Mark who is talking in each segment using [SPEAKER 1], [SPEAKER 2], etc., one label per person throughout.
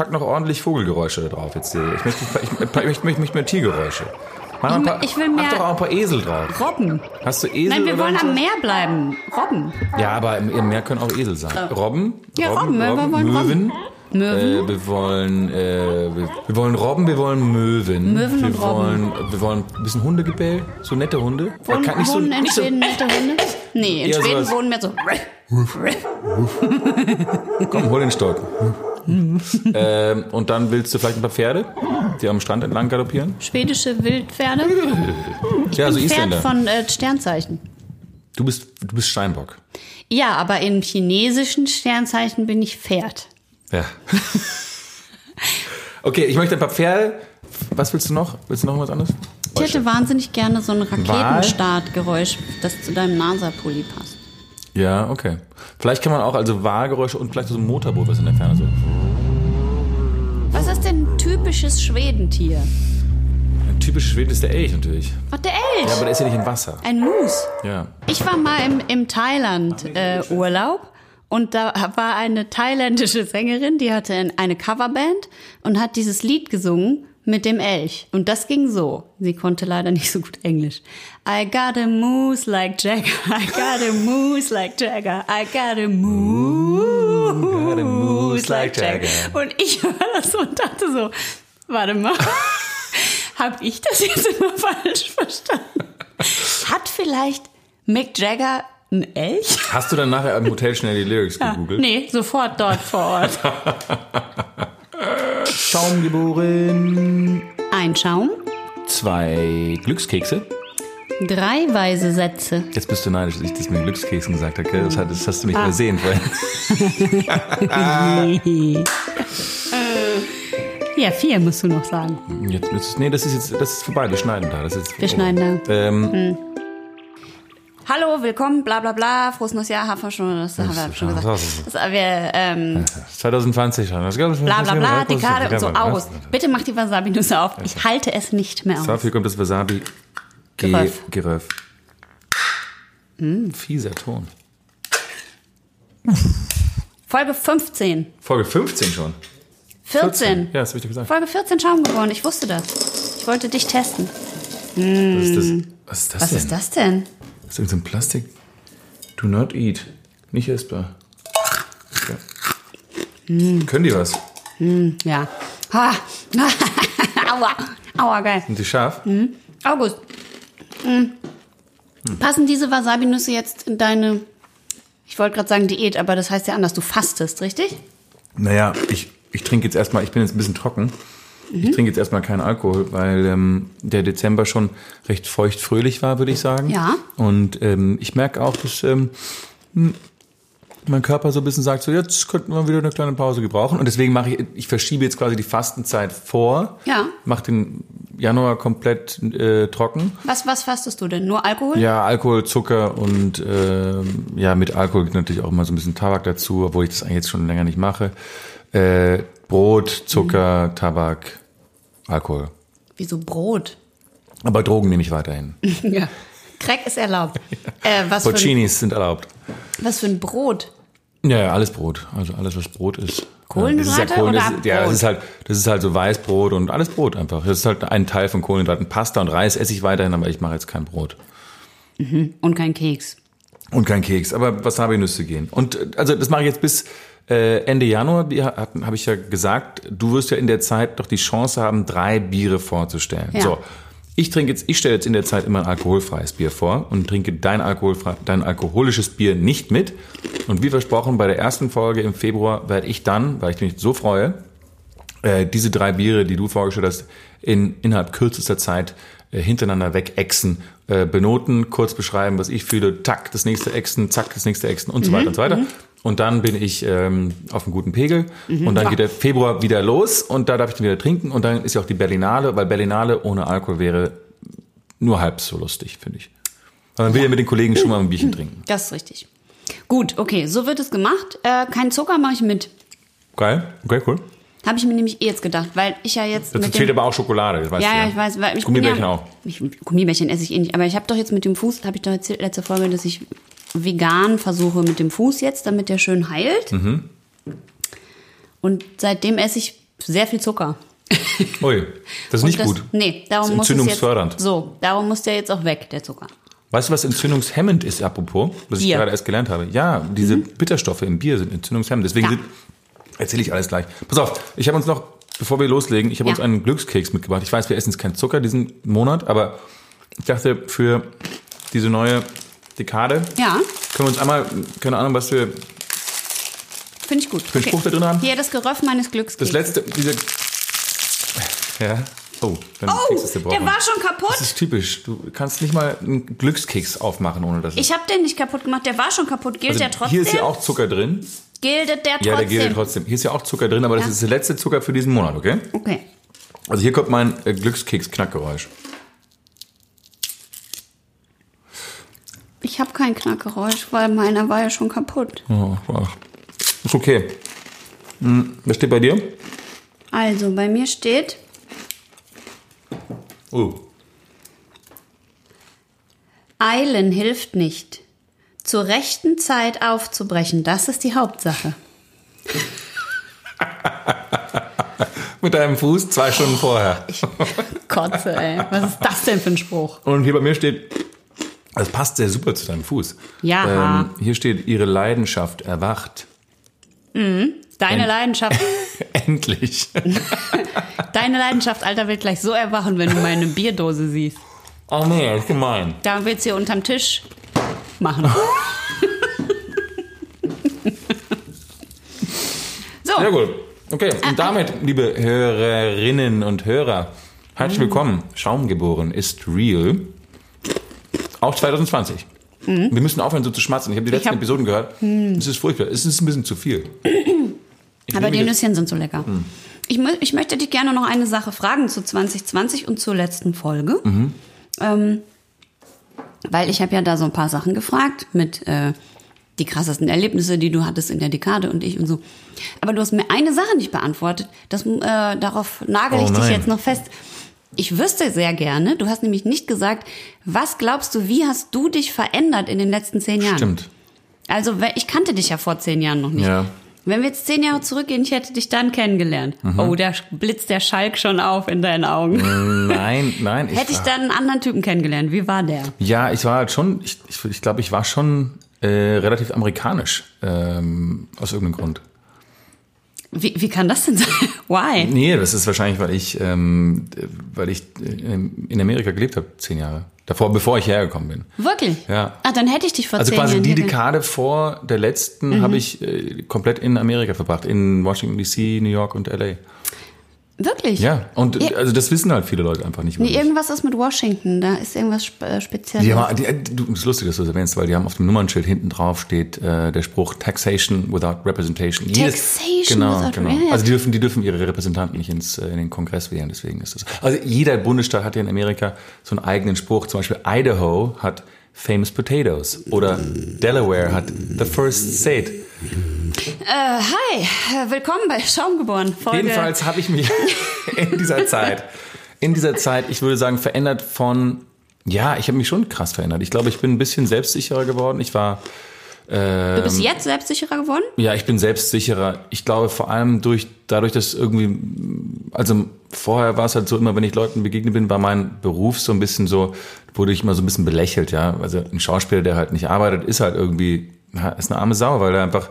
[SPEAKER 1] pack noch ordentlich Vogelgeräusche da drauf jetzt. hier. Ich möchte, ich, ich, möchte, mehr Tiergeräusche. Mach,
[SPEAKER 2] Ich-
[SPEAKER 1] paar,
[SPEAKER 2] ich will mehr-
[SPEAKER 1] mach doch auch ein paar Esel drauf.
[SPEAKER 2] Robben.
[SPEAKER 1] Hast du Esel
[SPEAKER 2] Nein, wir wollen
[SPEAKER 1] so?
[SPEAKER 2] am Meer bleiben. Robben.
[SPEAKER 1] Ja, aber im, im Meer können auch Esel sein. Robben,
[SPEAKER 2] Ja, Robben, wir wollen
[SPEAKER 1] Möwen.
[SPEAKER 2] Möwen.
[SPEAKER 1] Äh, wir wollen, äh, wir, wir wollen Robben, wir wollen Möwen.
[SPEAKER 2] Möwen
[SPEAKER 1] wir
[SPEAKER 2] und Robben.
[SPEAKER 1] wollen, wir wollen ein bisschen Hundegebell, so nette Hunde.
[SPEAKER 2] Wohnen,
[SPEAKER 1] Kann nicht so,
[SPEAKER 2] in
[SPEAKER 1] nicht so,
[SPEAKER 2] Schweden nette Hunde? Nee, in Schweden
[SPEAKER 1] sowas.
[SPEAKER 2] wohnen mehr so.
[SPEAKER 1] Komm, hol den Ähm, und dann willst du vielleicht ein paar Pferde, die am Strand entlang galoppieren?
[SPEAKER 2] Schwedische Wildpferde.
[SPEAKER 1] Ja, also
[SPEAKER 2] Pferd
[SPEAKER 1] Isländer.
[SPEAKER 2] von äh, Sternzeichen.
[SPEAKER 1] Du bist, du bist Steinbock.
[SPEAKER 2] Ja, aber im chinesischen Sternzeichen bin ich Pferd.
[SPEAKER 1] Ja. okay, ich möchte ein paar Pferde. Was willst du noch? Willst du noch was anderes?
[SPEAKER 2] Ich hätte wahnsinnig gerne so ein Raketenstartgeräusch, das zu deinem NASA-Pulli passt.
[SPEAKER 1] Ja, okay. Vielleicht kann man auch also Wahlgeräusche und vielleicht so ein Motorboot, was in der Ferne so.
[SPEAKER 2] Typisches Schwedentier?
[SPEAKER 1] Ein typisch Schweden ist der Elch natürlich.
[SPEAKER 2] Ach, der Elch.
[SPEAKER 1] Ja, aber der ist ja nicht im Wasser.
[SPEAKER 2] ein Mus.
[SPEAKER 1] Ja.
[SPEAKER 2] Ich war mal im, im Thailand äh, Urlaub und da war eine thailändische Sängerin, die hatte ein- eine Coverband und hat dieses Lied gesungen mit dem Elch. Und das ging so. Sie konnte leider nicht so gut Englisch. I got a moose like Jagger. I got a moose like Jagger. I got a moose,
[SPEAKER 1] Got a moose like Jagger.
[SPEAKER 2] Und ich war das so und dachte so, warte mal. Hab ich das jetzt immer falsch verstanden? Hat vielleicht Mick Jagger ein Elch?
[SPEAKER 1] Hast du dann nachher im Hotel schnell die Lyrics gegoogelt?
[SPEAKER 2] Nee, sofort dort vor Ort.
[SPEAKER 1] Schaum geboren.
[SPEAKER 2] Ein Schaum,
[SPEAKER 1] Zwei Glückskekse.
[SPEAKER 2] drei weise Sätze.
[SPEAKER 1] Jetzt bist du neidisch, dass ich das mit Glückskeksen gesagt habe. gell? Das, hast du nicht
[SPEAKER 2] Ah.
[SPEAKER 1] übersehen vorhin.
[SPEAKER 2] Ja, vier musst du noch sagen.
[SPEAKER 1] Jetzt, jetzt, nee, das ist jetzt das ist vorbei. Wir schneiden da. Das ist jetzt
[SPEAKER 2] Wir schneiden da.
[SPEAKER 1] Ähm,
[SPEAKER 2] Hallo, willkommen, bla bla bla, frohes neues Jahr, haben wir schon, das haben wir schon gesagt. Das, wir, ähm,
[SPEAKER 1] 2020 schon. Das
[SPEAKER 2] bla bla bla, Dekade und so, August. Bitte mach die Wasabi-Nüsse auf. Ich halte es nicht mehr aus.
[SPEAKER 1] Dafür kommt das Wasabi. Ge-
[SPEAKER 2] Geröff.
[SPEAKER 1] Geröff. Fieser Ton.
[SPEAKER 2] Folge 15.
[SPEAKER 1] Folge 15 schon.
[SPEAKER 2] 14.
[SPEAKER 1] Ja, das habe ich dir gesagt.
[SPEAKER 2] Folge 14 Schaum geworden, ich wusste das. Ich wollte dich testen.
[SPEAKER 1] Was ist das? Was ist das
[SPEAKER 2] Was
[SPEAKER 1] denn?
[SPEAKER 2] ist das denn?
[SPEAKER 1] Das ist irgendein so ein Plastik. Do not eat. Nicht essbar. Ja. Können die was?
[SPEAKER 2] Ja. Ha. Aua. Aua, geil.
[SPEAKER 1] Sind die scharf?
[SPEAKER 2] August. Mhm. Passen diese Wasabi-Nüsse jetzt in deine, ich wollte gerade sagen Diät, aber das heißt ja anders, du fastest, richtig?
[SPEAKER 1] Naja, ich, ich trinke jetzt erstmal, ich bin jetzt ein bisschen trocken.
[SPEAKER 2] Mhm.
[SPEAKER 1] Ich trinke jetzt erstmal keinen Alkohol, weil ähm, der Dezember schon recht feucht-fröhlich war, würde ich sagen.
[SPEAKER 2] Ja.
[SPEAKER 1] Und ähm, ich merke auch, dass ähm, hm, mein Körper so ein bisschen sagt, so jetzt könnten wir wieder eine kleine Pause gebrauchen. Und deswegen mache ich, ich verschiebe jetzt quasi die Fastenzeit vor.
[SPEAKER 2] Ja.
[SPEAKER 1] Mache den Januar komplett äh, trocken.
[SPEAKER 2] Was, was fastest du denn? Nur Alkohol?
[SPEAKER 1] Ja, Alkohol, Zucker und ähm, ja, mit Alkohol geht natürlich auch immer so ein bisschen Tabak dazu, obwohl ich das eigentlich jetzt schon länger nicht mache. Äh, Brot, Zucker, Tabak, Alkohol.
[SPEAKER 2] Wieso Brot?
[SPEAKER 1] Aber Drogen nehme ich weiterhin.
[SPEAKER 2] ja. Crack ist erlaubt. Äh, was, für ein,
[SPEAKER 1] Porcinis sind erlaubt.
[SPEAKER 2] was für ein Brot?
[SPEAKER 1] Ja, ja, alles Brot. Also alles, was Brot ist.
[SPEAKER 2] Kohlenhydrate
[SPEAKER 1] ja, das ist ja, Kohlen-
[SPEAKER 2] oder
[SPEAKER 1] das ist, ja, das ist halt, das ist halt so Weißbrot und alles Brot einfach. Das ist halt ein Teil von Kohlenhydraten. Pasta und Reis esse ich weiterhin, aber ich mache jetzt kein Brot.
[SPEAKER 2] Und kein Keks.
[SPEAKER 1] Und kein Keks, aber Wasabi-Nüsse gehen. Und äh, also das mache ich jetzt bis äh, Ende Januar, habe ich ja gesagt. Du wirst ja in der Zeit doch die Chance haben, drei Biere vorzustellen.
[SPEAKER 2] Ja.
[SPEAKER 1] So, ich trinke jetzt, ich stelle jetzt in der Zeit immer ein alkoholfreies Bier vor und trinke dein, alkoholfrei, dein alkoholisches Bier nicht mit. Und wie versprochen, bei der ersten Folge im Februar werde ich dann, weil ich mich so freue, äh, diese drei Biere, die du vorgestellt hast, in, innerhalb kürzester Zeit äh, hintereinander wegexen, äh, benoten, kurz beschreiben, was ich fühle, tack, das nächste Exen, zack, das nächste Exen und so weiter und so weiter. Und dann bin ich ähm, auf einem guten Pegel und dann geht der Februar wieder los und da darf ich dann wieder trinken und dann ist ja auch die Berlinale, weil Berlinale ohne Alkohol wäre nur halb so lustig, finde ich. Weil man will ja mit den Kollegen schon mal ein Bierchen trinken.
[SPEAKER 2] Das ist richtig. Gut, okay, so wird es gemacht. Äh, kein Zucker mache ich mit.
[SPEAKER 1] Geil, okay, cool.
[SPEAKER 2] Habe ich mir nämlich eh jetzt gedacht, weil ich ja jetzt
[SPEAKER 1] Dazu
[SPEAKER 2] dem,
[SPEAKER 1] aber auch Schokolade, das weißt
[SPEAKER 2] ja,
[SPEAKER 1] du
[SPEAKER 2] ja, ich weiß, weil ich
[SPEAKER 1] Gummibärchen
[SPEAKER 2] ja,
[SPEAKER 1] auch.
[SPEAKER 2] Ich, Gummibärchen esse ich eh nicht, aber ich habe doch jetzt mit dem Fuß, habe ich doch erzählt letzte Folge, dass ich vegan versuche mit dem Fuß jetzt, damit der schön heilt.
[SPEAKER 1] Mhm.
[SPEAKER 2] Und seitdem esse ich sehr viel Zucker.
[SPEAKER 1] Ui, das ist nicht
[SPEAKER 2] das,
[SPEAKER 1] gut.
[SPEAKER 2] Nee, darum
[SPEAKER 1] Das ist
[SPEAKER 2] muss es jetzt,
[SPEAKER 1] entzündungsfördernd.
[SPEAKER 2] so, darum muss der jetzt auch weg, der Zucker.
[SPEAKER 1] Weißt du, was entzündungshemmend ist, apropos, was ich
[SPEAKER 2] Bier.
[SPEAKER 1] gerade erst gelernt habe? Ja, diese Bitterstoffe im Bier sind entzündungshemmend. Deswegen
[SPEAKER 2] Ja.
[SPEAKER 1] sind, erzähle ich alles gleich. Pass auf, ich habe uns noch, bevor wir loslegen, ich habe
[SPEAKER 2] Ja.
[SPEAKER 1] uns einen Glückskeks mitgebracht. Ich weiß, wir essen jetzt keinen Zucker diesen Monat, aber ich dachte, für diese neue Dekade
[SPEAKER 2] Ja,
[SPEAKER 1] können wir uns einmal, keine Ahnung, was wir
[SPEAKER 2] finde ich gut.
[SPEAKER 1] für einen Spruch da drin haben.
[SPEAKER 2] Hier, das Geröff meines Glücks.
[SPEAKER 1] Das letzte, diese, ja, oh, dann
[SPEAKER 2] Oh, der war schon
[SPEAKER 1] Das
[SPEAKER 2] kaputt.
[SPEAKER 1] ist typisch. Du kannst nicht mal einen Glückskeks aufmachen, ohne dass
[SPEAKER 2] Ich habe den nicht kaputt gemacht, der war schon kaputt. Gilt
[SPEAKER 1] Also
[SPEAKER 2] der trotzdem?
[SPEAKER 1] Hier ist ja auch Zucker drin.
[SPEAKER 2] Gildet der trotzdem?
[SPEAKER 1] Ja, der gilt trotzdem. Hier ist ja auch Zucker drin, aber das
[SPEAKER 2] Ja.
[SPEAKER 1] ist der letzte Zucker für diesen Monat, okay?
[SPEAKER 2] Okay.
[SPEAKER 1] Also hier kommt mein äh, Glückskeks-Knackgeräusch.
[SPEAKER 2] Ich habe kein Knackgeräusch, weil meiner war ja schon kaputt.
[SPEAKER 1] Oh, ach. Ist okay. Hm, was steht bei dir?
[SPEAKER 2] Also, bei mir steht,
[SPEAKER 1] Oh.
[SPEAKER 2] Eilen hilft nicht. Zur rechten Zeit aufzubrechen, das ist die Hauptsache.
[SPEAKER 1] Mit deinem Fuß zwei Stunden vorher.
[SPEAKER 2] Ich kotze, ey. Was ist das denn für ein Spruch?
[SPEAKER 1] Und hier bei mir steht, das passt sehr super zu deinem Fuß.
[SPEAKER 2] Ja.
[SPEAKER 1] Ähm, hier steht, ihre Leidenschaft erwacht.
[SPEAKER 2] Deine
[SPEAKER 1] Ein-
[SPEAKER 2] Leidenschaft,
[SPEAKER 1] Endlich.
[SPEAKER 2] deine Leidenschaft, Alter, wird gleich so erwachen, wenn du meine Bierdose siehst.
[SPEAKER 1] Oh nee, das ist gemein.
[SPEAKER 2] Da du hier unterm Tisch machen. so,
[SPEAKER 1] Sehr gut. Okay, und damit, liebe Hörerinnen und Hörer, herzlich willkommen. Schaumgeboren ist real. Auch 2020. Wir müssen aufhören, so zu schmatzen. Ich habe die letzten
[SPEAKER 2] hab-
[SPEAKER 1] Episoden gehört. Es ist furchtbar. Es ist ein bisschen zu viel. Ich
[SPEAKER 2] aber die Nüsschen sind so lecker. Ich, mö- ich möchte dich gerne noch eine Sache fragen zu 2020 und zur letzten Folge. Ähm, weil ich habe ja da so ein paar Sachen gefragt mit äh, die krassesten Erlebnisse, die du hattest in der Dekade und ich und so. Aber du hast mir eine Sache nicht beantwortet. Das, äh, darauf nagel
[SPEAKER 1] Oh
[SPEAKER 2] ich dich
[SPEAKER 1] nein.
[SPEAKER 2] jetzt noch fest. Ich wüsste sehr gerne, du hast nämlich nicht gesagt, was glaubst du, wie hast du dich verändert in den letzten zehn Jahren?
[SPEAKER 1] Stimmt.
[SPEAKER 2] Also ich kannte dich ja vor zehn Jahren noch nicht.
[SPEAKER 1] Ja.
[SPEAKER 2] Wenn wir jetzt zehn Jahre zurückgehen, ich hätte dich dann kennengelernt.
[SPEAKER 1] Mhm.
[SPEAKER 2] Oh, da blitzt der Schalk schon auf in deinen Augen.
[SPEAKER 1] Nein, nein.
[SPEAKER 2] Hätte ich dann einen anderen Typen kennengelernt. Wie war der?
[SPEAKER 1] Ja, ich war halt schon, ich, ich, ich glaube, ich war schon äh, relativ amerikanisch, ähm, aus irgendeinem Grund.
[SPEAKER 2] Wie, wie kann das denn sein? Why?
[SPEAKER 1] Nee, das ist wahrscheinlich, weil ich, ähm, äh, weil ich äh, in Amerika gelebt habe, zehn Jahre. Davor, bevor ich hergekommen bin.
[SPEAKER 2] Wirklich?
[SPEAKER 1] Ja.
[SPEAKER 2] Ah, dann hätte ich dich vor
[SPEAKER 1] Also quasi
[SPEAKER 2] Jahren
[SPEAKER 1] die Dekade vor der letzten
[SPEAKER 2] Mhm.
[SPEAKER 1] habe ich äh, komplett in Amerika verbracht, in Washington DC, New York und LA.
[SPEAKER 2] Wirklich?
[SPEAKER 1] Ja, und
[SPEAKER 2] Ja.
[SPEAKER 1] also das wissen halt viele Leute einfach nicht. über
[SPEAKER 2] Nee, irgendwas ist mit Washington. Da ist irgendwas spe äh, Spezielles.
[SPEAKER 1] Haben, die, äh, du, ist lustig, dass du das erwähnst, weil die haben auf dem Nummernschild hinten drauf steht äh, der Spruch Taxation without Representation.
[SPEAKER 2] Taxation
[SPEAKER 1] genau,
[SPEAKER 2] without-
[SPEAKER 1] genau.
[SPEAKER 2] ja, ja.
[SPEAKER 1] Also die dürfen, die dürfen ihre Repräsentanten nicht ins, äh, in den Kongress wählen, deswegen ist das. Also jeder Bundesstaat hat ja in Amerika so einen eigenen Spruch. Zum Beispiel Idaho hat Famous Potatoes oder Delaware hat The First State.
[SPEAKER 2] Äh, hi, äh, willkommen bei Schaumgeboren. Folge.
[SPEAKER 1] Jedenfalls habe ich mich in dieser Zeit, in dieser Zeit, ich würde sagen, verändert von, ja, ich habe mich schon krass verändert. Ich glaube, ich bin ein bisschen selbstsicherer geworden. Ich war,
[SPEAKER 2] Du
[SPEAKER 1] ähm,
[SPEAKER 2] bist jetzt selbstsicherer geworden?
[SPEAKER 1] ja, ich bin selbstsicherer. Ich glaube vor allem durch, dadurch, dass irgendwie, also vorher war es halt so immer, wenn ich Leuten begegnet bin, war mein Beruf so ein bisschen so, wurde ich immer so ein bisschen belächelt, ja. Also ein Schauspieler, der halt nicht arbeitet, ist halt irgendwie, ist eine arme Sau, weil er einfach,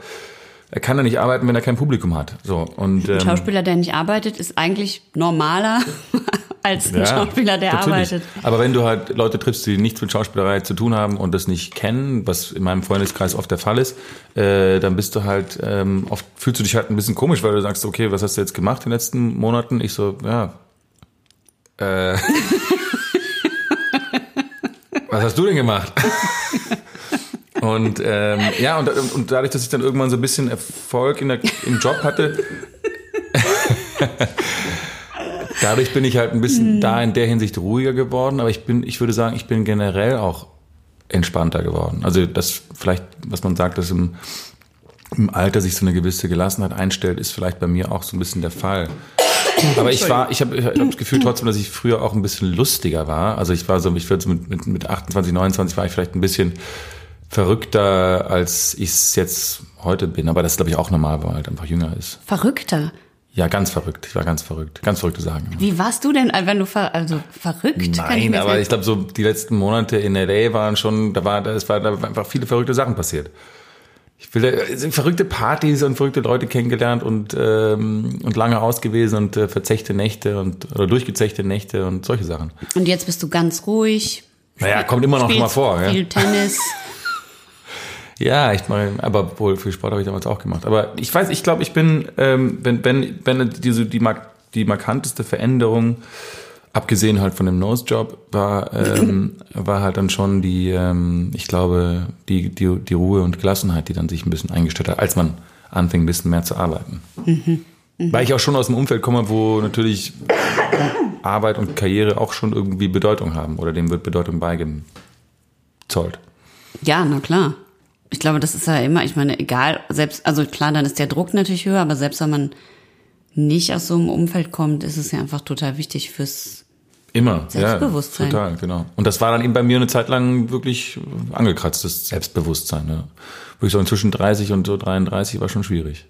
[SPEAKER 1] er kann ja nicht arbeiten, wenn er kein Publikum hat. So und ähm,
[SPEAKER 2] Ein Schauspieler, der nicht arbeitet, ist eigentlich normaler als ein Schauspieler, der
[SPEAKER 1] natürlich.
[SPEAKER 2] arbeitet.
[SPEAKER 1] Aber wenn du halt Leute triffst, die nichts mit Schauspielerei zu tun haben und das nicht kennen, was in meinem Freundeskreis oft der Fall ist, äh, dann bist du halt, ähm, oft fühlst du dich halt ein bisschen komisch, weil du sagst, okay, was hast du jetzt gemacht in den letzten Monaten? Ich so, ja. Äh, was hast du denn gemacht? Und ähm, ja, und, und dadurch, dass ich dann irgendwann so ein bisschen Erfolg in der, im Job hatte, dadurch bin ich halt ein bisschen da in der Hinsicht ruhiger geworden, aber ich bin, ich würde sagen, ich bin generell auch entspannter geworden. Also das vielleicht, was man sagt, dass im, im Alter sich so eine gewisse Gelassenheit einstellt, ist vielleicht bei mir auch so ein bisschen der Fall. Aber ich war, ich habe ich hab das Gefühl trotzdem, dass ich früher auch ein bisschen lustiger war. Also ich war so, ich würde so mit, mit, mit 28, 29 war ich vielleicht ein bisschen verrückter, als ich es jetzt heute bin. Aber das ist, glaube ich, auch normal, weil man halt einfach jünger ist.
[SPEAKER 2] Verrückter.
[SPEAKER 1] Ja, ganz verrückt. Ich war ganz verrückt. Ganz verrückte Sachen.
[SPEAKER 2] Wie warst du denn, wenn du ver also verrückt? ich
[SPEAKER 1] Nein,
[SPEAKER 2] mir
[SPEAKER 1] aber
[SPEAKER 2] jetzt-
[SPEAKER 1] ich glaube, so die letzten Monate in LA waren schon, da war, da es war, da waren einfach viele verrückte Sachen passiert. Ich will, äh, es sind verrückte Partys und verrückte Leute kennengelernt und ähm, und lange aus gewesen und äh, verzechte Nächte und oder durchgezechte Nächte und solche Sachen.
[SPEAKER 2] Und jetzt bist du ganz ruhig.
[SPEAKER 1] Naja, kommt immer noch mal vor. Ja.
[SPEAKER 2] Viel Tennis.
[SPEAKER 1] Ja, ich meine, aber wohl viel Sport habe ich damals auch gemacht. Aber ich weiß, ich glaube, ich bin, ähm, wenn, wenn, wenn diese, die, mark die markanteste Veränderung, abgesehen halt von dem Nose-Job, war, ähm, war halt dann schon die, ähm, ich glaube, die, die, die Ruhe und Gelassenheit, die dann sich ein bisschen eingestellt hat, als man anfing, ein bisschen mehr zu arbeiten. Weil ich auch schon aus dem Umfeld komme, wo natürlich Arbeit und Karriere auch schon irgendwie Bedeutung haben oder dem wird Bedeutung beigezollt.
[SPEAKER 2] Ja, na klar. Ich glaube, das ist ja immer, ich meine, egal, selbst, also klar, dann ist der Druck natürlich höher, aber selbst wenn man nicht aus so einem Umfeld kommt, ist es ja einfach total wichtig fürs,
[SPEAKER 1] Immer,
[SPEAKER 2] Selbstbewusstsein.
[SPEAKER 1] Ja, total, genau. Und das war dann eben bei mir eine Zeit lang wirklich angekratztes Selbstbewusstsein. Ne? Wo ich so zwischen 30 und so 33 war schon schwierig.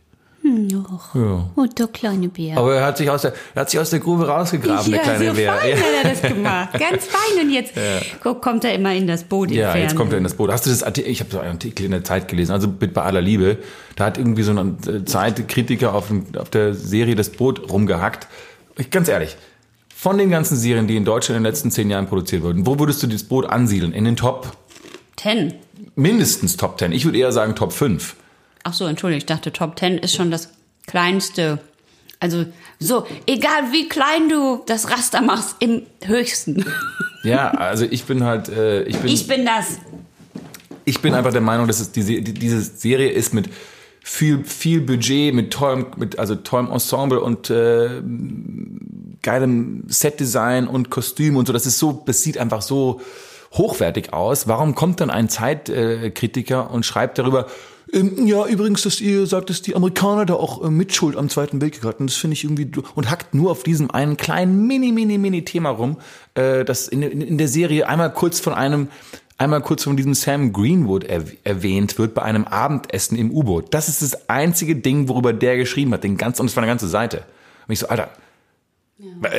[SPEAKER 2] Och,
[SPEAKER 1] Ja.
[SPEAKER 2] oh, der kleine Bär.
[SPEAKER 1] Aber er hat sich aus der, er hat sich aus der Grube rausgegraben, der kleine
[SPEAKER 2] so
[SPEAKER 1] Bär.
[SPEAKER 2] fein
[SPEAKER 1] Ja.
[SPEAKER 2] hat er das gemacht. Ganz fein. Und jetzt guck, kommt er immer in das Boot.
[SPEAKER 1] Ja, jetzt kommt er in das Boot. Hast du das Artikel? Ich habe so einen Artikel in der Zeit gelesen. Also mit bei aller Liebe, da hat irgendwie so ein äh, Zeitkritiker auf, auf der Serie das Boot rumgehackt. Ich, ganz ehrlich, von den ganzen Serien, die in Deutschland in den letzten zehn Jahren produziert wurden, wo würdest du das Boot ansiedeln? In den Top,
[SPEAKER 2] Ten.
[SPEAKER 1] mindestens Top 10. Ich würde eher sagen Top 5.
[SPEAKER 2] Ach so, Entschuldigung, ich dachte, Top Ten ist schon das kleinste. Also, so, egal wie klein du das Raster machst, im höchsten.
[SPEAKER 1] Ja, also ich bin halt, äh, ich bin,
[SPEAKER 2] Ich bin das.
[SPEAKER 1] ich bin einfach der Meinung, dass es diese, die, diese Serie ist mit viel, viel Budget, mit tollem, mit, also tollem Ensemble und äh, geilem Setdesign und Kostüm und so. Das ist so, das sieht einfach so hochwertig aus. Warum kommt dann ein Zeitkritiker Kritiker und schreibt darüber, ähm, ja, übrigens, dass ihr sagt, dass die Amerikaner da auch äh, Mitschuld am Zweiten Weltkrieg hatten. Das finde ich irgendwie, und hackt nur auf diesem einen kleinen mini, mini, mini Thema rum, äh, das in, in, in der Serie einmal kurz von einem, einmal kurz von diesem Sam Greenwood er, erwähnt wird bei einem Abendessen im U-Boot. Das ist das einzige Ding, worüber der geschrieben hat, den ganzen, und es war eine ganze Seite. Und ich so, Alter,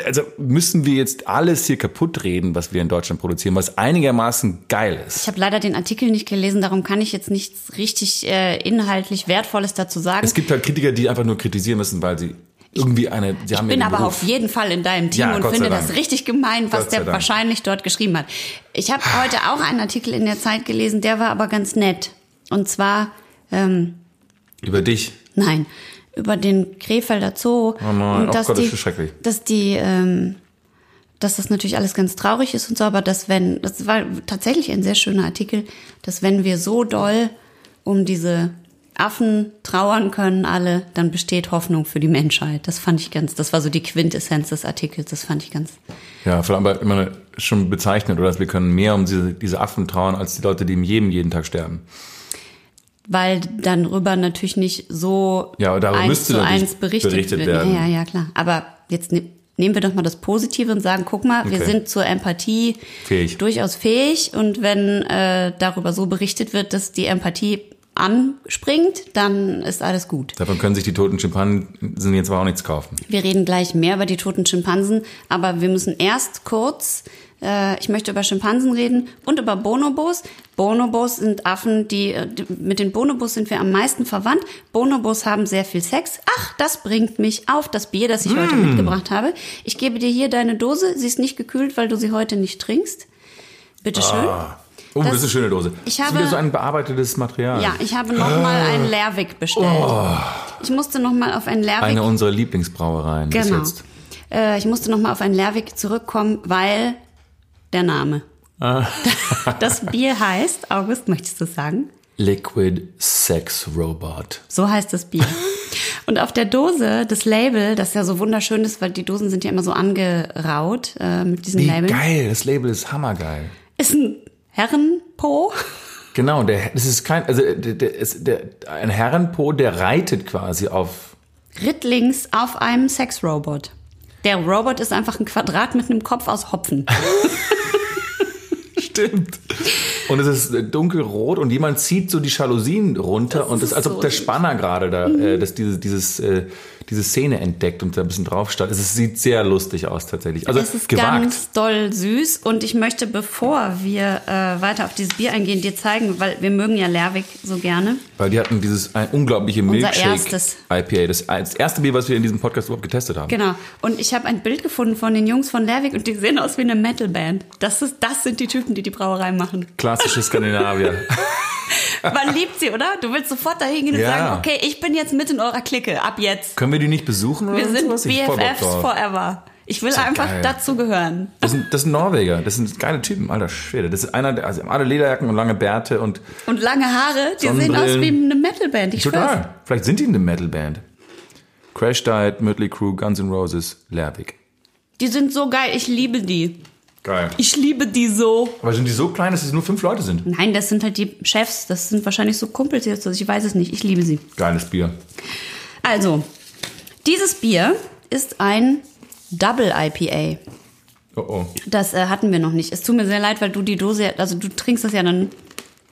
[SPEAKER 1] also müssen wir jetzt alles hier kaputt reden, was wir in Deutschland produzieren, was einigermaßen geil ist.
[SPEAKER 2] Ich habe leider den Artikel nicht gelesen, darum kann ich jetzt nichts richtig äh, inhaltlich Wertvolles dazu sagen.
[SPEAKER 1] Es gibt halt Kritiker, die einfach nur kritisieren müssen, weil sie irgendwie eine, sie haben
[SPEAKER 2] Ich bin
[SPEAKER 1] ja
[SPEAKER 2] aber
[SPEAKER 1] Beruf.
[SPEAKER 2] auf jeden Fall in deinem Team
[SPEAKER 1] Ja,
[SPEAKER 2] und finde
[SPEAKER 1] Dank.
[SPEAKER 2] das richtig gemein, was der
[SPEAKER 1] Dank.
[SPEAKER 2] wahrscheinlich dort geschrieben hat. Ich habe heute auch einen Artikel in der Zeit gelesen, der war aber ganz nett. Und zwar, ähm,
[SPEAKER 1] Über dich.
[SPEAKER 2] nein, über den Krefelder Zoo.
[SPEAKER 1] Oh nein,
[SPEAKER 2] und
[SPEAKER 1] oh
[SPEAKER 2] dass
[SPEAKER 1] Gott, das
[SPEAKER 2] die,
[SPEAKER 1] ist schrecklich.
[SPEAKER 2] Dass die, ähm, dass das natürlich alles ganz traurig ist und so, aber dass wenn, das war tatsächlich ein sehr schöner Artikel, dass wenn wir so doll um diese Affen trauern können alle, dann besteht Hoffnung für die Menschheit. Das fand ich ganz, das war so die Quintessenz des Artikels, das fand ich ganz,
[SPEAKER 1] Ja, vor allem aber immer schon bezeichnet, oder dass wir können mehr um diese, diese Affen trauern, als die Leute, die im jedem jeden Tag sterben.
[SPEAKER 2] Weil dann rüber natürlich nicht so
[SPEAKER 1] Ja, darüber
[SPEAKER 2] eins zu eins berichtet,
[SPEAKER 1] berichtet
[SPEAKER 2] wird.
[SPEAKER 1] werden.
[SPEAKER 2] Ja, ja, ja, klar. Aber jetzt ne, nehmen wir doch mal das Positive und sagen, guck mal, wir
[SPEAKER 1] Okay.
[SPEAKER 2] sind zur Empathie
[SPEAKER 1] Fähig.
[SPEAKER 2] durchaus fähig und wenn äh, darüber so berichtet wird, dass die Empathie anspringt, dann ist alles gut.
[SPEAKER 1] Davon können sich die toten Schimpansen jetzt aber auch nichts kaufen.
[SPEAKER 2] Wir reden gleich mehr über die toten Schimpansen, aber wir müssen erst kurz, äh, ich möchte über Schimpansen reden und über Bonobos. Bonobos sind Affen, die, äh, die mit den Bonobos sind wir am meisten verwandt. Bonobos haben sehr viel Sex. Ach, das bringt mich auf das Bier, das ich heute
[SPEAKER 1] Mm.
[SPEAKER 2] mitgebracht habe. Ich gebe dir hier deine Dose. Sie ist nicht gekühlt, weil du sie heute nicht trinkst. Bitte schön.
[SPEAKER 1] Oh, das,
[SPEAKER 2] Das-
[SPEAKER 1] ist eine schöne Dose.
[SPEAKER 2] ich
[SPEAKER 1] das ist
[SPEAKER 2] habe-
[SPEAKER 1] wieder so ein bearbeitetes Material.
[SPEAKER 2] Ja, ich habe noch mal einen Lerwick bestellt. Ich musste noch mal auf einen Lerwick
[SPEAKER 1] Oh. Eine unserer Lieblingsbrauereien bis
[SPEAKER 2] Genau.
[SPEAKER 1] jetzt.
[SPEAKER 2] Äh, ich musste nochmal auf einen Lerwick zurückkommen, weil der Name.
[SPEAKER 1] Ah.
[SPEAKER 2] Das Bier heißt, August, möchtest du sagen?
[SPEAKER 1] Liquid Sex Robot.
[SPEAKER 2] So heißt das Bier. Und auf der Dose, das Label, das ja so wunderschön ist, weil die Dosen sind ja immer so angeraut äh, mit diesen
[SPEAKER 1] Wie
[SPEAKER 2] Labeln,
[SPEAKER 1] geil, das Label ist hammergeil.
[SPEAKER 2] ist ein Herrenpo.
[SPEAKER 1] Genau, der, das ist kein, also der, der, ist der, ein Herrenpo, der reitet quasi auf.
[SPEAKER 2] Rittlings auf einem Sexrobot. Der Robot ist einfach ein Quadrat mit einem Kopf aus Hopfen.
[SPEAKER 1] Stimmt. Und es ist äh, dunkelrot und jemand zieht so die Jalousien runter
[SPEAKER 2] Das
[SPEAKER 1] und es ist, als ob
[SPEAKER 2] so
[SPEAKER 1] der
[SPEAKER 2] süß.
[SPEAKER 1] Spanner gerade da, äh, dass dieses, dieses, äh, diese Szene entdeckt und da ein bisschen drauf stand. Es sieht sehr lustig aus tatsächlich. Also
[SPEAKER 2] es ist
[SPEAKER 1] gewagt.
[SPEAKER 2] ganz doll süß und ich möchte, bevor wir äh, weiter auf dieses Bier eingehen, dir zeigen, weil wir mögen ja Lerwick so gerne.
[SPEAKER 1] Weil die hatten dieses ein unglaubliche Milkshake
[SPEAKER 2] erstes.
[SPEAKER 1] IPA. Das, das erste Bier, was wir in diesem Podcast überhaupt getestet haben.
[SPEAKER 2] Genau. Und ich habe ein Bild gefunden von den Jungs von Lerwick und die sehen aus wie eine Metalband. Das, ist, das sind die Typen, die die Brauerei machen.
[SPEAKER 1] Klassische Skandinavier.
[SPEAKER 2] Man liebt sie, oder? Du willst sofort dahin gehen und
[SPEAKER 1] Ja.
[SPEAKER 2] sagen, okay, ich bin jetzt mit in eurer Clique, ab jetzt.
[SPEAKER 1] Können wir die nicht besuchen oder
[SPEAKER 2] Wir sind
[SPEAKER 1] sowas?
[SPEAKER 2] BFFs forever. Ich will einfach
[SPEAKER 1] geil.
[SPEAKER 2] dazugehören.
[SPEAKER 1] Das sind, das sind Norweger, das sind geile Typen, alter Schwede. Das ist einer, der, also alle Lederjacken und lange Bärte und
[SPEAKER 2] Und lange Haare, die sehen aus wie eine Metalband. Ich schwör's.
[SPEAKER 1] total. Vielleicht sind die eine Metalband. Crash Diet, Mötley Crew, Guns N' Roses, Lerwick.
[SPEAKER 2] Die sind so geil, ich liebe die.
[SPEAKER 1] Geil.
[SPEAKER 2] Ich liebe die so.
[SPEAKER 1] Aber sind die so klein, dass es nur fünf Leute sind?
[SPEAKER 2] Nein, das sind halt die Chefs. Das sind wahrscheinlich so Kumpels jetzt. Also ich weiß es nicht. Ich liebe sie.
[SPEAKER 1] Geiles Bier.
[SPEAKER 2] Also, dieses Bier ist ein Double IPA.
[SPEAKER 1] Oh oh.
[SPEAKER 2] Das äh, hatten wir noch nicht. Es tut mir sehr leid, weil du die Dose, also du trinkst das ja dann.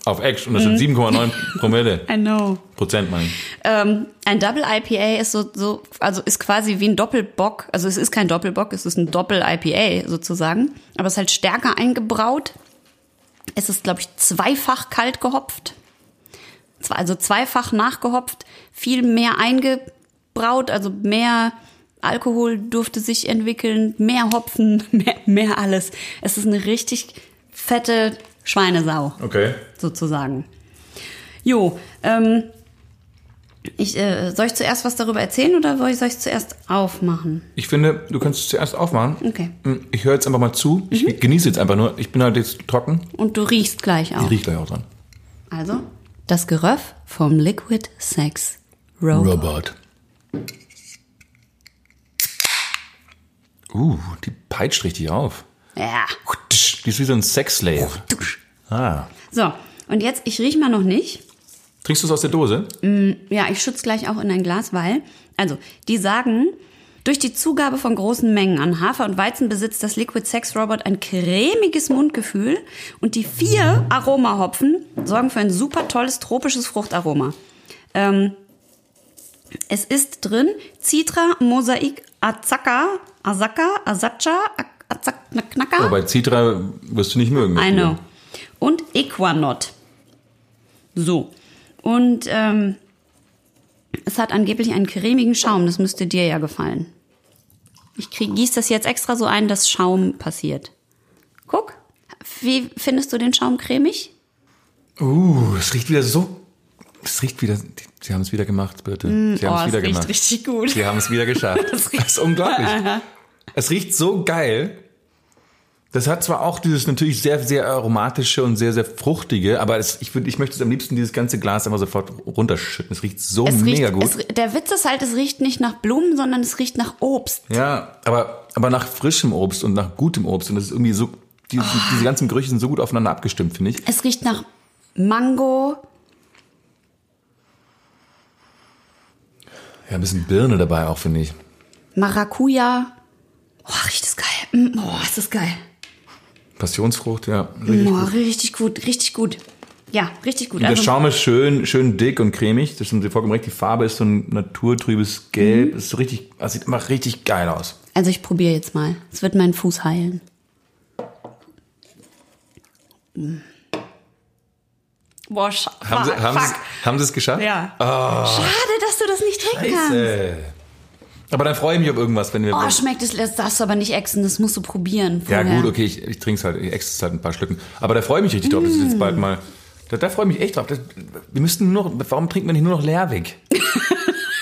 [SPEAKER 1] Auf und das sind 7,9 Promille.
[SPEAKER 2] I know.
[SPEAKER 1] Prozent, meine ich.
[SPEAKER 2] Ähm, ein Double IPA ist so, so, also ist quasi wie ein Doppelbock. Also es ist kein Doppelbock, es ist ein Doppel IPA sozusagen. Aber es ist halt stärker eingebraut. Es ist, glaube ich, zweifach kalt gehopft. Also zweifach nachgehopft, viel mehr eingebraut, also mehr Alkohol durfte sich entwickeln, mehr Hopfen, mehr, mehr alles. Es ist eine richtig fette Schweinesau
[SPEAKER 1] Okay.
[SPEAKER 2] sozusagen. Jo, ähm, ich, äh, soll ich zuerst was darüber erzählen oder soll ich es zuerst aufmachen?
[SPEAKER 1] Ich finde, du kannst es zuerst aufmachen.
[SPEAKER 2] Okay.
[SPEAKER 1] Ich höre jetzt einfach mal zu. Ich genieße jetzt einfach nur. Ich bin halt jetzt trocken.
[SPEAKER 2] Und du riechst gleich
[SPEAKER 1] Ich
[SPEAKER 2] auch.
[SPEAKER 1] riech gleich auch dran.
[SPEAKER 2] Also, das Geröff vom Liquid Sex Robot.
[SPEAKER 1] Robot. Uh, die peitscht richtig auf.
[SPEAKER 2] Ja.
[SPEAKER 1] Die ist wie so ein Sexslave. Ah.
[SPEAKER 2] So, und jetzt, ich riech mal noch nicht.
[SPEAKER 1] Trinkst du es aus der Dose?
[SPEAKER 2] Ja, ich schütze gleich auch in ein Glas, weil, also, die sagen, durch die Zugabe von großen Mengen an Hafer und Weizen besitzt das Liquid Sex Robot ein cremiges Mundgefühl und die vier Aromahopfen sorgen für ein super tolles tropisches Fruchtaroma. Ähm, es ist drin Citra, Mosaik, Azaka, Azaka, Azacha, Azak, Knacker.
[SPEAKER 1] Aber bei Citra wirst du nicht mögen. das
[SPEAKER 2] I know. Und Equanot. So. Und ähm, es hat angeblich einen cremigen Schaum. Das müsste dir ja gefallen. Ich krieg, gieß das jetzt extra so ein, dass Schaum passiert. Guck. Wie findest du den Schaum cremig?
[SPEAKER 1] Uh, es riecht wieder so. Es riecht wieder. Sie haben es wieder gemacht, bitte. Sie haben
[SPEAKER 2] oh,
[SPEAKER 1] es wieder
[SPEAKER 2] es riecht
[SPEAKER 1] gemacht.
[SPEAKER 2] richtig gut.
[SPEAKER 1] Sie haben es wieder geschafft. Das,
[SPEAKER 2] riecht-
[SPEAKER 1] ist unglaublich. es riecht so geil. Das hat zwar auch dieses natürlich sehr, sehr aromatische und sehr, sehr fruchtige, aber es, ich, würd, ich möchte es am liebsten dieses ganze Glas einfach sofort runterschütten. Es riecht so
[SPEAKER 2] Es riecht,
[SPEAKER 1] mega gut.
[SPEAKER 2] Es, der Witz ist halt, es riecht nicht nach Blumen, sondern es riecht nach Obst.
[SPEAKER 1] ja, aber, aber nach frischem Obst und nach gutem Obst. Und das ist irgendwie so, die,
[SPEAKER 2] Ah.
[SPEAKER 1] diese ganzen Gerüche sind so gut aufeinander abgestimmt, finde ich.
[SPEAKER 2] Es riecht nach Mango.
[SPEAKER 1] Ja, ein bisschen Birne dabei auch, finde ich.
[SPEAKER 2] Maracuja. Oh, riecht das geil. Oh, ist das geil.
[SPEAKER 1] Passionsfrucht, ja. Richtig
[SPEAKER 2] Oh,
[SPEAKER 1] gut.
[SPEAKER 2] richtig gut, richtig gut. Ja, richtig gut.
[SPEAKER 1] Und der
[SPEAKER 2] Also,
[SPEAKER 1] Schaum ist schön, schön dick und cremig. Das sind Sie vollkommen recht. Die Farbe ist so ein naturtrübes Gelb.
[SPEAKER 2] Mhm.
[SPEAKER 1] Ist so richtig, das sieht immer richtig geil aus.
[SPEAKER 2] also ich probiere jetzt mal. Es wird meinen Fuß heilen. Mm. Boah,
[SPEAKER 1] Haben Sie,
[SPEAKER 2] fuck,
[SPEAKER 1] haben, Sie, haben Sie es geschafft?
[SPEAKER 2] Ja. Schade, dass du das nicht trinken kannst.
[SPEAKER 1] Aber dann freue ich mich auf irgendwas, wenn wir.
[SPEAKER 2] Oh, schmeckt es, das darfst du aber nicht exen, das musst du probieren.
[SPEAKER 1] ja,
[SPEAKER 2] vorher.
[SPEAKER 1] gut, okay, ich, ich trinke es halt, ich exe es halt ein paar Schlücken. Aber da freue ich mich richtig drauf. Das ist jetzt bald
[SPEAKER 2] Mm.
[SPEAKER 1] mal. Da, da freue ich mich echt drauf. Das, wir müssten nur noch. Warum trinkt man nicht nur noch Lerwig?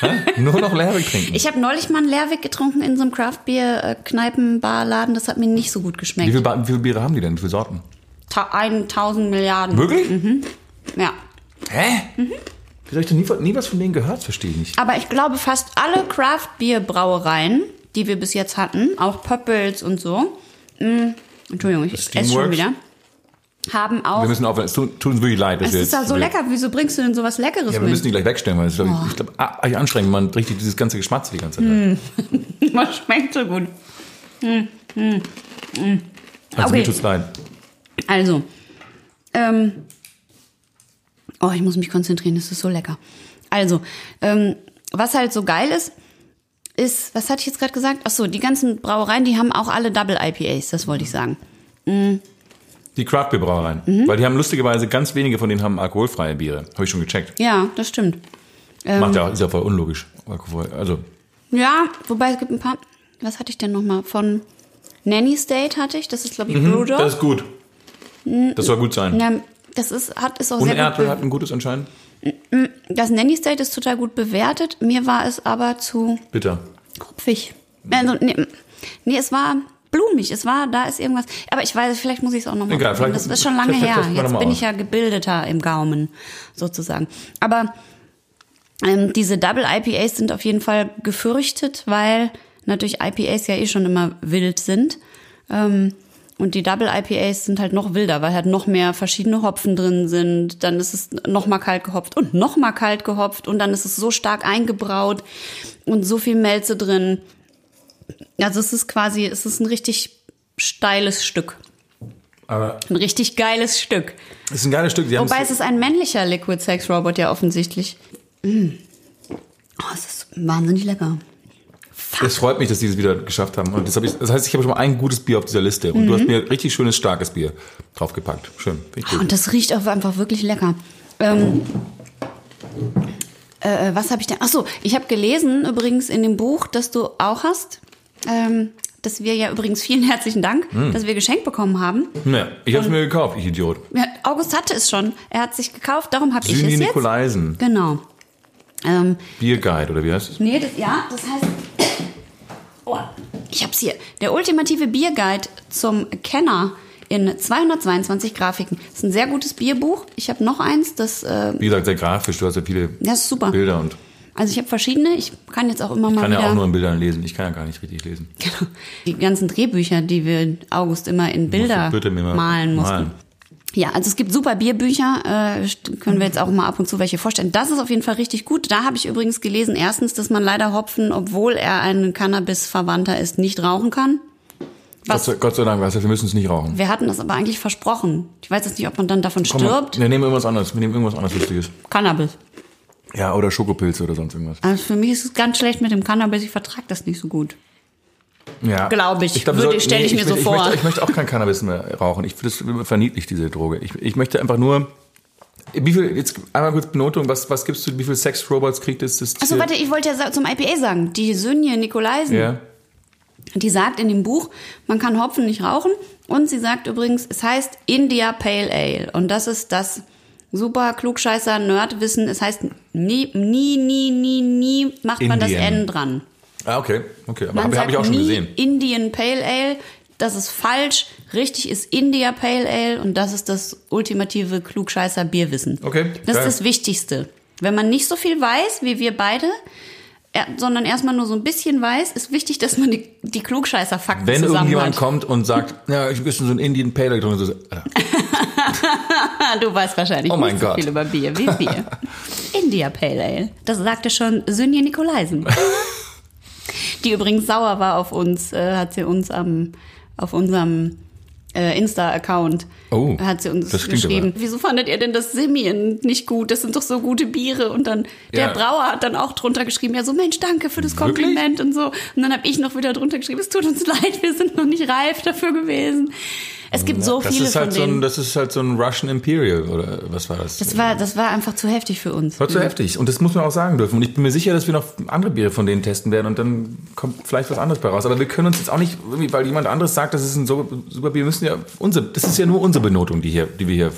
[SPEAKER 1] Hä? Nur noch Lerwig trinken.
[SPEAKER 2] Ich habe neulich mal einen Leerweg getrunken in so einem Craftbier-Kneipenbarladen. Das hat mir nicht so gut
[SPEAKER 1] wie,
[SPEAKER 2] geschmeckt.
[SPEAKER 1] viel, Ba- wie viele Biere haben die denn? Wie viele Sorten?
[SPEAKER 2] Ta 1000 Milliarden.
[SPEAKER 1] Wirklich?
[SPEAKER 2] Ja.
[SPEAKER 1] Hä? Wie soll ich nie, nie was von denen gehört? Verstehe ich nicht.
[SPEAKER 2] Aber ich glaube, fast alle Craft-Bier-Brauereien, die wir bis jetzt hatten, auch Pöppels und so, mh, Entschuldigung, ich esse schon wieder, haben auch.
[SPEAKER 1] Wir müssen aufhören. Es tut, tut uns wirklich leid. dass
[SPEAKER 2] es
[SPEAKER 1] wir
[SPEAKER 2] ist ja
[SPEAKER 1] jetzt-
[SPEAKER 2] so lecker. Wieso bringst du denn sowas Leckeres
[SPEAKER 1] Ja, wir müssen die
[SPEAKER 2] mit?
[SPEAKER 1] gleich wegstellen, weil es, glaub ich, ich glaube, ah, eigentlich anstrengend, man richtig dieses ganze Geschmatze die ganze Zeit. hat.
[SPEAKER 2] Was schmeckt so gut?
[SPEAKER 1] Also
[SPEAKER 2] Okay.
[SPEAKER 1] mir tut's leid.
[SPEAKER 2] Also, ähm, oh, ich muss mich konzentrieren, das ist so lecker. Also, ähm, was halt so geil ist, ist, was hatte ich jetzt gerade gesagt? Ach so, die ganzen Brauereien, die haben auch alle Double IPAs, das wollte ich sagen.
[SPEAKER 1] Die Craft Beer Brauereien.
[SPEAKER 2] Mhm.
[SPEAKER 1] Weil die haben lustigerweise ganz wenige von denen haben alkoholfreie Biere. Habe ich schon gecheckt.
[SPEAKER 2] Ja, das stimmt.
[SPEAKER 1] Macht ja, ist ja voll unlogisch. Alkohol, also,
[SPEAKER 2] Ja, wobei es gibt ein paar. Was hatte ich denn nochmal? Von Nanny State hatte ich, das ist glaube ich Brewdog.
[SPEAKER 1] Mhm, das ist gut. Das soll gut sein.
[SPEAKER 2] Das ist, hat, ist auch
[SPEAKER 1] Und
[SPEAKER 2] sehr gut.
[SPEAKER 1] Erdbeer hat ein gutes anscheinend.
[SPEAKER 2] das Nanny State ist total gut bewertet. Mir war es aber zu
[SPEAKER 1] Bitter.
[SPEAKER 2] hopfig. Also, nee, nee, es war blumig. Es war, da ist irgendwas. Aber ich weiß, vielleicht muss ich es auch nochmal
[SPEAKER 1] Egal, vielleicht-
[SPEAKER 2] Das ist schon lange her. Jetzt bin ich ja gebildeter im Gaumen, sozusagen. Aber ähm, diese Double IPAs sind auf jeden Fall gefürchtet, weil natürlich IPAs ja eh schon immer wild sind. Ähm, und die Double IPAs sind halt noch wilder, weil halt noch mehr verschiedene Hopfen drin sind. Dann ist es noch mal kalt gehopft und noch mal kalt gehopft und dann ist es so stark eingebraut und so viel Melze drin. Also es ist quasi, es ist ein richtig steiles Stück.
[SPEAKER 1] Aber
[SPEAKER 2] Ein richtig geiles Stück.
[SPEAKER 1] ist ein geiles Stück. Die
[SPEAKER 2] Wobei es ist ein männlicher Liquid Sex Robot ja offensichtlich. Mm. Oh, es ist wahnsinnig lecker.
[SPEAKER 1] Es freut mich, dass die es wieder geschafft haben. Und das, hab ich, das heißt, ich habe schon mal ein gutes Bier auf dieser Liste. Und du
[SPEAKER 2] Mhm.
[SPEAKER 1] hast mir richtig schönes, starkes Bier draufgepackt. Schön. Gut.
[SPEAKER 2] Und das riecht auch einfach wirklich lecker. Ähm, äh, was habe ich denn? Ach so, ich habe gelesen übrigens in dem Buch, das du auch hast, ähm, dass wir ja übrigens vielen herzlichen Dank,
[SPEAKER 1] Hm.
[SPEAKER 2] dass wir geschenkt bekommen haben.
[SPEAKER 1] Ja, ich habe es mir gekauft, ich Idiot.
[SPEAKER 2] Ja, August hatte es schon. Er hat sich gekauft, darum habe ich es jetzt.
[SPEAKER 1] Nikolaisen.
[SPEAKER 2] Genau. Ähm,
[SPEAKER 1] Bierguide, oder wie heißt es?
[SPEAKER 2] Nee, das, ja, das heißt. Oh, ich hab's hier. Der ultimative Bierguide zum Kenner in 222 Grafiken. Das ist ein sehr gutes Bierbuch. Ich habe noch eins, das, äh,
[SPEAKER 1] Wie gesagt, sehr grafisch. Du hast ja viele. Bilder und
[SPEAKER 2] Also ich habe verschiedene. Ich kann jetzt auch immer mal
[SPEAKER 1] kann
[SPEAKER 2] wieder
[SPEAKER 1] ja auch nur in Bildern lesen. Ich kann ja gar nicht richtig lesen.
[SPEAKER 2] Genau. die ganzen Drehbücher, die wir August immer in Bilder malen mussten.
[SPEAKER 1] malen.
[SPEAKER 2] Ja, also es gibt super Bierbücher, äh, können wir jetzt auch mal ab und zu welche vorstellen. Das ist auf jeden Fall richtig gut. Da habe ich übrigens gelesen, erstens, dass man leider Hopfen, obwohl er ein Cannabis-Verwandter ist, nicht rauchen kann.
[SPEAKER 1] Gott
[SPEAKER 2] Was?
[SPEAKER 1] sei, Gott sei Dank, weißt du, wir müssen es nicht rauchen.
[SPEAKER 2] Wir hatten das aber eigentlich versprochen. Ich weiß jetzt nicht, ob man dann davon
[SPEAKER 1] Komm
[SPEAKER 2] stirbt.
[SPEAKER 1] wir nehmen irgendwas anderes. Wir nehmen irgendwas anderes Lustiges.
[SPEAKER 2] Cannabis.
[SPEAKER 1] Ja, oder Schokopilze oder sonst irgendwas.
[SPEAKER 2] Also für mich ist es ganz schlecht mit dem Cannabis. Ich vertrage das nicht so gut.
[SPEAKER 1] Ja.
[SPEAKER 2] Glaub ich.
[SPEAKER 1] glaub, wir
[SPEAKER 2] Würde-
[SPEAKER 1] sollten-
[SPEAKER 2] stell ich mir so
[SPEAKER 1] möchte,
[SPEAKER 2] vor.
[SPEAKER 1] Ich möchte, ich möchte auch kein Cannabis mehr rauchen. Ich finde das verniedlich, diese Droge. Ich, ich möchte einfach nur. Wie viel, jetzt einmal kurz Benotung, was, was gibst du, wie viel Sex-Robots kriegt es? Das
[SPEAKER 2] Also
[SPEAKER 1] Tier?
[SPEAKER 2] warte, ich wollte ja zum IPA sagen. Die Sönje Nikolaisen,
[SPEAKER 1] Ja.
[SPEAKER 2] die sagt in dem Buch, man kann Hopfen nicht rauchen. Und sie sagt übrigens, es heißt India Pale Ale. Und das ist das super klugscheißer Nerdwissen. Es heißt nie, nie, nie, nie, nie macht man das. N dran.
[SPEAKER 1] Ah, okay. Okay, aber habe hab ich auch schon
[SPEAKER 2] nie
[SPEAKER 1] gesehen.
[SPEAKER 2] Indian Pale Ale. Das ist falsch. Richtig ist India Pale Ale und das ist das ultimative klugscheißer Bierwissen.
[SPEAKER 1] Okay,
[SPEAKER 2] Das
[SPEAKER 1] geil.
[SPEAKER 2] ist das Wichtigste. Wenn man nicht so viel weiß, wie wir beide, er- sondern erstmal nur so ein bisschen weiß, ist wichtig, dass man die, die Klugscheißer-Fakten
[SPEAKER 1] Wenn irgendjemand
[SPEAKER 2] hat.
[SPEAKER 1] kommt und sagt, ja, ich bisschen so ein Indian Pale Ale drin, so, Alter,
[SPEAKER 2] Du weißt wahrscheinlich
[SPEAKER 1] Oh mein
[SPEAKER 2] nicht so
[SPEAKER 1] Gott.
[SPEAKER 2] viel über Bier wie wir. India Pale Ale. Das sagte schon Sönje Nikolaisen. Die übrigens sauer war auf uns, äh, hat sie uns am, auf unserem äh, Insta-Account
[SPEAKER 1] Oh,
[SPEAKER 2] hat sie uns geschrieben.
[SPEAKER 1] aber-
[SPEAKER 2] Wieso fandet ihr denn das Simien nicht gut? Das sind doch so gute Biere. Und dann der
[SPEAKER 1] Ja.
[SPEAKER 2] Brauer hat dann auch drunter geschrieben, ja so Mensch, danke für das
[SPEAKER 1] Wirklich?
[SPEAKER 2] Kompliment und so. Und dann habe ich noch wieder drunter geschrieben, es tut uns leid, wir sind noch nicht reif dafür gewesen. Es gibt so
[SPEAKER 1] das
[SPEAKER 2] viele
[SPEAKER 1] ist halt
[SPEAKER 2] von
[SPEAKER 1] so
[SPEAKER 2] denen.
[SPEAKER 1] ein, das ist halt so ein Russian Imperial, oder was war das?
[SPEAKER 2] Das war, das war einfach zu heftig für uns.
[SPEAKER 1] War zu heftig. Und das muss man auch sagen dürfen. Und ich bin mir sicher, dass wir noch andere Biere von denen testen werden und dann kommt vielleicht was anderes bei raus. Aber wir können uns jetzt auch nicht, weil jemand anderes sagt, das ist ein super, super Bier, wir müssen ja unsere, das ist ja nur unsere Benotung, die hier, die wir hier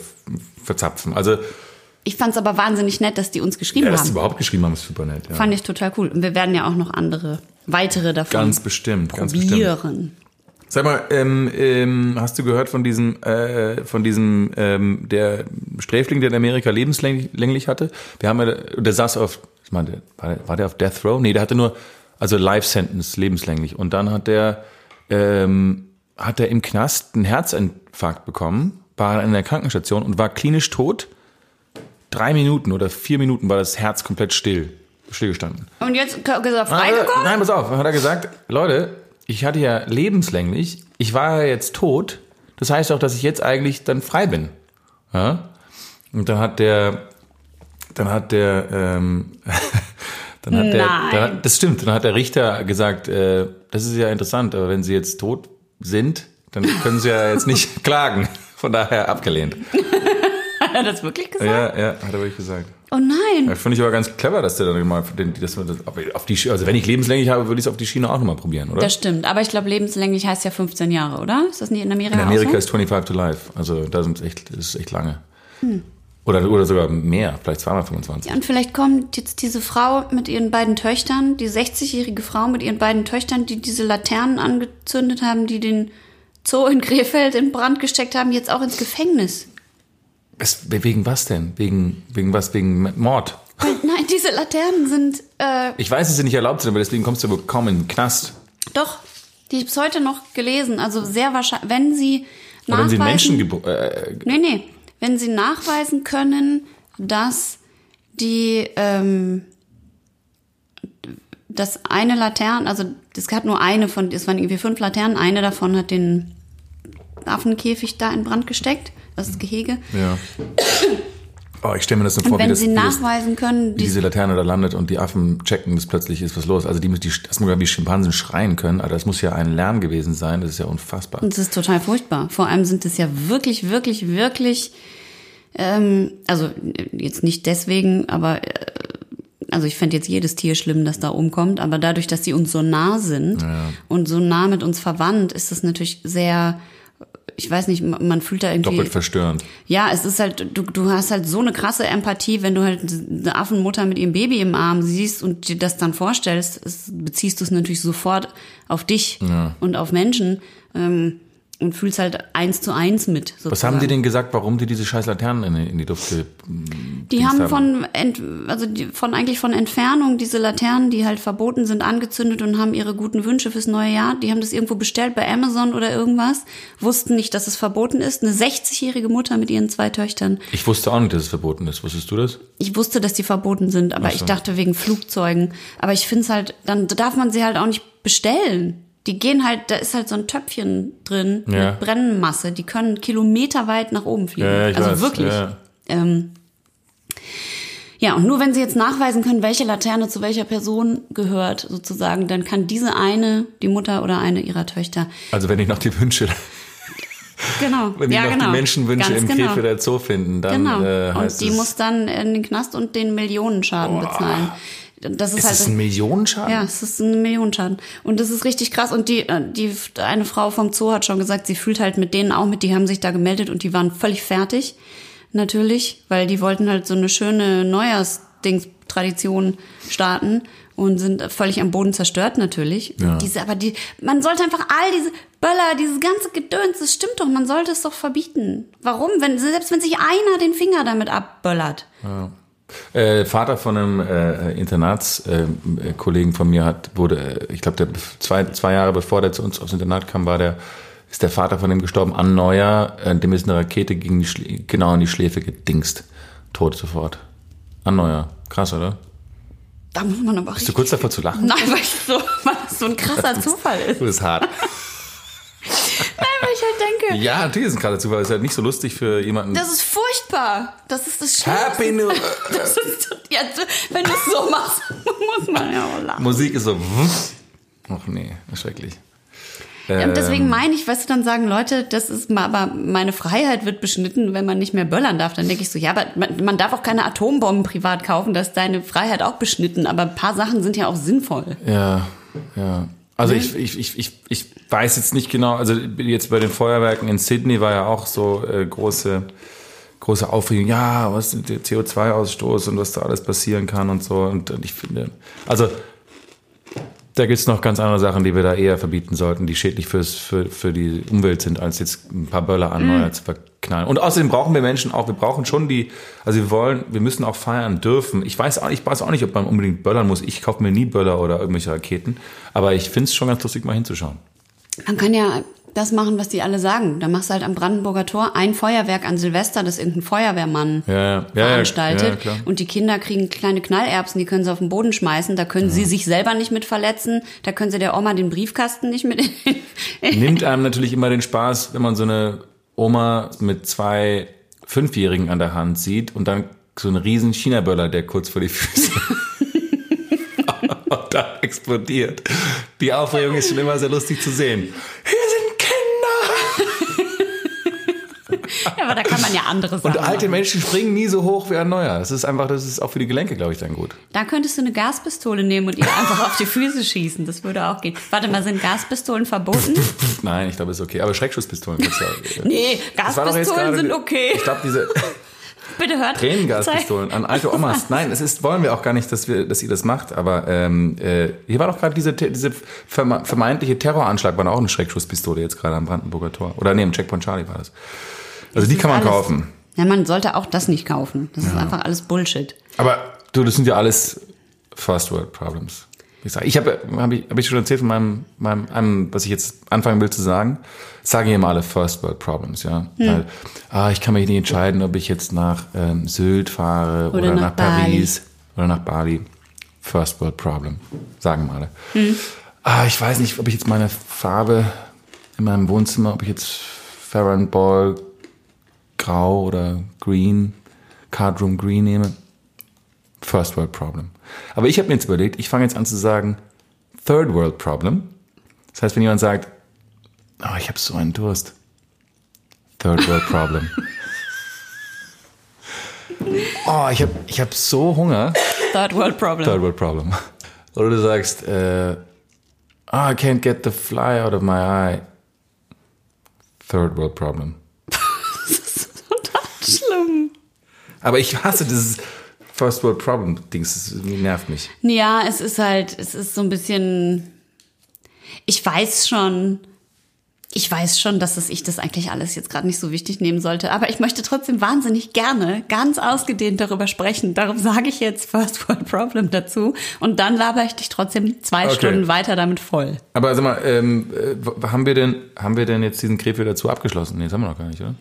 [SPEAKER 1] verzapfen. Also,
[SPEAKER 2] Ich fand es aber wahnsinnig nett, dass die uns geschrieben
[SPEAKER 1] ja, dass die
[SPEAKER 2] haben.
[SPEAKER 1] überhaupt geschrieben haben, ist super nett. Ja.
[SPEAKER 2] Fand ich total cool. Und wir werden ja auch noch andere, weitere davon
[SPEAKER 1] Ganz bestimmt, ganz bestimmt. Sag mal, ähm, ähm, hast du gehört von diesem, äh, von diesem, ähm, der Sträfling, der in Amerika lebenslänglich hatte? Wir haben ja, der saß auf, ich meine, war, der- war der auf Death Row? Nee, der hatte nur, also Life Sentence, lebenslänglich. Und dann hat der, ähm, hat er im Knast einen Herzinfarkt bekommen, war in der Krankenstation und war klinisch tot. Drei Minuten oder vier Minuten war das Herz komplett still, stillgestanden.
[SPEAKER 2] Und jetzt ist er freigekommen?
[SPEAKER 1] nein, pass auf, hat er gesagt, Leute, ich hatte ja lebenslänglich, ich war ja jetzt tot, das heißt auch, dass ich jetzt eigentlich dann frei bin. Ja? Und dann hat der, dann hat der, ähm, Dann hat der, dann hat, das stimmt, dann hat der Richter gesagt, äh, das ist ja interessant, aber wenn Sie jetzt tot sind, dann können Sie ja jetzt nicht klagen. Von daher abgelehnt.
[SPEAKER 2] Hat er das wirklich gesagt?
[SPEAKER 1] Ja, ja, hat er wirklich gesagt.
[SPEAKER 2] Oh nein.
[SPEAKER 1] Ja, Finde ich aber ganz clever, dass der dann mal, dass man das, auf die, also wenn ich lebenslänglich habe, würde ich es auf die Schiene auch nochmal probieren, oder?
[SPEAKER 2] Das stimmt. Aber ich glaube, lebenslänglich heißt ja 15 Jahre, oder? Ist das nicht in Amerika
[SPEAKER 1] In Amerika
[SPEAKER 2] so?
[SPEAKER 1] ist 25 to life, also da sind echt, das ist echt lange.
[SPEAKER 2] Hm.
[SPEAKER 1] Oder, oder sogar mehr, vielleicht zweimal 25.
[SPEAKER 2] Ja, und vielleicht kommt jetzt diese Frau mit ihren beiden Töchtern, die 60-jährige Frau mit ihren beiden Töchtern, die diese Laternen angezündet haben, die den Zoo in Krefeld in Brand gesteckt haben, jetzt auch ins Gefängnis.
[SPEAKER 1] Was, wegen was denn? Wegen, wegen was? Wegen Mord?
[SPEAKER 2] Nein, diese Laternen sind, äh,
[SPEAKER 1] Ich weiß, dass sie nicht erlaubt sind, aber deswegen kommst du wohl kaum in den Knast.
[SPEAKER 2] doch, die habe heute noch gelesen. Also sehr wahrscheinlich, wenn sie
[SPEAKER 1] Oder wenn sie
[SPEAKER 2] nachweisen...
[SPEAKER 1] Menschen äh,
[SPEAKER 2] Nee, nee. Wenn sie nachweisen können, dass die, ähm, dass eine Laterne, also es hat nur eine von, es waren irgendwie fünf Laternen, eine davon hat den Affenkäfig da in Brand gesteckt, das Gehege.
[SPEAKER 1] Ja. Oh, ich stelle mir das so
[SPEAKER 2] Und
[SPEAKER 1] vor, wie,
[SPEAKER 2] wenn
[SPEAKER 1] das,
[SPEAKER 2] sie
[SPEAKER 1] wie, das,
[SPEAKER 2] nachweisen können,
[SPEAKER 1] wie
[SPEAKER 2] die,
[SPEAKER 1] diese Laterne da landet und die Affen checken, dass plötzlich ist was los. Also die, die das muss ja wie Schimpansen schreien können. Also das muss ja ein Lärm gewesen sein. Das ist ja unfassbar.
[SPEAKER 2] das ist total furchtbar. Vor allem sind es ja wirklich, wirklich, wirklich, ähm, also jetzt nicht deswegen, aber äh, also ich fände jetzt jedes Tier schlimm, das da umkommt, aber dadurch, dass sie uns so nah sind und so nah mit uns verwandt, ist es natürlich sehr, ich weiß nicht, man fühlt da irgendwie.
[SPEAKER 1] Doppelt verstörend.
[SPEAKER 2] Ja, es ist halt, du, du hast halt so eine krasse Empathie, wenn du halt eine Affenmutter mit ihrem Baby im Arm siehst und dir das dann vorstellst, es, beziehst du es natürlich sofort auf dich und auf Menschen ähm, und fühlst halt eins zu eins mit. Sozusagen.
[SPEAKER 1] Was haben die denn gesagt, warum die diese scheiß Laternen in, in die Luft
[SPEAKER 2] Die haben
[SPEAKER 1] haben?
[SPEAKER 2] von, ent, also die, von eigentlich von Entfernung diese Laternen, die halt verboten sind, angezündet und haben ihre guten Wünsche fürs neue Jahr. Die haben das irgendwo bestellt bei Amazon oder irgendwas, wussten nicht, dass es verboten ist. Eine 60-jährige Mutter mit ihren zwei Töchtern.
[SPEAKER 1] Ich wusste auch nicht, dass es verboten ist. Wusstest du das?
[SPEAKER 2] Ich wusste, dass die verboten sind, aber
[SPEAKER 1] so.
[SPEAKER 2] ich dachte wegen Flugzeugen. Aber ich finde es halt, dann darf man sie halt auch nicht bestellen. Die gehen halt, da ist halt so ein Töpfchen drin
[SPEAKER 1] Ja.
[SPEAKER 2] mit Brennmasse. Die können kilometerweit nach oben fliegen.
[SPEAKER 1] Ja,
[SPEAKER 2] also
[SPEAKER 1] weiß,
[SPEAKER 2] wirklich.
[SPEAKER 1] ja.
[SPEAKER 2] Ähm, ja, und nur wenn sie jetzt nachweisen können, welche Laterne zu welcher Person gehört, sozusagen, dann kann diese eine, die Mutter oder eine ihrer Töchter,
[SPEAKER 1] Also wenn ich noch die Wünsche,
[SPEAKER 2] genau,
[SPEAKER 1] wenn
[SPEAKER 2] ja,
[SPEAKER 1] die noch
[SPEAKER 2] genau,
[SPEAKER 1] die Menschenwünsche
[SPEAKER 2] Ganz
[SPEAKER 1] im
[SPEAKER 2] genau.
[SPEAKER 1] Krefelder Zoo finden, dann
[SPEAKER 2] Genau.
[SPEAKER 1] äh, heißt
[SPEAKER 2] und die
[SPEAKER 1] es,
[SPEAKER 2] muss dann in den Knast und den Millionenschaden bezahlen. Das ist,
[SPEAKER 1] ist
[SPEAKER 2] halt
[SPEAKER 1] es ein Millionenschaden?
[SPEAKER 2] ja, es ist ein Millionenschaden. Und das ist richtig krass. Und die, äh, die, eine Frau vom Zoo hat schon gesagt, sie fühlt halt mit denen auch mit, die haben sich da gemeldet und die waren völlig fertig. Natürlich, weil die wollten halt so eine schöne Neujahrsdings-Tradition starten und sind völlig am Boden zerstört natürlich.
[SPEAKER 1] Ja.
[SPEAKER 2] Diese, aber die, man sollte einfach all diese Böller, dieses ganze Gedöns, das stimmt doch, man sollte es doch verbieten. Warum? Wenn, selbst wenn sich einer den Finger damit abböllert.
[SPEAKER 1] Äh, Vater von einem äh, Internatskollegen äh, Kollegen von mir hat, wurde, äh, ich glaube, der zwei, zwei Jahre bevor der zu uns aufs Internat kam, war der, ist der Vater von dem gestorben an Neujahr, äh, dem ist eine Rakete gegen die genau in die Schläfe gedingst. Tot sofort. An Neujahr. Krass, oder?
[SPEAKER 2] Da muss man aber
[SPEAKER 1] Bist du kurz davor zu lachen?
[SPEAKER 2] Nein, weil es so, weil es so ein krasser Zufall ist.
[SPEAKER 1] Du bist hart.
[SPEAKER 2] Nein, weil ich halt denke,
[SPEAKER 1] ja, natürlich ist ein krasser Zufall. Ist halt nicht so lustig für jemanden.
[SPEAKER 2] das ist furchtbar. Das ist das Schlimmste.
[SPEAKER 1] Happy New
[SPEAKER 2] Das ist, ja, wenn du es so machst, muss man ja auch lachen.
[SPEAKER 1] Musik ist so. Ach nee, schrecklich.
[SPEAKER 2] Und deswegen
[SPEAKER 1] Ähm,
[SPEAKER 2] meine ich, weißt du, dann sagen Leute, das ist mal, aber meine Freiheit wird beschnitten, wenn man nicht mehr böllern darf. Dann denke ich so, ja, aber man, man darf auch keine Atombomben privat kaufen, da ist deine Freiheit auch beschnitten. Aber ein paar Sachen sind ja auch sinnvoll.
[SPEAKER 1] Ja, ja. Also ich, ich, ich, ich, ich weiß jetzt nicht genau, also jetzt bei den Feuerwerken in Sydney war ja auch so äh, große, große Aufregung, ja, was ist der CO2-Ausstoß und was da alles passieren kann und so. Und, und ich finde, also da gibt's noch ganz andere Sachen, die wir da eher verbieten sollten, die schädlich fürs, für, für die Umwelt sind, als jetzt ein paar Böller an Neujahr zu verknallen. Und außerdem brauchen wir Menschen auch, wir brauchen schon die, also wir wollen, wir müssen auch feiern dürfen. Ich weiß auch, ich weiß auch nicht, ob man unbedingt böllern muss. Ich kaufe mir nie Böller oder irgendwelche Raketen. Aber ich find's schon ganz lustig, mal hinzuschauen.
[SPEAKER 2] Man kann ja das machen, was die alle sagen. Da machst du halt am Brandenburger Tor ein Feuerwerk an Silvester, das irgendein Feuerwehrmann
[SPEAKER 1] Ja, ja.
[SPEAKER 2] Veranstaltet.
[SPEAKER 1] ja,
[SPEAKER 2] und die Kinder kriegen kleine Knallerbsen, die können sie auf den Boden schmeißen. Da können sie sich selber nicht mit verletzen. Da können sie der Oma den Briefkasten nicht mit.
[SPEAKER 1] Nimmt einem natürlich immer den Spaß, wenn man so eine Oma mit zwei Fünfjährigen an der Hand sieht und dann so einen riesen China-Böller, der kurz vor die Füße. Und dann explodiert. Die Aufregung ist schon immer sehr lustig zu sehen. Hier sind Kinder!
[SPEAKER 2] Ja, aber da kann man ja andere Sachen
[SPEAKER 1] Und alte
[SPEAKER 2] machen.
[SPEAKER 1] Menschen springen nie so hoch wie ein neuer. Das ist einfach, das ist auch für die Gelenke, glaube ich, dann gut.
[SPEAKER 2] Da könntest du eine Gaspistole nehmen und ihr einfach auf die Füße schießen. Das würde auch gehen. Warte mal, sind Gaspistolen verboten?
[SPEAKER 1] Nein, ich glaube, ist okay. Aber Schreckschusspistolen ja.
[SPEAKER 2] Nee, Gaspistolen sind okay.
[SPEAKER 1] Ich glaube, diese
[SPEAKER 2] Bitte hört.
[SPEAKER 1] Tränengaspistolen an alte Omas. Nein, es ist, wollen wir auch gar nicht, dass wir, dass ihr das macht. Aber ähm, äh, hier war doch gerade diese, diese verme- vermeintliche Terroranschlag, war auch eine Schreckschusspistole jetzt gerade am Brandenburger Tor. Oder nee, im Checkpoint Charlie war das. Also die kann man
[SPEAKER 2] Alles-
[SPEAKER 1] kaufen.
[SPEAKER 2] Ja, man sollte auch das nicht kaufen. Das ist einfach alles Bullshit.
[SPEAKER 1] Aber du, das sind ja alles First World Problems. Ich, sag, ich habe, habe ich, hab ich schon erzählt von meinem, meinem, einem, was ich jetzt anfangen will zu sagen. Sagen immer alle First World Problems, ja. Weil, ah, ich kann mich nicht entscheiden, ob ich jetzt nach ähm, Sylt fahre oder,
[SPEAKER 2] Oder
[SPEAKER 1] nach,
[SPEAKER 2] nach.
[SPEAKER 1] Paris oder nach Bali. First World Problem, sagen mal alle. Ah, ich weiß nicht, ob ich jetzt meine Farbe in meinem Wohnzimmer, ob ich jetzt Farron Ball Grau oder Green, Cardroom Green nehme. First World Problem. Aber ich habe mir jetzt überlegt, ich fange jetzt an zu sagen Third World Problem. Das heißt, wenn jemand sagt, oh, ich habe so einen Durst. Third World Problem. oh, ich habe ich hab so Hunger.
[SPEAKER 2] Third World Problem.
[SPEAKER 1] Third World Problem. Oder du sagst, äh, oh, I can't get the fly out of my eye. Third World Problem.
[SPEAKER 2] Total schlimm.
[SPEAKER 1] Aber ich hasse dieses First World Problem Dings. Das nervt mich.
[SPEAKER 2] Ja, es ist halt, es ist so ein bisschen. Ich weiß schon, ich weiß schon, dass es ich das eigentlich alles jetzt gerade nicht so wichtig nehmen sollte, aber ich möchte trotzdem wahnsinnig gerne ganz ausgedehnt darüber sprechen. Darum sage ich jetzt First World Problem dazu und dann laber ich dich trotzdem zwei
[SPEAKER 1] Okay.
[SPEAKER 2] Stunden weiter damit voll.
[SPEAKER 1] Aber sag mal, ähm, äh, haben wir denn, haben wir denn jetzt diesen Krefeld dazu abgeschlossen? Nee, das haben wir noch gar nicht, oder?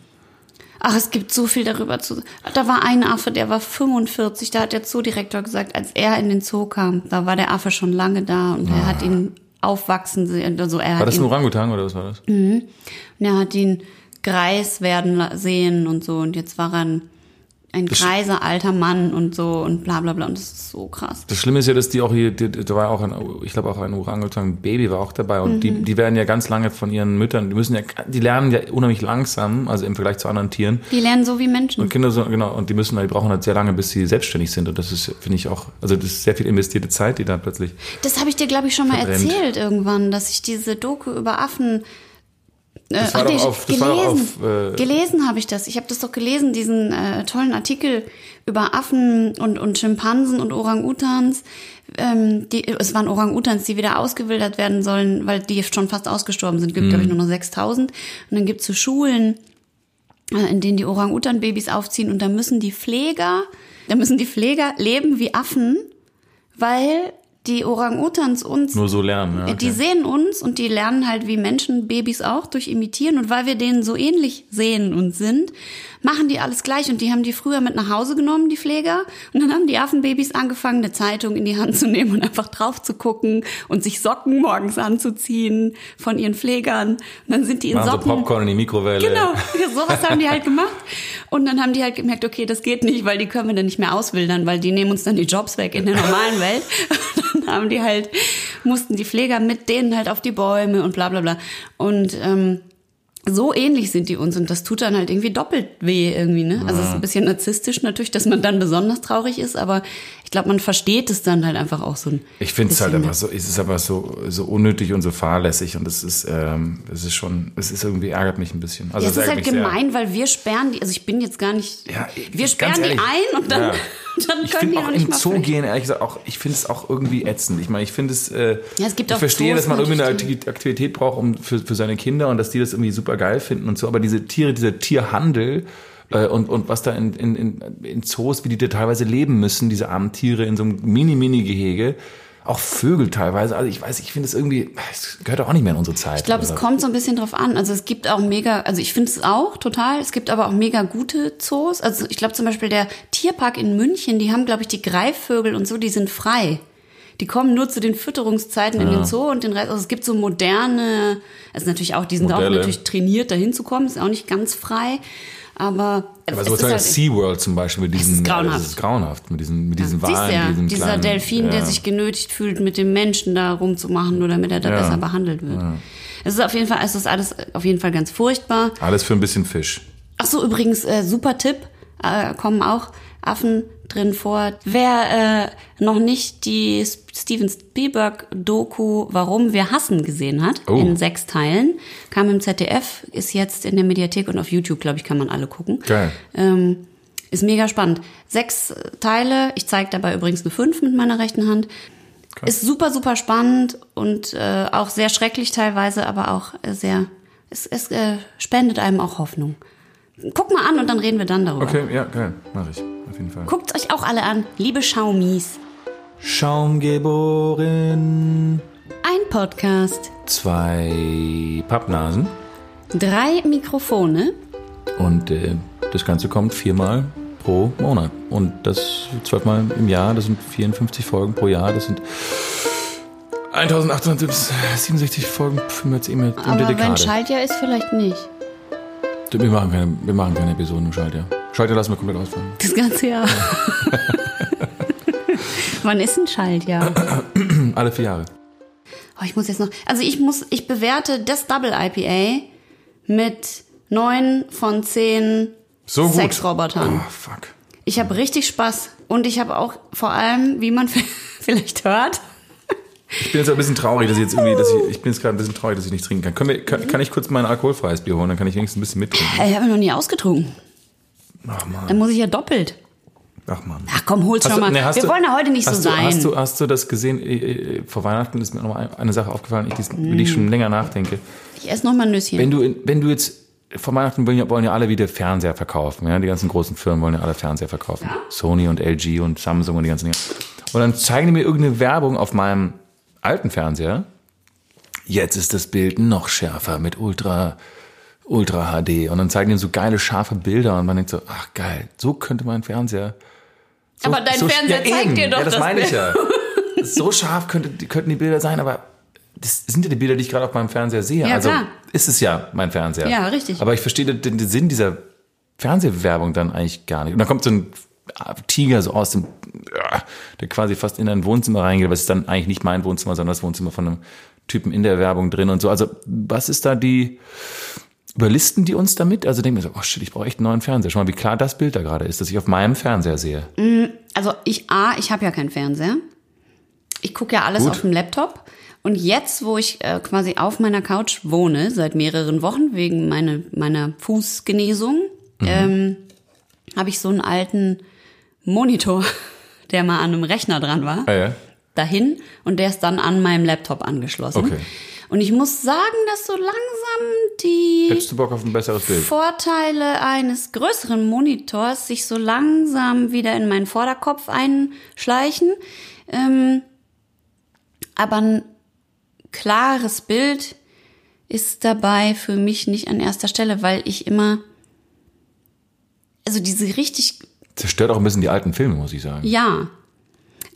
[SPEAKER 2] Ach, es gibt so viel darüber zu. Da war ein Affe, der war 45, da hat der Zoodirektor gesagt, als er in den Zoo kam, da war der Affe schon lange da und er hat ihn aufwachsen sehen. Also er
[SPEAKER 1] War
[SPEAKER 2] hat
[SPEAKER 1] das ein Orangutan oder was war das?
[SPEAKER 2] und er hat ihn greis werden sehen und so und jetzt war er ein, ein greiser alter Mann und so und bla bla bla und das ist so krass.
[SPEAKER 1] Das Schlimme ist ja, dass die auch hier, die, da war auch ein, ich glaube auch ein Orangutan-Baby war auch dabei und die, die werden ja ganz lange von ihren Müttern, die müssen ja, die lernen ja unheimlich langsam, also im Vergleich zu anderen Tieren.
[SPEAKER 2] Die lernen so wie Menschen.
[SPEAKER 1] Und Kinder so, genau, und die müssen, die brauchen halt sehr lange, bis sie selbstständig sind. Und das ist, finde ich auch, also das ist sehr viel investierte Zeit, die da plötzlich.
[SPEAKER 2] Das habe ich dir, glaube ich, schon mal
[SPEAKER 1] Verbrennt.
[SPEAKER 2] erzählt irgendwann, dass ich diese Doku über Affen. Äh,
[SPEAKER 1] Das war
[SPEAKER 2] ach
[SPEAKER 1] doch auf- das war doch
[SPEAKER 2] gelesen.
[SPEAKER 1] auf, äh,
[SPEAKER 2] gelesen habe ich das. Ich habe das doch gelesen, diesen äh, tollen Artikel über Affen und, und Schimpansen und Orang-Utans. Ähm, die, es waren Orang-Utans, die wieder ausgewildert werden sollen, weil die schon fast ausgestorben sind. Gibt,
[SPEAKER 1] Mhm.
[SPEAKER 2] glaube ich, nur noch 6000. Und dann gibt's so Schulen, äh, in denen die Orang-Utan-Babys aufziehen und da müssen die Pfleger, da müssen die Pfleger leben wie Affen, weil die Orang-Utans uns
[SPEAKER 1] Nur so lernen. Ja,
[SPEAKER 2] die
[SPEAKER 1] okay.
[SPEAKER 2] sehen uns und die lernen halt wie Menschen, Babys auch durch Imitieren. Und weil wir denen so ähnlich sehen und sind, machen die alles gleich. Und die haben die früher mit nach Hause genommen, die Pfleger. Und dann haben die Affenbabys angefangen, eine Zeitung in die Hand zu nehmen und einfach drauf zu gucken und sich Socken morgens anzuziehen von ihren Pflegern. Und dann sind die in
[SPEAKER 1] Machen so
[SPEAKER 2] Socken.
[SPEAKER 1] Popcorn in die Mikrowelle.
[SPEAKER 2] Genau, sowas haben die halt gemacht. Und dann haben die halt gemerkt, okay, das geht nicht, weil die können wir dann nicht mehr auswildern, weil die nehmen uns dann die Jobs weg in der normalen Welt. Und dann haben die halt, mussten die Pfleger mit denen halt auf die Bäume und bla bla bla. Und ähm, so ähnlich sind die uns und das tut dann halt irgendwie doppelt weh irgendwie, ne? Also es ist ein bisschen narzisstisch natürlich, dass man dann besonders traurig ist, aber ich glaube, man versteht es dann halt einfach auch so ein
[SPEAKER 1] Ich finde es halt einfach so, es ist aber so, so unnötig und so fahrlässig und es ist, ähm, es ist schon, es ist irgendwie ärgert mich ein bisschen. Also
[SPEAKER 2] Ja, es ist halt
[SPEAKER 1] mich sehr.
[SPEAKER 2] gemein, weil wir sperren die, also ich bin jetzt gar nicht,
[SPEAKER 1] Ja,
[SPEAKER 2] wir
[SPEAKER 1] ganz
[SPEAKER 2] sperren die
[SPEAKER 1] ehrlich,
[SPEAKER 2] ein und dann,
[SPEAKER 1] ja.
[SPEAKER 2] dann
[SPEAKER 1] Ich
[SPEAKER 2] können die auch nicht
[SPEAKER 1] im
[SPEAKER 2] mal
[SPEAKER 1] Zoo
[SPEAKER 2] flüchten.
[SPEAKER 1] gehen, ehrlich gesagt, auch, ich finde es auch irgendwie ätzend. Ich meine, ich finde es, äh,
[SPEAKER 2] Ja, es gibt
[SPEAKER 1] ich
[SPEAKER 2] auch
[SPEAKER 1] verstehe,
[SPEAKER 2] Zoos,
[SPEAKER 1] dass man irgendwie eine
[SPEAKER 2] die-
[SPEAKER 1] Akti- Aktivität braucht um, für, für seine Kinder und dass die das irgendwie super geil finden und so, aber diese Tiere, dieser Tierhandel, äh, und, und was da in, in, in, in Zoos, wie die da teilweise leben müssen, diese armen Tiere in so einem Mini-Mini-Gehege, auch Vögel teilweise. Also ich weiß, ich finde es irgendwie, es gehört auch nicht mehr in unsere Zeit.
[SPEAKER 2] Ich glaube, es
[SPEAKER 1] oder?
[SPEAKER 2] kommt so ein bisschen drauf an. Also es gibt auch mega, also ich finde es auch total, es gibt aber auch mega gute Zoos. Also ich glaube zum Beispiel der Tierpark in München, die haben, glaube ich, die Greifvögel und so, die sind frei. Die kommen nur zu den Fütterungszeiten in den Zoo und den Rest. Also es gibt so moderne, also natürlich auch, die sind auch
[SPEAKER 1] Modelle.
[SPEAKER 2] natürlich trainiert, dahin zu kommen, ist auch nicht ganz frei. Aber,
[SPEAKER 1] Aber so
[SPEAKER 2] halt,
[SPEAKER 1] SeaWorld zum Beispiel mit diesen.
[SPEAKER 2] ist grauenhaft.
[SPEAKER 1] Das ist grauenhaft. Mit diesen, mit diesen
[SPEAKER 2] Siehst du
[SPEAKER 1] Walen,
[SPEAKER 2] ja,
[SPEAKER 1] diesen
[SPEAKER 2] dieser
[SPEAKER 1] kleinen,
[SPEAKER 2] Delfin,
[SPEAKER 1] ja.
[SPEAKER 2] der sich genötigt fühlt, mit dem Menschen da rumzumachen, nur damit er da
[SPEAKER 1] Ja.
[SPEAKER 2] besser behandelt wird. Es ist auf jeden Fall, es ist alles auf jeden Fall ganz furchtbar.
[SPEAKER 1] Alles für ein bisschen Fisch.
[SPEAKER 2] Ach so, übrigens, äh, super Tipp, äh, kommen auch Affen drin vor. Wer äh, noch nicht die Steven Spielberg-Doku Warum wir hassen gesehen hat,
[SPEAKER 1] Oh.
[SPEAKER 2] in sechs Teilen, kam im ZDF, ist jetzt in der Mediathek und auf YouTube, glaube ich, kann man alle gucken.
[SPEAKER 1] Geil.
[SPEAKER 2] Ähm, ist mega spannend. Sechs äh, Teile, ich zeige dabei übrigens eine fünf mit meiner rechten Hand. Ist super, super spannend und äh, auch sehr schrecklich teilweise, aber auch äh, sehr, es, es äh, spendet einem auch Hoffnung. Guckt mal an und dann reden wir dann darüber.
[SPEAKER 1] Okay, ja, geil. Mach ich. Jeden Fall.
[SPEAKER 2] Guckt euch auch alle an, liebe Schaumis.
[SPEAKER 1] Schaum geboren.
[SPEAKER 2] Ein Podcast,
[SPEAKER 1] Zwei Pappnasen.
[SPEAKER 2] drei Mikrofone,
[SPEAKER 1] Und äh, das Ganze kommt viermal pro Monat. Und das zwölfmal im Jahr. Das sind 54 Folgen pro Jahr. Das sind 1867 Folgen für jetzt eben um
[SPEAKER 2] aber
[SPEAKER 1] die
[SPEAKER 2] wenn. Schaltjahr ist, vielleicht nicht.
[SPEAKER 1] Wir machen keine, wir machen keine Episoden im Schaltjahr. Schaltjahr lassen wir komplett ausfallen.
[SPEAKER 2] Das ganze Jahr. Wann ist ein Schaltjahr?
[SPEAKER 1] Alle vier Jahre.
[SPEAKER 2] Oh, ich muss jetzt noch. Also ich muss, ich bewerte das Double IPA mit neun von zehn
[SPEAKER 1] So.
[SPEAKER 2] Sexrobotern.
[SPEAKER 1] Oh, fuck.
[SPEAKER 2] Ich habe richtig Spaß und ich habe auch vor allem, wie man vielleicht hört,
[SPEAKER 1] Ich bin jetzt ein bisschen traurig, dass ich jetzt irgendwie, dass ich, ich bin jetzt gerade ein bisschen traurig, dass ich nicht trinken kann. Können wir, kann, kann ich kurz mein alkoholfreies Bier holen? Dann kann ich wenigstens ein bisschen mittrinken.
[SPEAKER 2] ich habe noch nie ausgetrunken.
[SPEAKER 1] Ach man.
[SPEAKER 2] Dann muss ich ja doppelt.
[SPEAKER 1] Ach man.
[SPEAKER 2] Ach komm, hol's
[SPEAKER 1] Hast
[SPEAKER 2] schon
[SPEAKER 1] du-
[SPEAKER 2] mal.
[SPEAKER 1] nee,
[SPEAKER 2] Wir
[SPEAKER 1] du-
[SPEAKER 2] wollen ja heute nicht so
[SPEAKER 1] du,
[SPEAKER 2] sein.
[SPEAKER 1] Hast du, hast du das gesehen? Äh, äh, Vor Weihnachten ist mir noch mal eine Sache aufgefallen, ich, über die ich schon länger nachdenke.
[SPEAKER 2] ich esse noch mal ein Nüsschen.
[SPEAKER 1] Wenn du, wenn du jetzt, vor Weihnachten wollen ja, wollen ja alle wieder Fernseher verkaufen. Ja? Die ganzen großen Firmen wollen ja alle Fernseher verkaufen. Sony und LG und Samsung und die ganzen Dinge. Und dann zeigen die mir irgendeine Werbung auf meinem alten Fernseher. Jetzt ist das Bild noch schärfer mit Ultra, Ultra HD. Und dann zeigen die so geile, scharfe Bilder und man denkt so, ach geil, so könnte mein Fernseher. So,
[SPEAKER 2] Aber dein Fernseher zeigt
[SPEAKER 1] eben.
[SPEAKER 2] dir doch
[SPEAKER 1] Ja, das
[SPEAKER 2] das
[SPEAKER 1] meine ich ja. So scharf könnte, könnten die Bilder sein, aber das sind ja die Bilder, die ich gerade auf meinem Fernseher sehe.
[SPEAKER 2] Ja,
[SPEAKER 1] also
[SPEAKER 2] klar.
[SPEAKER 1] ist es ja mein Fernseher.
[SPEAKER 2] Ja, richtig.
[SPEAKER 1] Aber ich verstehe den, den Sinn dieser Fernsehwerbung dann eigentlich gar nicht. Und dann kommt so ein Tiger so aus dem, ja, der quasi fast in ein Wohnzimmer reingeht, aber es ist dann eigentlich nicht mein Wohnzimmer, sondern das Wohnzimmer von einem Typen in der Werbung drin und so. Also was ist da die, überlisten die uns damit? Also denken wir so, oh shit, ich brauche echt einen neuen Fernseher. Schau mal, wie klar das Bild da gerade ist, das ich auf meinem Fernseher sehe.
[SPEAKER 2] Also ich A, ich habe ja keinen Fernseher. Ich gucke ja alles
[SPEAKER 1] Gut.
[SPEAKER 2] auf dem Laptop. Und jetzt, wo ich äh, quasi auf meiner Couch wohne, seit mehreren Wochen, wegen meine, meiner Fußgenesung, ähm, habe ich so einen alten Monitor, der mal an einem Rechner dran war,
[SPEAKER 1] Ah, ja.
[SPEAKER 2] dahin und der ist dann an meinem Laptop angeschlossen.
[SPEAKER 1] Okay.
[SPEAKER 2] Und ich muss sagen, dass so langsam die
[SPEAKER 1] Hättest du Bock auf ein besseres Bild?
[SPEAKER 2] Vorteile eines größeren Monitors sich so langsam wieder in meinen Vorderkopf einschleichen. Ähm, aber ein klares Bild ist dabei für mich nicht an erster Stelle, weil ich immer, also diese richtig
[SPEAKER 1] Zerstört auch ein bisschen die alten Filme, muss ich sagen.
[SPEAKER 2] ja.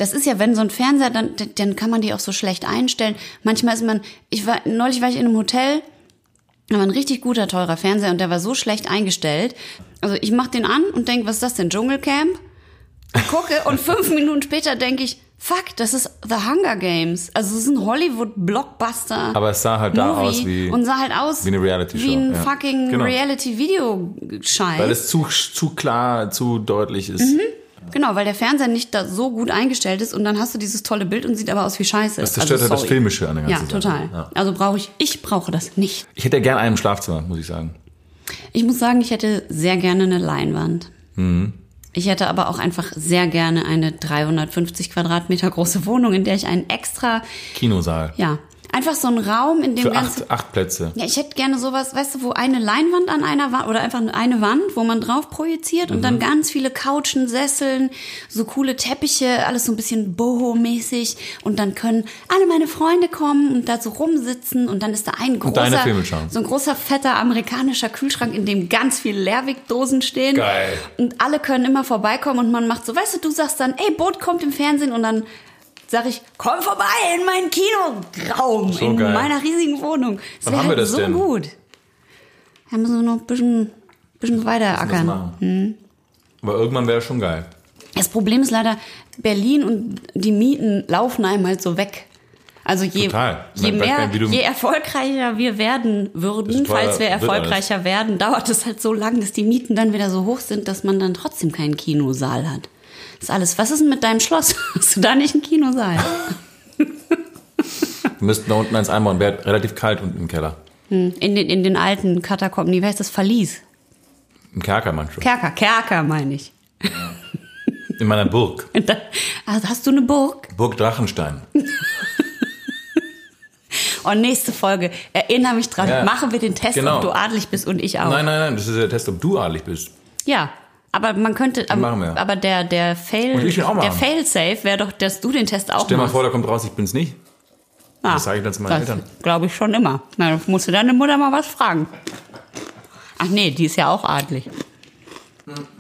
[SPEAKER 2] Das ist ja, wenn so ein Fernseher, dann, dann kann man die auch so schlecht einstellen. Manchmal ist man, ich war, neulich war ich in einem Hotel, da war ein richtig guter, teurer Fernseher und der war so schlecht eingestellt. Also ich mach den an und denk, was ist das denn, Dschungelcamp? Ich gucke und fünf Minuten später denke ich, fuck, das ist The Hunger Games. Also es ist ein Hollywood-Blockbuster.
[SPEAKER 1] Aber es sah halt da
[SPEAKER 2] Movie
[SPEAKER 1] aus wie,
[SPEAKER 2] und sah halt aus
[SPEAKER 1] wie eine Reality-Show,
[SPEAKER 2] Wie ein
[SPEAKER 1] ja.
[SPEAKER 2] fucking
[SPEAKER 1] Genau.
[SPEAKER 2] Reality-Video-Scheiß.
[SPEAKER 1] weil es zu, zu klar, zu deutlich ist.
[SPEAKER 2] Mhm. Genau, weil der Fernseher nicht da so gut eingestellt ist und dann hast du dieses tolle Bild und sieht aber aus wie Scheiße.
[SPEAKER 1] Das zerstört halt das
[SPEAKER 2] sorry.
[SPEAKER 1] Filmische an der
[SPEAKER 2] Ja,
[SPEAKER 1] ganzen Sache.
[SPEAKER 2] total.
[SPEAKER 1] Ja.
[SPEAKER 2] Also brauche ich, ich brauche das nicht.
[SPEAKER 1] Ich hätte ja gerne einen im Schlafzimmer, muss ich sagen.
[SPEAKER 2] Ich muss sagen, ich hätte sehr gerne eine Leinwand.
[SPEAKER 1] Mhm.
[SPEAKER 2] Ich hätte aber auch einfach sehr gerne eine 350 Quadratmeter große Wohnung, in der ich einen extra,
[SPEAKER 1] Kinosaal.
[SPEAKER 2] ja, einfach so einen Raum, in dem
[SPEAKER 1] Für
[SPEAKER 2] ganze
[SPEAKER 1] acht, acht Plätze.
[SPEAKER 2] Ja, ich hätte gerne sowas, weißt du, wo eine Leinwand an einer Wand oder einfach eine Wand, wo man drauf projiziert und
[SPEAKER 1] Mhm.
[SPEAKER 2] dann ganz viele Couchen, Sesseln, so coole Teppiche, alles so ein bisschen boho-mäßig und dann können alle meine Freunde kommen und da so rumsitzen und dann ist da ein großer, so ein großer fetter amerikanischer Kühlschrank, in dem ganz viele Leerwegdosen stehen.
[SPEAKER 1] Geil.
[SPEAKER 2] Und alle können immer vorbeikommen und man macht so, weißt du, du sagst dann, ey, Boot kommt im Fernsehen und dann sag ich, komm vorbei in meinen Kinoraum,
[SPEAKER 1] So
[SPEAKER 2] in
[SPEAKER 1] geil.
[SPEAKER 2] meiner riesigen Wohnung. Das
[SPEAKER 1] Wann haben wir
[SPEAKER 2] halt
[SPEAKER 1] das
[SPEAKER 2] so
[SPEAKER 1] denn?
[SPEAKER 2] gut. Da müssen wir noch ein bisschen, bisschen weiter ackern.
[SPEAKER 1] machen. Aber irgendwann wäre schon geil.
[SPEAKER 2] Das Problem ist leider, Berlin und die Mieten laufen einem halt so weg. Also je,
[SPEAKER 1] Total.
[SPEAKER 2] Je mehr, je erfolgreicher wir werden würden, falls wir erfolgreicher werden, dauert es halt so lang, dass die Mieten dann wieder so hoch sind, dass man dann trotzdem keinen Kinosaal hat. Ist alles. Was ist denn mit deinem Schloss? Hast du da nicht einen Kinosaal?
[SPEAKER 1] Wir müssten da unten eins einbauen. Wäre relativ kalt unten im Keller.
[SPEAKER 2] In den, in den alten Katakomben, wie heißt das? Verlies.
[SPEAKER 1] Im Kerker manchmal.
[SPEAKER 2] Kerker, Kerker meine ich.
[SPEAKER 1] In meiner Burg.
[SPEAKER 2] Da- Also hast du eine Burg?
[SPEAKER 1] Burg Drachenstein.
[SPEAKER 2] Und nächste Folge, erinnere mich dran,
[SPEAKER 1] Ja.
[SPEAKER 2] machen wir den Test,
[SPEAKER 1] Genau.
[SPEAKER 2] ob du adelig bist und ich auch.
[SPEAKER 1] Nein, nein, nein. Das ist der Test, ob du adelig bist.
[SPEAKER 2] Ja, aber man könnte, aber,
[SPEAKER 1] machen wir.
[SPEAKER 2] aber der, der Fail,
[SPEAKER 1] auch
[SPEAKER 2] der. Fail-Safe wäre doch, dass du den Test auch
[SPEAKER 1] Stell mal
[SPEAKER 2] machst.
[SPEAKER 1] vor, da kommt raus, ich bin's nicht.
[SPEAKER 2] Ah,
[SPEAKER 1] das sage ich dann zu meinen
[SPEAKER 2] das
[SPEAKER 1] Eltern.
[SPEAKER 2] Glaube ich schon immer. Na, dann musst du deine Mutter mal was fragen. Ach nee, die ist ja auch adlig.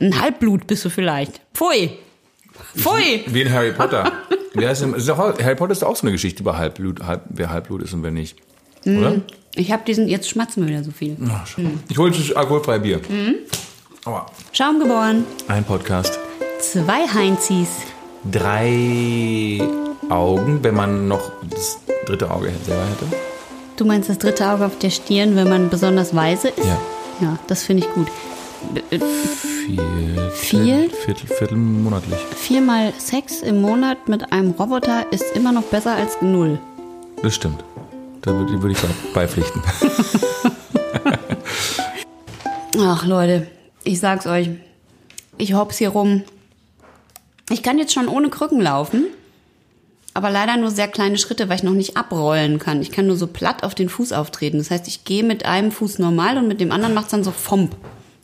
[SPEAKER 2] Ein Halbblut bist du vielleicht. Pfui. Pfui.
[SPEAKER 1] Wie in Harry Potter. Wer ist ist doch, Harry Potter ist auch so eine Geschichte über Halbblut, halb, wer Halbblut ist und wer nicht. Oder?
[SPEAKER 2] Ich habe diesen, jetzt schmatzen wir wieder so viel.
[SPEAKER 1] Ach. Ich hole alkoholfreie Bier. Aua.
[SPEAKER 2] Schaum geboren.
[SPEAKER 1] Ein Podcast.
[SPEAKER 2] Zwei Heinzis.
[SPEAKER 1] Drei Augen, wenn man noch das dritte Auge selber hätte.
[SPEAKER 2] Du meinst das dritte Auge auf der Stirn, wenn man besonders weise ist?
[SPEAKER 1] Ja.
[SPEAKER 2] Ja, das finde ich gut. Äh,
[SPEAKER 1] Vier.
[SPEAKER 2] Vier?
[SPEAKER 1] Viertel, Viertel monatlich.
[SPEAKER 2] Viermal Sex im Monat mit einem Roboter ist immer noch besser als null.
[SPEAKER 1] Das stimmt. Da würde, ich bei- beipflichten.
[SPEAKER 2] Ach Leute, ich sag's euch. Ich hops hier rum. Ich kann jetzt schon ohne Krücken laufen, aber leider nur sehr kleine Schritte, weil ich noch nicht abrollen kann. Ich kann nur so platt auf den Fuß auftreten. Das heißt, ich gehe mit einem Fuß normal und mit dem anderen macht's dann so fomp.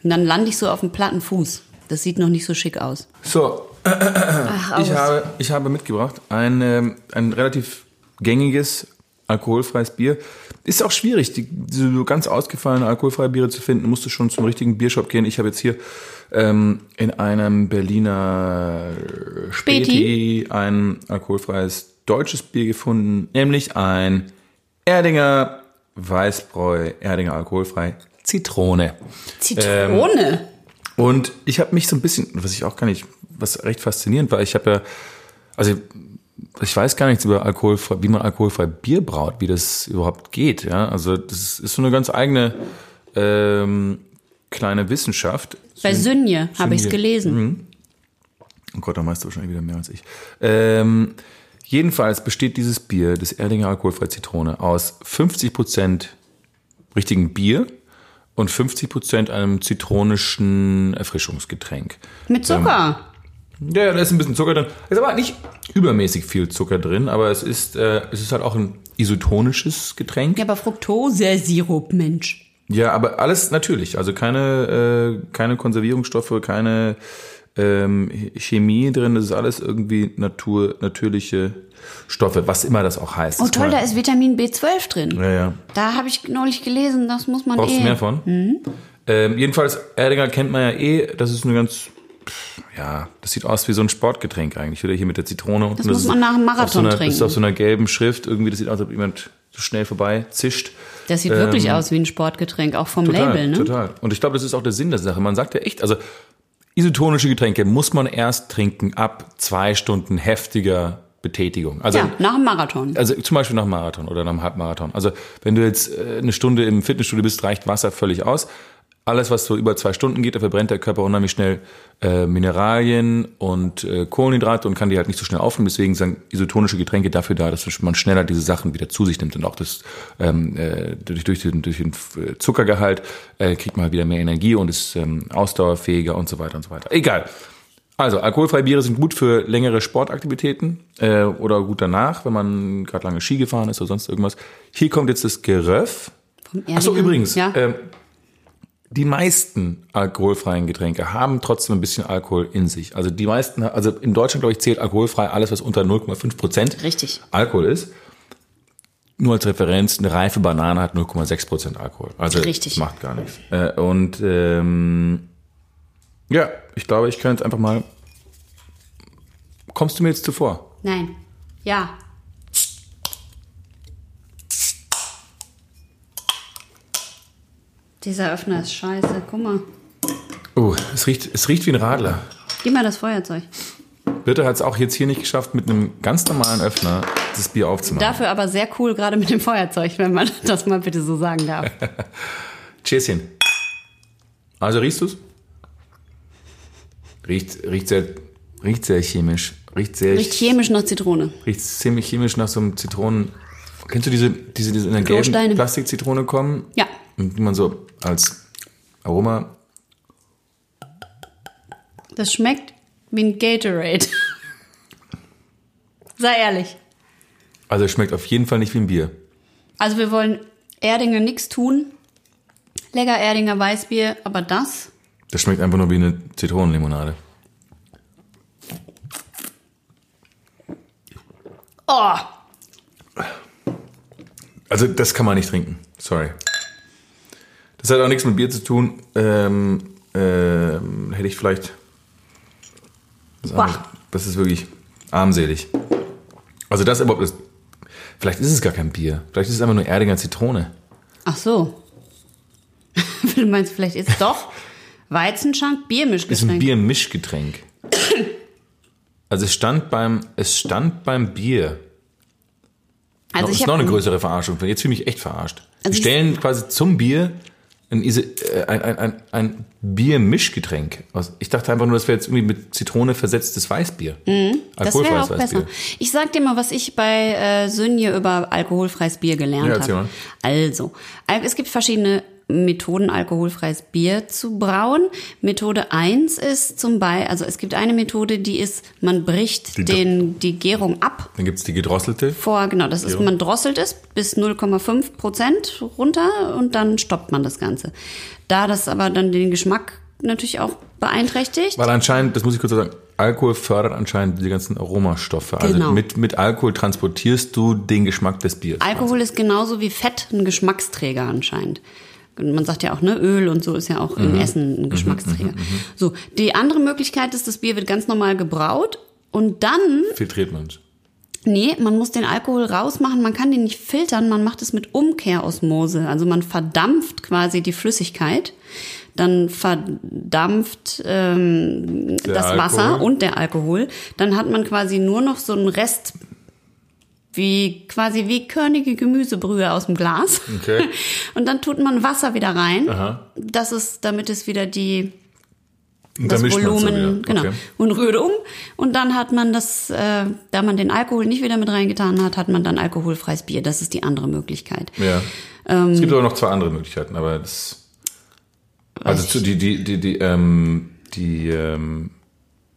[SPEAKER 2] Und dann lande ich so auf dem platten Fuß. Das sieht noch nicht so schick aus.
[SPEAKER 1] So,
[SPEAKER 2] Ach,
[SPEAKER 1] ich habe, ich habe mitgebracht ein, ähm, ein relativ gängiges alkoholfreies Bier. Ist auch schwierig, die, so ganz ausgefallene alkoholfreie Biere zu finden. Musst du schon zum richtigen Biershop gehen. Ich habe jetzt hier ähm, in einem Berliner Späti ein alkoholfreies deutsches Bier gefunden, nämlich ein Erdinger Weißbräu, Erdinger alkoholfrei Zitrone.
[SPEAKER 2] Zitrone?
[SPEAKER 1] Und ich habe mich so ein bisschen, was ich auch gar nicht, was recht faszinierend war, ich habe ja, also ich weiß gar nichts über alkoholfrei, wie man alkoholfrei Bier braut, wie das überhaupt geht. Ja, also das ist so eine ganz eigene ähm, kleine Wissenschaft.
[SPEAKER 2] Bei Sünje habe ich's
[SPEAKER 1] Sünje.
[SPEAKER 2] gelesen.
[SPEAKER 1] Oh Gott, da weißt du wahrscheinlich wieder mehr als ich. Ähm, jedenfalls besteht dieses Bier, das Erdinger alkoholfrei Zitrone, aus 50 Prozent richtigen Bier und 50 Prozent einem zitronischen Erfrischungsgetränk.
[SPEAKER 2] Mit Zucker.
[SPEAKER 1] Ja, ja, da ist ein bisschen Zucker drin. Ist aber nicht übermäßig viel Zucker drin, aber es ist, äh, es ist halt auch ein isotonisches Getränk.
[SPEAKER 2] Ja, aber Fructose-Sirup, Mensch.
[SPEAKER 1] Ja, aber alles natürlich. Also keine, äh, keine Konservierungsstoffe, keine ähm, Chemie drin. Das ist alles irgendwie Natur, natürliche Stoffe, was immer das auch heißt.
[SPEAKER 2] Oh
[SPEAKER 1] Das
[SPEAKER 2] toll, da ist Vitamin B12 drin.
[SPEAKER 1] Ja, ja.
[SPEAKER 2] Da habe ich neulich gelesen, das muss man
[SPEAKER 1] Brauchst
[SPEAKER 2] eh.
[SPEAKER 1] du mehr von? Ähm, jedenfalls, Erdinger kennt man ja eh, das ist eine ganz, ja, das sieht aus wie so ein Sportgetränk eigentlich. Wieder hier mit der Zitrone. Und
[SPEAKER 2] Das muss man nach dem Marathon
[SPEAKER 1] so einer, Das ist
[SPEAKER 2] trinken.
[SPEAKER 1] auf so einer gelben Schrift. Irgendwie, das sieht aus, als ob jemand so schnell vorbei zischt.
[SPEAKER 2] Das sieht wirklich aus wie ein Sportgetränk, auch vom
[SPEAKER 1] Ähm, Total,
[SPEAKER 2] Label, ne?
[SPEAKER 1] total. Und ich glaube, das ist auch der Sinn der Sache. Man sagt ja echt, also isotonische Getränke muss man erst trinken ab zwei Stunden heftiger Betätigung. Also
[SPEAKER 2] Ja, nach dem Marathon.
[SPEAKER 1] also zum Beispiel nach dem Marathon oder nach dem Halbmarathon. Also wenn du jetzt äh, eine Stunde im Fitnessstudio bist, reicht Wasser völlig aus. Alles, was so über zwei Stunden geht, da verbrennt der Körper unheimlich schnell äh, Mineralien und äh, Kohlenhydrate und kann die halt nicht so schnell aufnehmen. Deswegen sind isotonische Getränke dafür da, dass man schneller diese Sachen wieder zu sich nimmt und auch das ähm, äh, durch, durch, den, durch den äh, Zuckergehalt äh, kriegt man halt wieder mehr Energie und ist ähm, ausdauerfähiger und so weiter und so weiter. Egal. Also, alkoholfreie Biere sind gut für längere Sportaktivitäten äh, oder gut danach, wenn man gerade lange Ski gefahren ist oder sonst irgendwas. Hier kommt jetzt das Geröff.
[SPEAKER 2] Vom
[SPEAKER 1] Ach so,
[SPEAKER 2] Erdinger.
[SPEAKER 1] übrigens,
[SPEAKER 2] Ja.
[SPEAKER 1] ähm, die meisten alkoholfreien Getränke haben trotzdem ein bisschen Alkohol in sich. Also die meisten, also in Deutschland, glaube ich, zählt alkoholfrei alles, was unter 0,5 Prozent
[SPEAKER 2] Richtig.
[SPEAKER 1] Alkohol ist. Nur als Referenz, eine reife Banane hat 0,6 Prozent Alkohol. Also
[SPEAKER 2] Richtig.
[SPEAKER 1] das macht gar nichts. Äh, und ähm, ja, ich glaube, ich kann jetzt einfach mal. Kommst du mir jetzt zuvor?
[SPEAKER 2] Nein. Ja. Dieser Öffner ist scheiße. Guck mal.
[SPEAKER 1] Oh, es riecht, es riecht wie ein Radler.
[SPEAKER 2] Gib mal das Feuerzeug.
[SPEAKER 1] Birte hat es auch jetzt hier nicht geschafft, mit einem ganz normalen Öffner das Bier aufzumachen.
[SPEAKER 2] Dafür aber sehr cool, gerade mit dem Feuerzeug, wenn man das mal bitte so sagen darf.
[SPEAKER 1] Cheerschen. Also riechst du's? Riecht, riecht sehr, riecht sehr chemisch. Riecht sehr,
[SPEAKER 2] Riecht chemisch nach Zitrone.
[SPEAKER 1] riecht ziemlich chemisch nach so einem Zitronen. Kennst du diese, diese, diese in der gelben Plastikzitrone kommen?
[SPEAKER 2] Ja.
[SPEAKER 1] Und man so als Aroma.
[SPEAKER 2] Das schmeckt wie ein Gatorade. Sei ehrlich.
[SPEAKER 1] Also es schmeckt auf jeden Fall nicht wie ein Bier.
[SPEAKER 2] Also wir wollen Erdinger nichts tun. Lecker Erdinger Weißbier, aber das
[SPEAKER 1] Das schmeckt einfach nur wie eine Zitronenlimonade.
[SPEAKER 2] Oh,
[SPEAKER 1] Also das kann man nicht trinken. Sorry. Das hat auch nichts mit Bier zu tun. Ähm, ähm, hätte ich vielleicht. Das, das ist wirklich armselig. Also das überhaupt ist. Vielleicht ist es gar kein Bier. Vielleicht ist es einfach nur Erdinger Zitrone.
[SPEAKER 2] ach so. du meinst, vielleicht ist es doch Weizenschank,
[SPEAKER 1] Ist ein
[SPEAKER 2] Biermischgetränk.
[SPEAKER 1] Biermischgetränk. Also es stand beim, es stand beim Bier.
[SPEAKER 2] Also
[SPEAKER 1] das
[SPEAKER 2] ich
[SPEAKER 1] ist noch eine größere Verarschung. Jetzt fühle ich mich echt verarscht.
[SPEAKER 2] Also
[SPEAKER 1] Sie stellen quasi zum Bier ein, äh, ein, ein, ein, ein Biermischgetränk. Ich dachte einfach nur, das wäre jetzt irgendwie mit Zitrone versetztes Weißbier.
[SPEAKER 2] Mhm. Das wäre auch besser. Ich sag dir mal, was ich bei äh, Sönje über alkoholfreies Bier gelernt
[SPEAKER 1] Ja,
[SPEAKER 2] habe. Also, Al- es gibt verschiedene Methoden, alkoholfreies Bier zu brauen. Methode eins ist zum Beispiel, also es gibt eine Methode, die ist, man bricht
[SPEAKER 1] Die-
[SPEAKER 2] den, die Gärung ab.
[SPEAKER 1] Dann gibt's die gedrosselte.
[SPEAKER 2] Vor, genau, das ist,
[SPEAKER 1] Gärung.
[SPEAKER 2] man drosselt es bis 0,5 Prozent runter und dann stoppt man das Ganze. Da das aber dann den Geschmack natürlich auch beeinträchtigt.
[SPEAKER 1] Weil anscheinend, das muss ich kurz sagen, Alkohol fördert anscheinend die ganzen Aromastoffe. Also
[SPEAKER 2] Genau.
[SPEAKER 1] mit, mit Alkohol transportierst du den Geschmack des Biers.
[SPEAKER 2] Alkohol ist genauso wie Fett ein Geschmacksträger anscheinend. Man sagt ja auch, ne, Öl und so ist ja auch
[SPEAKER 1] Mhm.
[SPEAKER 2] im Essen ein Geschmacksträger. So, die andere Möglichkeit ist, das Bier wird ganz normal gebraut und dann,
[SPEAKER 1] Filtriert man es.
[SPEAKER 2] nee, man muss den Alkohol rausmachen, man kann den nicht filtern, man macht es mit Umkehrosmose. Also man verdampft quasi die Flüssigkeit, dann verdampft ähm, das
[SPEAKER 1] Alkohol.
[SPEAKER 2] Wasser und der Alkohol. Dann hat man quasi nur noch so einen Rest wie quasi wie körnige Gemüsebrühe aus dem Glas.
[SPEAKER 1] Okay.
[SPEAKER 2] Und dann tut man Wasser wieder rein.
[SPEAKER 1] Aha.
[SPEAKER 2] Das ist, damit es wieder die das Volumen,
[SPEAKER 1] wieder.
[SPEAKER 2] genau.
[SPEAKER 1] Okay.
[SPEAKER 2] Und rührt um. Und dann hat man das, äh, da man den Alkohol nicht wieder mit reingetan hat, hat man dann alkoholfreies Bier. Das ist die andere Möglichkeit.
[SPEAKER 1] Ja.
[SPEAKER 2] Ähm,
[SPEAKER 1] es gibt aber noch zwei andere Möglichkeiten, aber das. Also zu, die, die, die, die, ähm, die, ähm,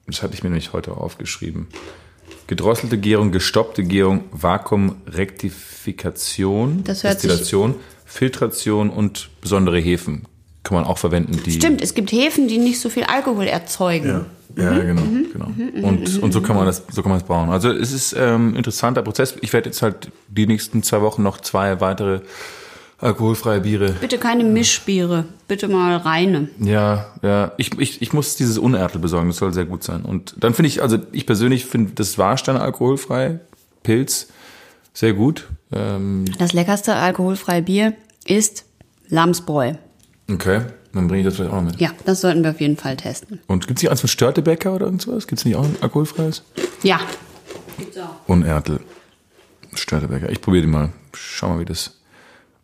[SPEAKER 1] das hatte ich mir nämlich heute aufgeschrieben. Gedrosselte Gärung, gestoppte Gärung, Vakuumrektifikation, Destillation, Filtration und besondere Hefen kann man auch verwenden, die.
[SPEAKER 2] Stimmt, es gibt Hefen, die nicht so viel Alkohol erzeugen.
[SPEAKER 1] Ja,
[SPEAKER 2] Mhm.
[SPEAKER 1] genau, genau. Und, und so kann man das, so kann man es bauen. Also es ist ähm, ein interessanter Prozess. Ich werde jetzt halt die nächsten zwei Wochen noch zwei weitere alkoholfreie Biere
[SPEAKER 2] Bitte keine Mischbiere, bitte mal reine.
[SPEAKER 1] Ja, ja. Ich, ich, ich muss dieses Unertel besorgen, das soll sehr gut sein. Und dann finde ich, also ich persönlich finde das Warstein alkoholfrei, Pilz, sehr gut. Ähm,
[SPEAKER 2] Das leckerste alkoholfreie Bier ist Lamsbräu.
[SPEAKER 1] okay, dann bringe ich das vielleicht auch noch mit.
[SPEAKER 2] Ja, das sollten wir auf jeden Fall testen.
[SPEAKER 1] Und gibt es nicht eins von Störtebecker oder irgendwas? Gibt es nicht auch ein alkoholfreies?
[SPEAKER 2] Ja. Gibt's auch.
[SPEAKER 1] Unertel, Störtebecker. Ich probiere die mal. Schau mal, wie das,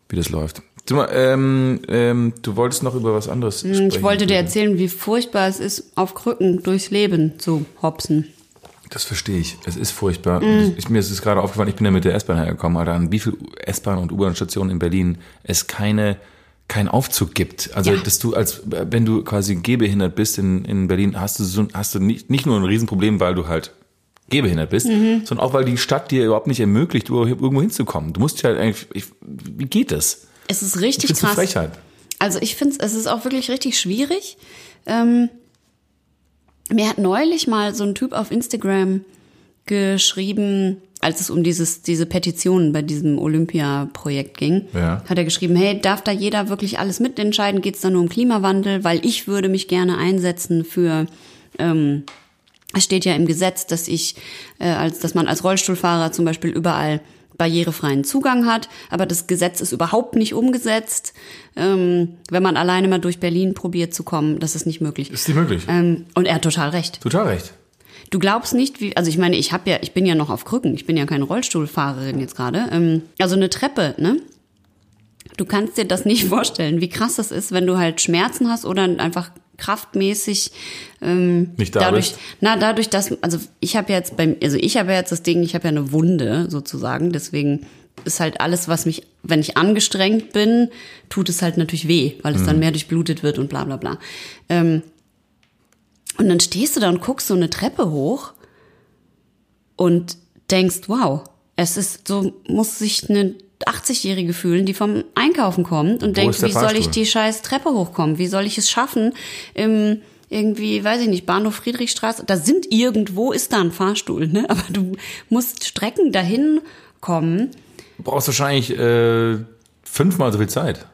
[SPEAKER 1] wie das läuft. Du, mal, ähm, ähm, du wolltest noch über was anderes sprechen.
[SPEAKER 2] Hm, Ich wollte dir erzählen, wie furchtbar es ist, auf Krücken durchs Leben zu hopsen.
[SPEAKER 1] Das verstehe ich. Es ist furchtbar.
[SPEAKER 2] Mhm.
[SPEAKER 1] Ich, mir ist es gerade aufgefallen, ich bin ja mit der S-Bahn hergekommen, Alter, an wie viel S-Bahn und U-Bahn-Stationen in Berlin es keine keinen Aufzug gibt. Also,
[SPEAKER 2] Ja.
[SPEAKER 1] dass du als, wenn du quasi gehbehindert bist in, in Berlin, hast du so, hast du nicht, nicht nur ein Riesenproblem, weil du halt gehbehindert bist,
[SPEAKER 2] Mhm.
[SPEAKER 1] sondern auch, weil die Stadt dir überhaupt nicht ermöglicht, irgendwo hinzukommen. Du musst ja halt eigentlich, ich, wie geht das?
[SPEAKER 2] Es ist
[SPEAKER 1] Ich
[SPEAKER 2] richtig
[SPEAKER 1] find's eine
[SPEAKER 2] krass.
[SPEAKER 1] Frechheit.
[SPEAKER 2] Also ich finde es ist auch wirklich richtig schwierig. Ähm, mir hat neulich mal so ein Typ auf Instagram geschrieben, als es um dieses, diese Petition bei diesem Olympia-Projekt ging,
[SPEAKER 1] Ja.
[SPEAKER 2] hat er geschrieben, hey, darf da jeder wirklich alles mitentscheiden? Geht es da nur um Klimawandel? Weil ich würde mich gerne einsetzen für ähm, Es steht ja im Gesetz, dass ich, äh, als, dass man als Rollstuhlfahrer zum Beispiel überall barrierefreien Zugang hat, aber das Gesetz ist überhaupt nicht umgesetzt. Ähm, wenn man alleine mal durch Berlin probiert zu kommen, das ist nicht möglich.
[SPEAKER 1] Ist nicht möglich.
[SPEAKER 2] Ähm, und er hat total recht.
[SPEAKER 1] Total recht.
[SPEAKER 2] Du glaubst nicht, wie, also ich meine, ich habe ja, ich bin ja noch auf Krücken, ich bin ja keine Rollstuhlfahrerin jetzt gerade. Ähm, also eine Treppe, ne? Du kannst dir das nicht vorstellen, wie krass das ist, wenn du halt Schmerzen hast oder einfach kraftmäßig ähm,
[SPEAKER 1] Nicht da
[SPEAKER 2] dadurch,
[SPEAKER 1] bist.
[SPEAKER 2] na dadurch, dass also ich habe jetzt beim, also ich habe jetzt das Ding, ich habe ja eine Wunde sozusagen, deswegen ist halt alles, was mich, wenn ich angestrengt bin, tut es halt natürlich weh, weil es dann mehr durchblutet wird und bla bla bla. Ähm, und dann stehst du da und guckst so eine Treppe hoch und denkst, wow, es ist so, muss sich eine 80-Jährige fühlen, die vom Einkaufen kommt und denkt,
[SPEAKER 1] ist der
[SPEAKER 2] wie soll ich
[SPEAKER 1] Fahrstuhl?
[SPEAKER 2] die scheiß Treppe hochkommen? Wie soll ich es schaffen? Im, irgendwie, weiß ich nicht, Bahnhof Friedrichstraße, da sind irgendwo, ist da ein Fahrstuhl, ne? Aber du musst Strecken dahin kommen.
[SPEAKER 1] Du brauchst wahrscheinlich äh, fünfmal so viel Zeit.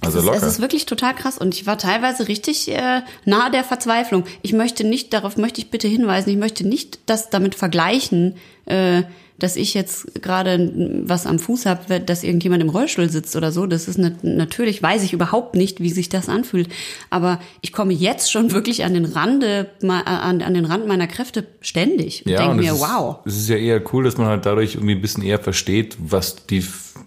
[SPEAKER 1] Also
[SPEAKER 2] es, ist,
[SPEAKER 1] locker.
[SPEAKER 2] es ist wirklich total krass und ich war teilweise richtig äh, nahe der Verzweiflung. Ich möchte nicht, darauf möchte ich bitte hinweisen, ich möchte nicht das damit vergleichen, äh, dass ich jetzt gerade was am Fuß habe, dass irgendjemand im Rollstuhl sitzt oder so. Das ist nat natürlich, weiß ich überhaupt nicht, wie sich das anfühlt. Aber ich komme jetzt schon wirklich an den Rande, an, an den Rand meiner Kräfte ständig und denke
[SPEAKER 1] und
[SPEAKER 2] mir,
[SPEAKER 1] es
[SPEAKER 2] wow.
[SPEAKER 1] Ist, es ist ja eher cool, dass man halt dadurch irgendwie ein bisschen eher versteht, was die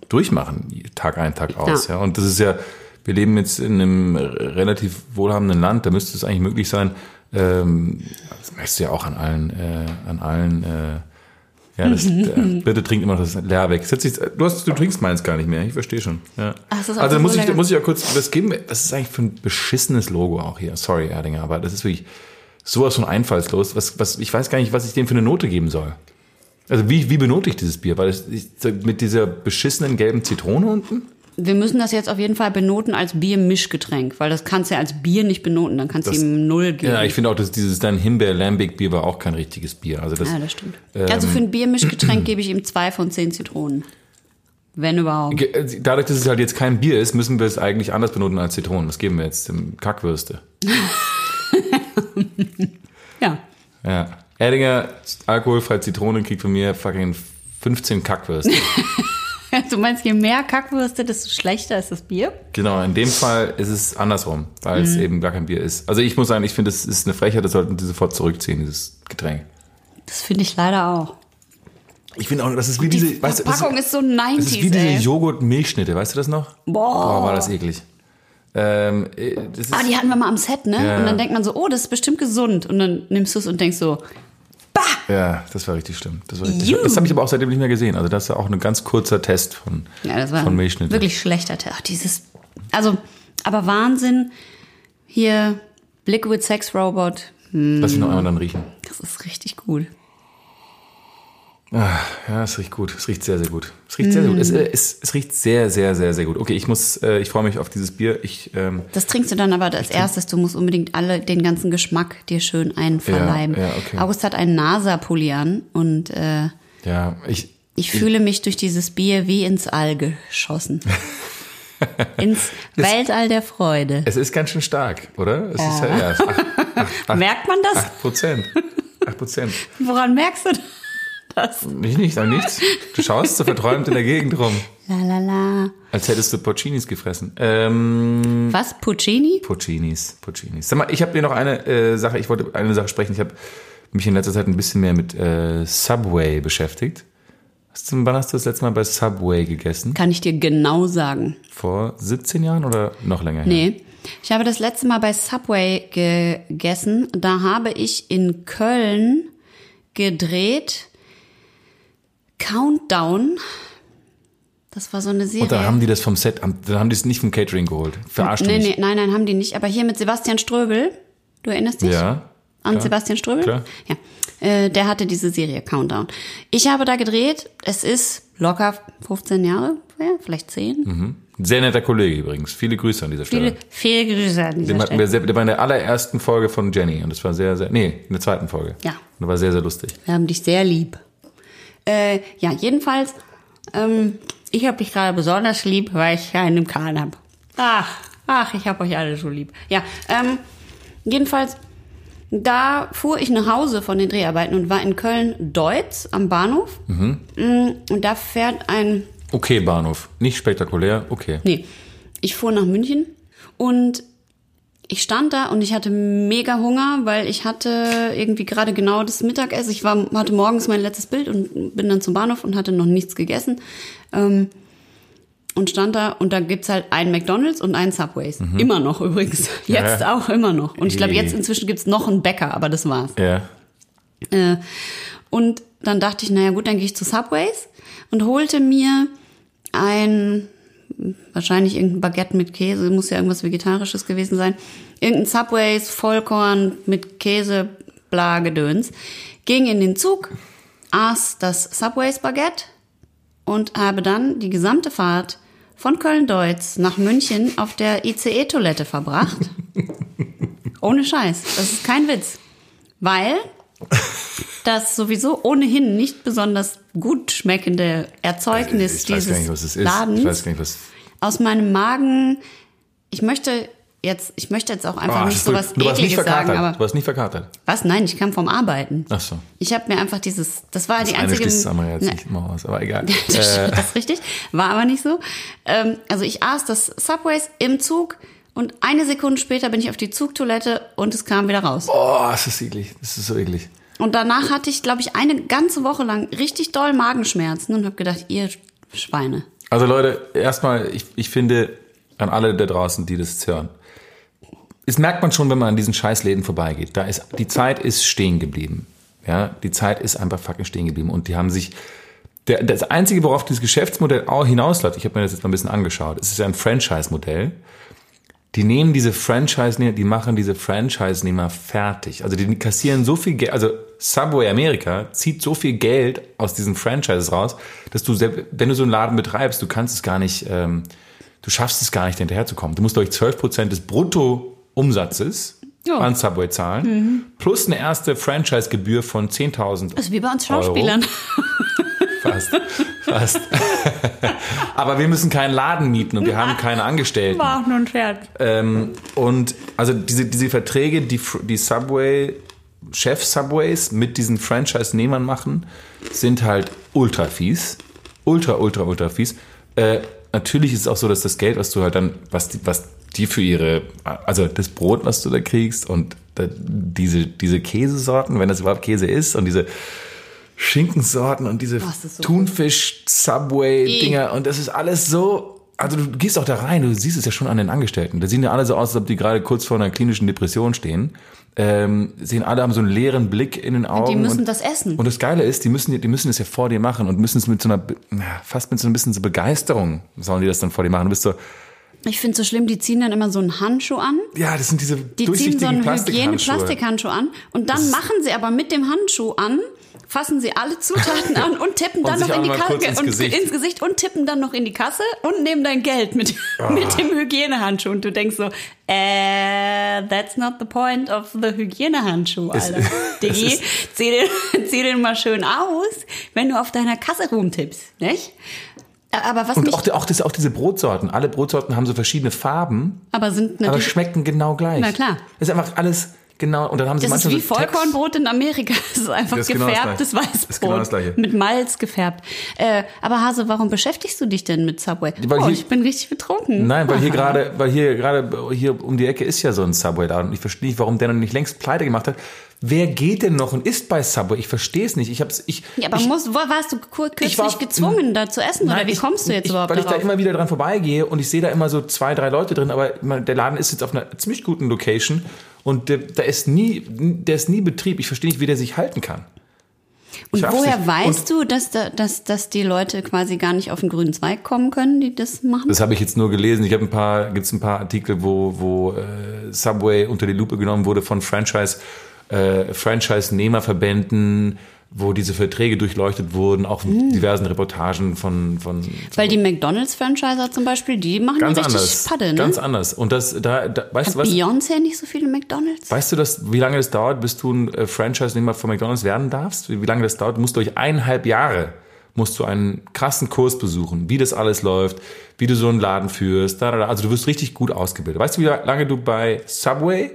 [SPEAKER 1] durchmachen, Tag ein, Tag aus. Ja.
[SPEAKER 2] Ja.
[SPEAKER 1] Und das ist ja, wir leben jetzt in einem relativ wohlhabenden Land, da müsste es eigentlich möglich sein, ähm, das merkst du ja auch an allen, äh, an allen, äh, ja, das, äh, bitte trink immer das leer weg. Setz dich, du, hast, du trinkst meins gar nicht mehr, ich verstehe schon. Ja.
[SPEAKER 2] Ach, das ist auch
[SPEAKER 1] also
[SPEAKER 2] so
[SPEAKER 1] muss ich, muss ich ja kurz, das geben, das ist eigentlich für ein beschissenes Logo auch hier. Sorry, Erdinger, aber das ist wirklich sowas von einfallslos. Was, was, ich weiß gar nicht, was ich dem für eine Note geben soll. Also wie, wie benote ich dieses Bier? Weil ist mit dieser beschissenen gelben Zitrone unten?
[SPEAKER 2] Wir müssen das jetzt auf jeden Fall benoten als Biermischgetränk, weil das kannst du ja als Bier nicht benoten, dann kannst du
[SPEAKER 1] Das-
[SPEAKER 2] ihm null geben.
[SPEAKER 1] Ja, ich finde auch, dass dieses dein Himbeer-Lambic-Bier war auch kein richtiges Bier. Also das,
[SPEAKER 2] Ja, das stimmt.
[SPEAKER 1] Ähm,
[SPEAKER 2] also für ein Biermischgetränk gebe ich ihm zwei von zehn Zitronen. Wenn überhaupt.
[SPEAKER 1] Äh, Dadurch, dass es halt jetzt kein Bier ist, müssen wir es eigentlich anders benoten als Zitronen. Was geben wir jetzt? Dem Kackwürste.
[SPEAKER 2] Ja.
[SPEAKER 1] Ja. Erdinger, alkoholfrei Zitrone kriegt von mir fucking 15 Kackwürste.
[SPEAKER 2] Du meinst, je mehr Kackwürste, desto schlechter ist das Bier?
[SPEAKER 1] Genau, in dem Fall ist es andersrum, weil
[SPEAKER 2] Mhm.
[SPEAKER 1] es eben gar kein Bier ist. Also ich muss sagen, ich finde, es ist eine Frechheit, das sollten die sofort zurückziehen, dieses Getränk.
[SPEAKER 2] Das finde ich leider auch.
[SPEAKER 1] Ich finde auch, das ist wie
[SPEAKER 2] Die
[SPEAKER 1] diese, weißt du, das
[SPEAKER 2] Verpackung
[SPEAKER 1] ist,
[SPEAKER 2] ist so
[SPEAKER 1] das
[SPEAKER 2] 90s,
[SPEAKER 1] ist wie diese. Joghurt-Milchschnitte, weißt du das noch?
[SPEAKER 2] Boah.
[SPEAKER 1] Boah, war das eklig. Ähm, äh, das ist,
[SPEAKER 2] Ah, die hatten wir mal am Set, ne?
[SPEAKER 1] Ja.
[SPEAKER 2] Und dann denkt man so, oh, das ist bestimmt gesund. Und dann nimmst du es und denkst so, bah!
[SPEAKER 1] ja, das war richtig schlimm. Das, war richtig,
[SPEAKER 2] Juh.
[SPEAKER 1] das habe ich aber auch seitdem nicht mehr gesehen. Also das ist auch ein ganz kurzer Test von,
[SPEAKER 2] Ja, das war
[SPEAKER 1] von Milchschnitte.
[SPEAKER 2] wirklich schlechter Test. Ach, dieses, also, aber Wahnsinn. Hier, Liquid Sex Robot,
[SPEAKER 1] Lass mich noch einmal dann riechen.
[SPEAKER 2] das ist richtig gut.
[SPEAKER 1] Ah, ja, es riecht gut. Es riecht sehr, sehr gut. Es riecht sehr, sehr gut. Es, äh, es, es riecht sehr, sehr, sehr, sehr gut. Okay, ich muss, äh, ich freue mich auf dieses Bier. Ich, ähm,
[SPEAKER 2] Das trinkst du dann aber als erstes. Du musst unbedingt alle den ganzen Geschmack dir schön einverleiben.
[SPEAKER 1] Ja, ja, okay.
[SPEAKER 2] August hat einen NASA-Pulli an und äh,
[SPEAKER 1] ja, ich,
[SPEAKER 2] ich fühle mich durch dieses Bier wie ins All geschossen. ins Weltall der Freude.
[SPEAKER 1] Es ist ganz schön stark, oder? Es ist ja, ja acht, acht, acht,
[SPEAKER 2] Merkt man das?
[SPEAKER 1] acht Prozent. Acht Prozent.
[SPEAKER 2] Woran merkst du das?
[SPEAKER 1] Nicht, nicht, sag nichts. Du schaust so verträumt in der Gegend rum.
[SPEAKER 2] La la la.
[SPEAKER 1] Als hättest du Porcinis gefressen. Ähm,
[SPEAKER 2] Was? Puccini?
[SPEAKER 1] Porcinis, Porcinis. Sag mal, ich habe dir noch eine äh, Sache, ich wollte eine Sache sprechen. Ich habe mich in letzter Zeit ein bisschen mehr mit äh, Subway beschäftigt. Hast du, wann hast du das letzte Mal bei Subway gegessen?
[SPEAKER 2] Kann ich dir genau sagen.
[SPEAKER 1] Vor 17 Jahren oder noch länger her?
[SPEAKER 2] Nee. Ich habe das letzte Mal bei Subway gegessen. Da habe ich in Köln gedreht. Countdown. Das war so eine Serie.
[SPEAKER 1] Und da haben die das vom Set, da haben die es nicht vom Catering geholt. Verarscht
[SPEAKER 2] nee,
[SPEAKER 1] mich.
[SPEAKER 2] nee, nein, nein, haben die nicht. Aber hier mit Sebastian Ströbel. Du erinnerst dich?
[SPEAKER 1] Ja.
[SPEAKER 2] An
[SPEAKER 1] klar.
[SPEAKER 2] Sebastian Ströbel?
[SPEAKER 1] Klar.
[SPEAKER 2] Ja. Äh, der hatte diese Serie Countdown. Ich habe da gedreht. Es ist locker 15 Jahre, ja, vielleicht 10.
[SPEAKER 1] Sehr netter Kollege übrigens. Viele Grüße an dieser Stelle.
[SPEAKER 2] Viele, viele Grüße an dieser
[SPEAKER 1] Dem hatten
[SPEAKER 2] Stelle.
[SPEAKER 1] wir sehr, der war in der allerersten Folge von Jenny und das war sehr, sehr, nee, in der zweiten Folge.
[SPEAKER 2] Ja.
[SPEAKER 1] Und das war sehr, sehr lustig.
[SPEAKER 2] Wir haben dich sehr lieb. Äh, ja, jedenfalls, ähm, ich habe dich gerade besonders lieb, weil ich einen Kahn habe. Ach, ach, ich habe euch alle so lieb. Ja, ähm, jedenfalls da fuhr ich nach Hause von den Dreharbeiten und war in Köln-Deutz am Bahnhof.
[SPEAKER 1] Mhm.
[SPEAKER 2] Mm, Und da fährt ein
[SPEAKER 1] Okay, Bahnhof. Nicht spektakulär, okay.
[SPEAKER 2] Nee, ich fuhr nach München und ich stand da und ich hatte mega Hunger, weil ich hatte irgendwie gerade genau das Mittagessen. Ich war, hatte morgens mein letztes Bild und bin dann zum Bahnhof und hatte noch nichts gegessen. Ähm, und stand da und da gibt's halt einen McDonalds und einen Subways. Immer noch übrigens. Jetzt
[SPEAKER 1] Ja.
[SPEAKER 2] auch immer noch. Und ich glaube, jetzt inzwischen gibt's noch einen Bäcker, aber das war's.
[SPEAKER 1] Ja.
[SPEAKER 2] Äh, und dann dachte ich, naja gut, dann gehe ich zu Subways und holte mir ein, wahrscheinlich irgendein Baguette mit Käse, muss ja irgendwas Vegetarisches gewesen sein, irgendein Subways, Vollkorn mit Käse, bla, Gedöns, ging in den Zug, aß das Subways Baguette und habe dann die gesamte Fahrt von Köln-Deutz nach München auf der ICE-Toilette verbracht. Ohne Scheiß. Das ist kein Witz. Weil das sowieso ohnehin nicht besonders gut schmeckende Erzeugnis
[SPEAKER 1] Ich
[SPEAKER 2] dieses
[SPEAKER 1] nicht, was es ist.
[SPEAKER 2] Ladens
[SPEAKER 1] Ich weiß gar nicht, was.
[SPEAKER 2] aus meinem Magen, ich möchte jetzt, ich möchte jetzt auch einfach
[SPEAKER 1] Ah,
[SPEAKER 2] nicht
[SPEAKER 1] das
[SPEAKER 2] so was
[SPEAKER 1] du
[SPEAKER 2] Ekliges sagen, aber
[SPEAKER 1] Du warst nicht verkatert.
[SPEAKER 2] was? Nein, ich kam vom Arbeiten.
[SPEAKER 1] Ach so.
[SPEAKER 2] Ich habe mir einfach dieses, das war die
[SPEAKER 1] Das eine
[SPEAKER 2] einzige.
[SPEAKER 1] das andere jetzt
[SPEAKER 2] Ne,
[SPEAKER 1] nicht immer aus, aber egal.
[SPEAKER 2] das,
[SPEAKER 1] Äh,
[SPEAKER 2] das ist richtig, war aber nicht so. Ähm, also ich aß das Subways im Zug und eine Sekunde später bin ich auf die Zugtoilette und es kam wieder raus.
[SPEAKER 1] oh, es ist eklig. Das ist so eklig.
[SPEAKER 2] Und danach hatte ich, glaube ich, eine ganze Woche lang richtig doll Magenschmerzen und habe gedacht, ihr Schweine.
[SPEAKER 1] Also Leute, erstmal, ich, ich finde an alle da draußen, die das hören, es merkt man schon, wenn man an diesen Scheißläden vorbeigeht. Da ist, die Zeit ist stehen geblieben. Ja, die Zeit ist einfach fucking stehen geblieben. Und die haben sich, der, das Einzige, worauf dieses Geschäftsmodell auch hinausläuft, ich habe mir das jetzt mal ein bisschen angeschaut, es ist ja ein Franchise-Modell. Die nehmen diese Franchise-Nehmer, die machen diese Franchise-Nehmer fertig. Also die kassieren so viel Geld, also Subway Amerika zieht so viel Geld aus diesen Franchises raus, dass du, selbst, wenn du so einen Laden betreibst, du kannst es gar nicht, ähm, du schaffst es gar nicht hinterherzukommen. Du musst durch 12% des Bruttoumsatzes
[SPEAKER 2] Ja.
[SPEAKER 1] an Subway zahlen, plus eine erste Franchise-Gebühr von 10.000
[SPEAKER 2] Also wie bei uns
[SPEAKER 1] Euro.
[SPEAKER 2] Schauspielern.
[SPEAKER 1] Fast, fast. Aber wir müssen keinen Laden mieten und wir haben keine Angestellten.
[SPEAKER 2] War auch nur ein Scherz.
[SPEAKER 1] Ähm, und also diese, diese Verträge, die, die Subway, Chef Subways mit diesen Franchise-Nehmern machen, sind halt ultra fies. Ultra, ultra, ultra fies. Äh, natürlich ist es auch so, dass das Geld, was du halt dann, was die, was die für ihre, also das Brot, was du da kriegst und da, diese, diese Käsesorten, wenn das überhaupt Käse ist und diese Schinkensorten und diese
[SPEAKER 2] ist so
[SPEAKER 1] Thunfisch-Subway-Dinger und das ist alles so. Also du gehst auch da rein, du siehst es ja schon an den Angestellten. Da sehen ja alle so aus, als ob die gerade kurz vor einer klinischen Depression stehen. Ähm, sehen alle haben so einen leeren Blick in den Augen.
[SPEAKER 2] Die müssen
[SPEAKER 1] und,
[SPEAKER 2] das essen.
[SPEAKER 1] Und das Geile ist, die müssen, die müssen es ja vor dir machen und müssen es mit so einer, fast mit so ein bisschen so Begeisterung sollen die das dann vor dir machen. Du bist so,
[SPEAKER 2] Ich finde so schlimm, die ziehen dann immer so einen Handschuh an.
[SPEAKER 1] ja, das sind diese
[SPEAKER 2] Die ziehen so einen. Hygiene-Plastikhandschuh an und dann machen sie aber mit dem Handschuh an, fassen sie alle Zutaten an und tippen
[SPEAKER 1] Und
[SPEAKER 2] dann noch in die Kasse
[SPEAKER 1] ins
[SPEAKER 2] und
[SPEAKER 1] Gesicht.
[SPEAKER 2] ins Gesicht und tippen dann noch in die Kasse und nehmen dein Geld mit,
[SPEAKER 1] Ah.
[SPEAKER 2] mit dem Hygienehandschuh. Und du denkst so, äh, that's not the point of the Hygienehandschuh, Alter.
[SPEAKER 1] es
[SPEAKER 2] Diggi, zieh den, zieh den mal schön aus, wenn du auf deiner Kasse rumtippst, nicht? Aber was
[SPEAKER 1] Und auch, auch, das, auch diese Brotsorten. Alle Brotsorten haben so verschiedene Farben,
[SPEAKER 2] aber sind
[SPEAKER 1] aber
[SPEAKER 2] natürlich,
[SPEAKER 1] schmecken genau gleich.
[SPEAKER 2] Na klar.
[SPEAKER 1] Das ist einfach alles genau. Und dann haben sie
[SPEAKER 2] Das ist wie
[SPEAKER 1] so Text-
[SPEAKER 2] Vollkornbrot in Amerika. Das ist einfach
[SPEAKER 1] Das ist genau das
[SPEAKER 2] gefärbtes
[SPEAKER 1] Gleiche.
[SPEAKER 2] Weißbrot.
[SPEAKER 1] Das ist genau das Gleiche.
[SPEAKER 2] Mit Malz gefärbt. Äh, aber Hase, warum beschäftigst du dich denn mit Subway?
[SPEAKER 1] Weil
[SPEAKER 2] oh,
[SPEAKER 1] hier-
[SPEAKER 2] ich bin richtig betrunken.
[SPEAKER 1] Nein, weil hier gerade, weil hier gerade hier um die Ecke ist ja so ein Subway-Laden und ich verstehe nicht, warum der noch nicht längst pleite gemacht hat. Wer geht denn noch und isst bei Subway? Ich verstehe es nicht. Ich hab's, ich,
[SPEAKER 2] Ja, aber
[SPEAKER 1] ich,
[SPEAKER 2] musst, wo, warst du kürzlich
[SPEAKER 1] war-
[SPEAKER 2] gezwungen, da zu essen? oder wie
[SPEAKER 1] ich-
[SPEAKER 2] kommst du jetzt
[SPEAKER 1] ich,
[SPEAKER 2] überhaupt
[SPEAKER 1] Weil ich
[SPEAKER 2] darauf?
[SPEAKER 1] da immer wieder dran vorbeigehe und ich sehe da immer so zwei, drei Leute drin, aber ich der Laden ist jetzt auf einer ziemlich guten Location und der, da ist nie, der ist nie Betrieb. Ich verstehe nicht, wie der sich halten kann.
[SPEAKER 2] Und woher
[SPEAKER 1] nicht.
[SPEAKER 2] weißt du, dass, da, dass, dass die Leute quasi gar nicht auf den grünen Zweig kommen können, die das machen?
[SPEAKER 1] Das habe ich jetzt nur gelesen. Ich habe ein paar, gibt's ein paar Artikel, wo, wo äh, Subway unter die Lupe genommen wurde von Franchise, äh, Franchise-Nehmerverbänden, wo diese Verträge durchleuchtet wurden, auch in diversen Reportagen von, von
[SPEAKER 2] Hm. Weil die McDonalds-Franchiser zum Beispiel, die machen
[SPEAKER 1] ganz
[SPEAKER 2] richtig
[SPEAKER 1] anders.
[SPEAKER 2] Padde, ne?
[SPEAKER 1] Ganz anders. Und das, da, da weißt du
[SPEAKER 2] Hat
[SPEAKER 1] was?
[SPEAKER 2] Beyoncé nicht so viele McDonalds?
[SPEAKER 1] Weißt du, das, wie lange das dauert, bis du ein äh, Franchise-Nehmer von McDonalds werden darfst? Wie, wie lange das dauert? Du musst durch eineinhalb Jahre musst du einen krassen Kurs besuchen, wie das alles läuft, wie du so einen Laden führst. Da, da, da. Also du wirst richtig gut ausgebildet. Weißt du, wie lange du bei Subway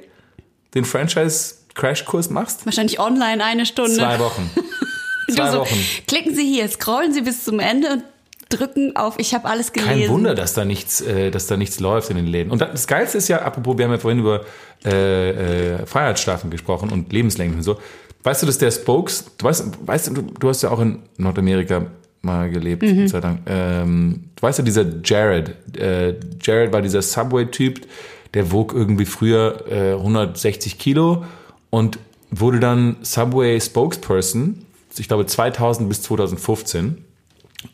[SPEAKER 1] den Franchise Crashkurs machst?
[SPEAKER 2] Wahrscheinlich online eine Stunde.
[SPEAKER 1] Zwei Wochen. Zwei
[SPEAKER 2] so,
[SPEAKER 1] Wochen.
[SPEAKER 2] Klicken Sie hier, scrollen Sie bis zum Ende und drücken auf Ich habe alles gelesen.
[SPEAKER 1] Kein Wunder, dass da nichts, äh, dass da nichts läuft in den Läden. Und das Geilste ist ja, apropos, wir haben ja vorhin über äh, äh, Freiheitsstrafen gesprochen und lebenslänglich und so. Weißt du, dass der Spokes, du weißt, weißt du, du hast ja auch in Nordamerika mal gelebt,
[SPEAKER 2] Mhm.
[SPEAKER 1] sei Dank. Ähm, du weißt ja, dieser Jared, äh, Jared war dieser Subway-Typ, der wog irgendwie früher äh, 160 Kilo und wurde dann Subway Spokesperson, ich glaube 2000 bis 2015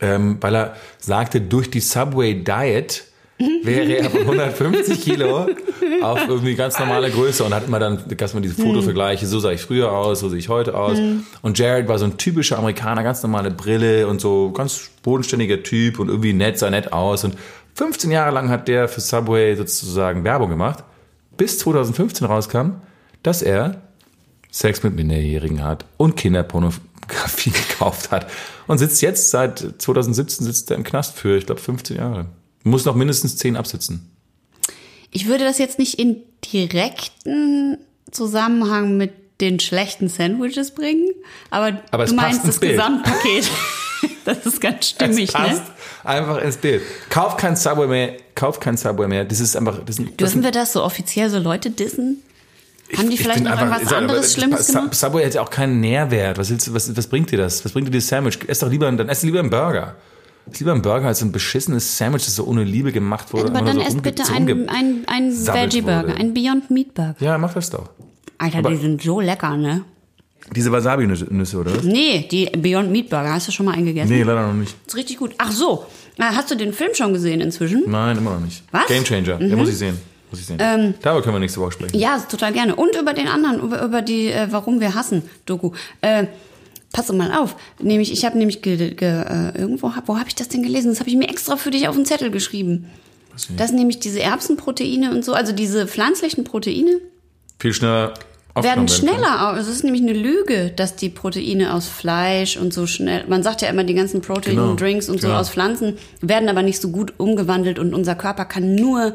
[SPEAKER 1] ähm, weil er sagte, durch die Subway Diet wäre er von 150 Kilo auf irgendwie ganz normale Größe und hat immer dann, gab mal diese Fotovergleiche, so sah ich früher aus, so sehe ich heute aus. Und Jared war so ein typischer Amerikaner, ganz normale Brille und so ganz bodenständiger Typ und irgendwie nett, sah nett aus. Und 15 Jahre lang hat der für Subway sozusagen Werbung gemacht, bis 2015 rauskam, dass er Sex mit Minderjährigen hat und Kinderpornografie gekauft hat. Und sitzt jetzt seit 2017 sitzt er im Knast für, ich glaube, 15 Jahre. Muss noch mindestens 10 absitzen.
[SPEAKER 2] Ich würde das jetzt nicht in direkten Zusammenhang mit den schlechten Sandwiches bringen, aber,
[SPEAKER 1] Aber
[SPEAKER 2] du meinst
[SPEAKER 1] ins
[SPEAKER 2] das
[SPEAKER 1] Bild.
[SPEAKER 2] Gesamtpaket. das ist ganz stimmig,
[SPEAKER 1] es passt
[SPEAKER 2] ne?
[SPEAKER 1] einfach ins Bild. Kauf kein Subway mehr, kauf kein Subway mehr. Das ist einfach, das, sind- das
[SPEAKER 2] Dürfen wir das so offiziell so Leute dissen? Haben die
[SPEAKER 1] Ich
[SPEAKER 2] vielleicht noch
[SPEAKER 1] einfach-
[SPEAKER 2] irgendwas
[SPEAKER 1] sag,
[SPEAKER 2] anderes
[SPEAKER 1] aber
[SPEAKER 2] Schlimmes gemacht?
[SPEAKER 1] Subway hat ja auch keinen Nährwert. Was, willst, was, was bringt dir das? Was bringt dir das Sandwich? Ess doch lieber, dann ess lieber einen Burger. Ess lieber einen Burger als ein beschissenes Sandwich, das so ohne Liebe gemacht wurde.
[SPEAKER 2] Aber dann
[SPEAKER 1] so
[SPEAKER 2] esst bitte einen ein, ein
[SPEAKER 1] sabbelt
[SPEAKER 2] Veggie-Burger,
[SPEAKER 1] wurde.
[SPEAKER 2] einen Beyond Meat Burger.
[SPEAKER 1] Ja, mach das doch.
[SPEAKER 2] Alter,
[SPEAKER 1] Aber-
[SPEAKER 2] die sind so lecker, ne?
[SPEAKER 1] Diese Wasabi-Nüsse, oder was?
[SPEAKER 2] Nee, die Beyond Meat Burger, hast du schon mal einen gegessen?
[SPEAKER 1] Nee, leider noch nicht.
[SPEAKER 2] Ist richtig gut. Ach so, Ah, hast du den Film schon gesehen inzwischen?
[SPEAKER 1] Nein, immer noch nicht.
[SPEAKER 2] Was?
[SPEAKER 1] Game Changer. Ja, muss ich sehen. Muss ich sehen. Darüber können wir nächste Woche sprechen.
[SPEAKER 2] Ja, total gerne. Und über den anderen, über, über die äh, Warum wir hassen Doku. Äh, pass mal auf. Nämlich, ich habe nämlich ge, ge, äh, irgendwo, hab, wo habe ich das denn gelesen? Das habe ich mir extra für dich auf den Zettel geschrieben. Das sind nämlich diese Erbsenproteine und so, also diese pflanzlichen Proteine
[SPEAKER 1] Viel schneller
[SPEAKER 2] werden schneller. Also es ist nämlich eine Lüge, dass die Proteine aus Fleisch und so schnell. Man sagt ja immer, die ganzen
[SPEAKER 1] Genau,
[SPEAKER 2] Protein-Drinks und so
[SPEAKER 1] genau.
[SPEAKER 2] aus Pflanzen werden aber nicht so gut umgewandelt und unser Körper kann nur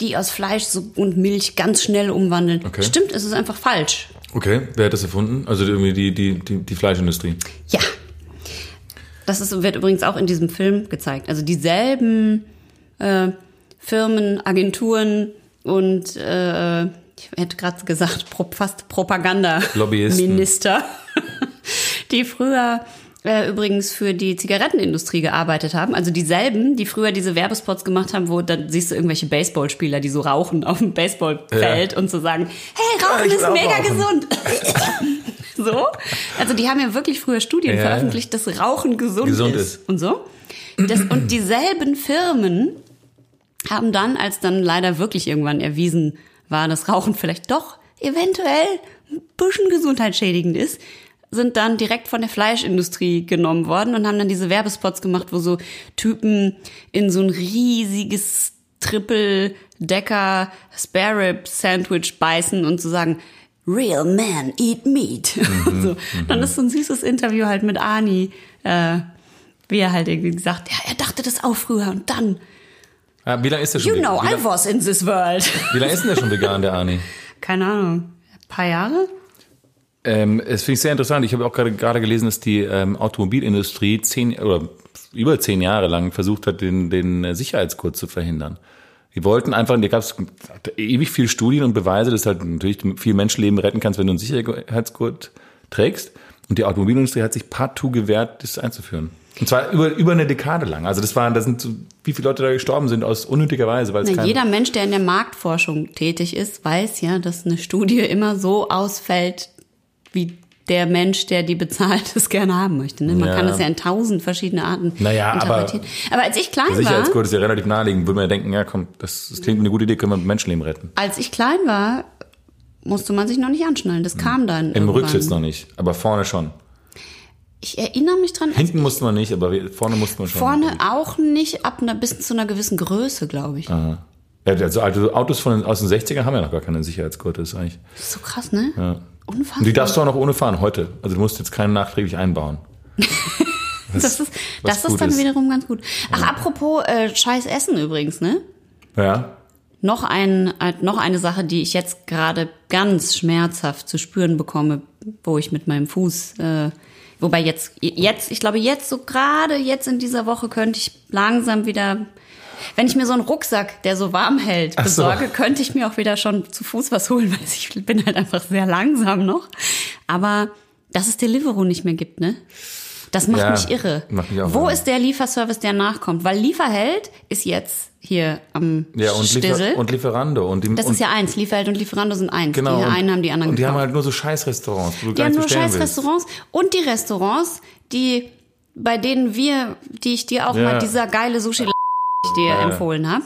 [SPEAKER 2] die aus Fleisch und Milch ganz schnell umwandeln.
[SPEAKER 1] Okay.
[SPEAKER 2] Stimmt, es ist einfach falsch.
[SPEAKER 1] Okay, wer hat das erfunden? Also irgendwie die, die, die, die Fleischindustrie.
[SPEAKER 2] Ja. Das ist, wird übrigens auch in diesem Film gezeigt. Also dieselben äh, Firmen, Agenturen und äh, ich hätte gerade gesagt, fast. Propaganda-Minister, die früher äh, übrigens für die Zigarettenindustrie gearbeitet haben. Also dieselben, die früher diese Werbespots gemacht haben, wo dann siehst du irgendwelche Baseballspieler, die so rauchen auf dem Baseballfeld
[SPEAKER 1] Ja.
[SPEAKER 2] und so sagen, hey, Rauchen
[SPEAKER 1] ich
[SPEAKER 2] ist mega
[SPEAKER 1] rauchen.
[SPEAKER 2] gesund. so. Also die haben ja wirklich früher Studien
[SPEAKER 1] Ja.
[SPEAKER 2] veröffentlicht, dass Rauchen gesund,
[SPEAKER 1] Gesund
[SPEAKER 2] ist.
[SPEAKER 1] ist.
[SPEAKER 2] Und so. Das, und dieselben Firmen haben dann, als dann leider wirklich irgendwann erwiesen war, dass Rauchen vielleicht doch eventuell ein bisschen gesundheitsschädigend ist, sind dann direkt von der Fleischindustrie genommen worden und haben dann diese Werbespots gemacht, wo so Typen in so ein riesiges Triple-Decker Spare Rib Sandwich beißen und so sagen, Real men eat meat.
[SPEAKER 1] Mhm,
[SPEAKER 2] so. Dann ist so ein süßes Interview halt mit Ani, äh, wie er halt irgendwie gesagt, ja, er dachte das auch früher und dann,
[SPEAKER 1] Ah, wie lange ist der schon
[SPEAKER 2] you know, I was in this world.
[SPEAKER 1] wie lange ist denn der schon vegan, der Arni?
[SPEAKER 2] Keine Ahnung, ein paar Jahre?
[SPEAKER 1] Ähm, es finde ich sehr interessant. Ich habe auch gerade gelesen, dass die ähm, Automobilindustrie zehn oder über zehn Jahre lang versucht hat, den, den Sicherheitsgurt zu verhindern. Die wollten einfach, da gab es ewig viel Studien und Beweise, dass halt natürlich viel Menschenleben retten kannst, wenn du einen Sicherheitsgurt trägst. Und die Automobilindustrie hat sich partout gewehrt, das einzuführen. Und zwar über, über eine Dekade lang. Also das waren, das sind so, wie viele Leute da gestorben sind aus unnötiger Weise, weil es
[SPEAKER 2] Na, jeder Mensch, der in der Marktforschung tätig ist, weiß ja, dass eine Studie immer so ausfällt, wie der Mensch, der die bezahlt, es gerne haben möchte. Ne? Man
[SPEAKER 1] Ja.
[SPEAKER 2] kann das ja in tausend verschiedene Arten
[SPEAKER 1] Naja, aber-
[SPEAKER 2] interpretieren. Aber, als ich klein
[SPEAKER 1] der
[SPEAKER 2] war,
[SPEAKER 1] Sicherheitsgurt ist ja relativ naheliegend, würde man ja denken, ja komm, das, das klingt eine gute Idee, können wir Menschenleben retten.
[SPEAKER 2] als ich klein war, musste man sich noch nicht anschnallen. Das kam dann
[SPEAKER 1] Im
[SPEAKER 2] irgendwann.
[SPEAKER 1] Rücksitz noch nicht, aber vorne schon.
[SPEAKER 2] Ich erinnere mich dran.
[SPEAKER 1] Hinten musste man nicht, aber vorne musste man schon.
[SPEAKER 2] Vorne auch nicht, ab einer, bis zu einer gewissen Größe, glaube ich.
[SPEAKER 1] Ja, also Autos von, aus den 60ern haben ja noch gar keine Sicherheitsgurte, ist eigentlich.
[SPEAKER 2] Das ist so krass, ne?
[SPEAKER 1] Ja.
[SPEAKER 2] Unfassbar.
[SPEAKER 1] Und die darfst du auch noch ohne fahren, heute. Also du musst jetzt keinen nachträglich einbauen.
[SPEAKER 2] das ist,
[SPEAKER 1] was
[SPEAKER 2] das ist dann
[SPEAKER 1] ist.
[SPEAKER 2] wiederum ganz gut. Ach, apropos äh, scheiß Essen übrigens, ne?
[SPEAKER 1] Ja.
[SPEAKER 2] noch, ein, äh, noch eine Sache, die ich jetzt gerade ganz schmerzhaft zu spüren bekomme, wo ich mit meinem Fuß, äh, wobei jetzt, jetzt, ich glaube jetzt so gerade jetzt in dieser Woche könnte ich langsam wieder, wenn ich mir so einen Rucksack, der so warm hält,
[SPEAKER 1] Ach so.
[SPEAKER 2] besorge, könnte ich mir auch wieder schon zu Fuß was holen, weil ich bin halt einfach sehr langsam noch. Aber dass es Deliveroo nicht mehr gibt, ne? Das macht
[SPEAKER 1] Ja,
[SPEAKER 2] mich irre.
[SPEAKER 1] macht mich auch
[SPEAKER 2] Wo
[SPEAKER 1] irre.
[SPEAKER 2] ist der Lieferservice, der nachkommt? Weil Lieferheld ist jetzt hier am
[SPEAKER 1] Ja, und,
[SPEAKER 2] Stissel.
[SPEAKER 1] Liefer und Lieferando. Und die,
[SPEAKER 2] Das
[SPEAKER 1] und,
[SPEAKER 2] ist ja eins. Lieferheld und Lieferando sind eins.
[SPEAKER 1] genau,
[SPEAKER 2] die einen haben die anderen
[SPEAKER 1] Und die haben
[SPEAKER 2] gekauft.
[SPEAKER 1] halt nur so Scheißrestaurants, wo du
[SPEAKER 2] Die haben nur
[SPEAKER 1] bestellen
[SPEAKER 2] scheiß
[SPEAKER 1] willst.
[SPEAKER 2] Restaurants und die Restaurants, die bei denen wir, die ich dir auch
[SPEAKER 1] Ja.
[SPEAKER 2] mal dieser geile Sushi ich dir empfohlen habe,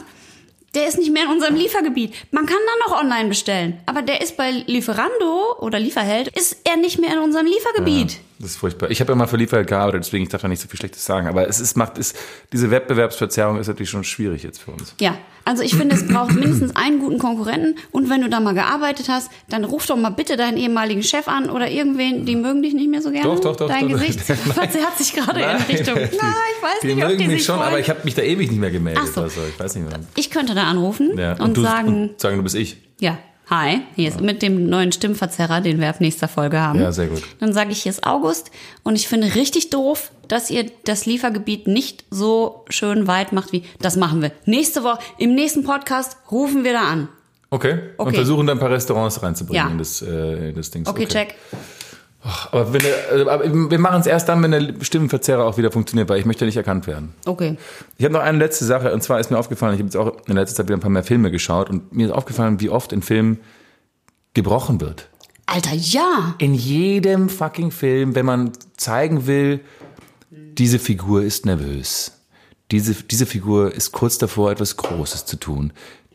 [SPEAKER 2] der ist nicht mehr in unserem Liefergebiet. Man kann dann noch online bestellen, aber der ist bei Lieferando oder Lieferheld ist er nicht mehr in unserem Liefergebiet.
[SPEAKER 1] Das ist furchtbar. Ich habe ja mal für Lieferheld gearbeitet, deswegen ich darf da nicht so viel Schlechtes sagen. Aber es ist, macht, ist, diese Wettbewerbsverzerrung ist natürlich schon schwierig jetzt für uns.
[SPEAKER 2] Ja, also ich finde, es braucht mindestens einen guten Konkurrenten und wenn du da mal gearbeitet hast, dann ruf doch mal bitte deinen ehemaligen Chef an oder irgendwen, die mögen dich nicht mehr so gerne.
[SPEAKER 1] Doch, doch, doch,
[SPEAKER 2] Dein
[SPEAKER 1] doch.
[SPEAKER 2] Gesicht verzerrt sich gerade in Richtung.
[SPEAKER 1] die,
[SPEAKER 2] Na, ich weiß
[SPEAKER 1] die
[SPEAKER 2] nicht, ob
[SPEAKER 1] mögen
[SPEAKER 2] die
[SPEAKER 1] mich
[SPEAKER 2] sich
[SPEAKER 1] schon,
[SPEAKER 2] freuen.
[SPEAKER 1] aber ich habe mich da ewig nicht mehr gemeldet.
[SPEAKER 2] Ach so.
[SPEAKER 1] Also, ich weiß nicht mehr.
[SPEAKER 2] Ich könnte da anrufen
[SPEAKER 1] Ja,
[SPEAKER 2] und,
[SPEAKER 1] du,
[SPEAKER 2] sagen,
[SPEAKER 1] und sagen, du bist ich.
[SPEAKER 2] ja, hi, hier ist mit dem neuen Stimmverzerrer, den wir ab nächster Folge haben.
[SPEAKER 1] Ja, sehr gut.
[SPEAKER 2] Dann sage ich, hier ist August und ich finde richtig doof, dass ihr das Liefergebiet nicht so schön weit macht wie, das machen wir. Nächste Woche, im nächsten Podcast rufen wir da an.
[SPEAKER 1] Okay. Und
[SPEAKER 2] Okay.
[SPEAKER 1] versuchen dann ein paar Restaurants reinzubringen
[SPEAKER 2] Ja.
[SPEAKER 1] in, das, äh, in das Ding.
[SPEAKER 2] Okay, check.
[SPEAKER 1] Aber, wenn der, aber wir machen es erst dann, wenn der Stimmenverzerrer auch wieder funktioniert, weil ich möchte nicht erkannt werden.
[SPEAKER 2] Okay.
[SPEAKER 1] Ich habe noch eine letzte Sache, und zwar ist mir aufgefallen, ich habe jetzt auch in letzter Zeit wieder ein paar mehr Filme geschaut und mir ist aufgefallen, wie oft in Filmen gebrochen wird.
[SPEAKER 2] Alter, ja.
[SPEAKER 1] In jedem fucking Film, wenn man zeigen will, diese Figur ist nervös. Diese, diese Figur ist kurz davor, etwas Großes zu tun.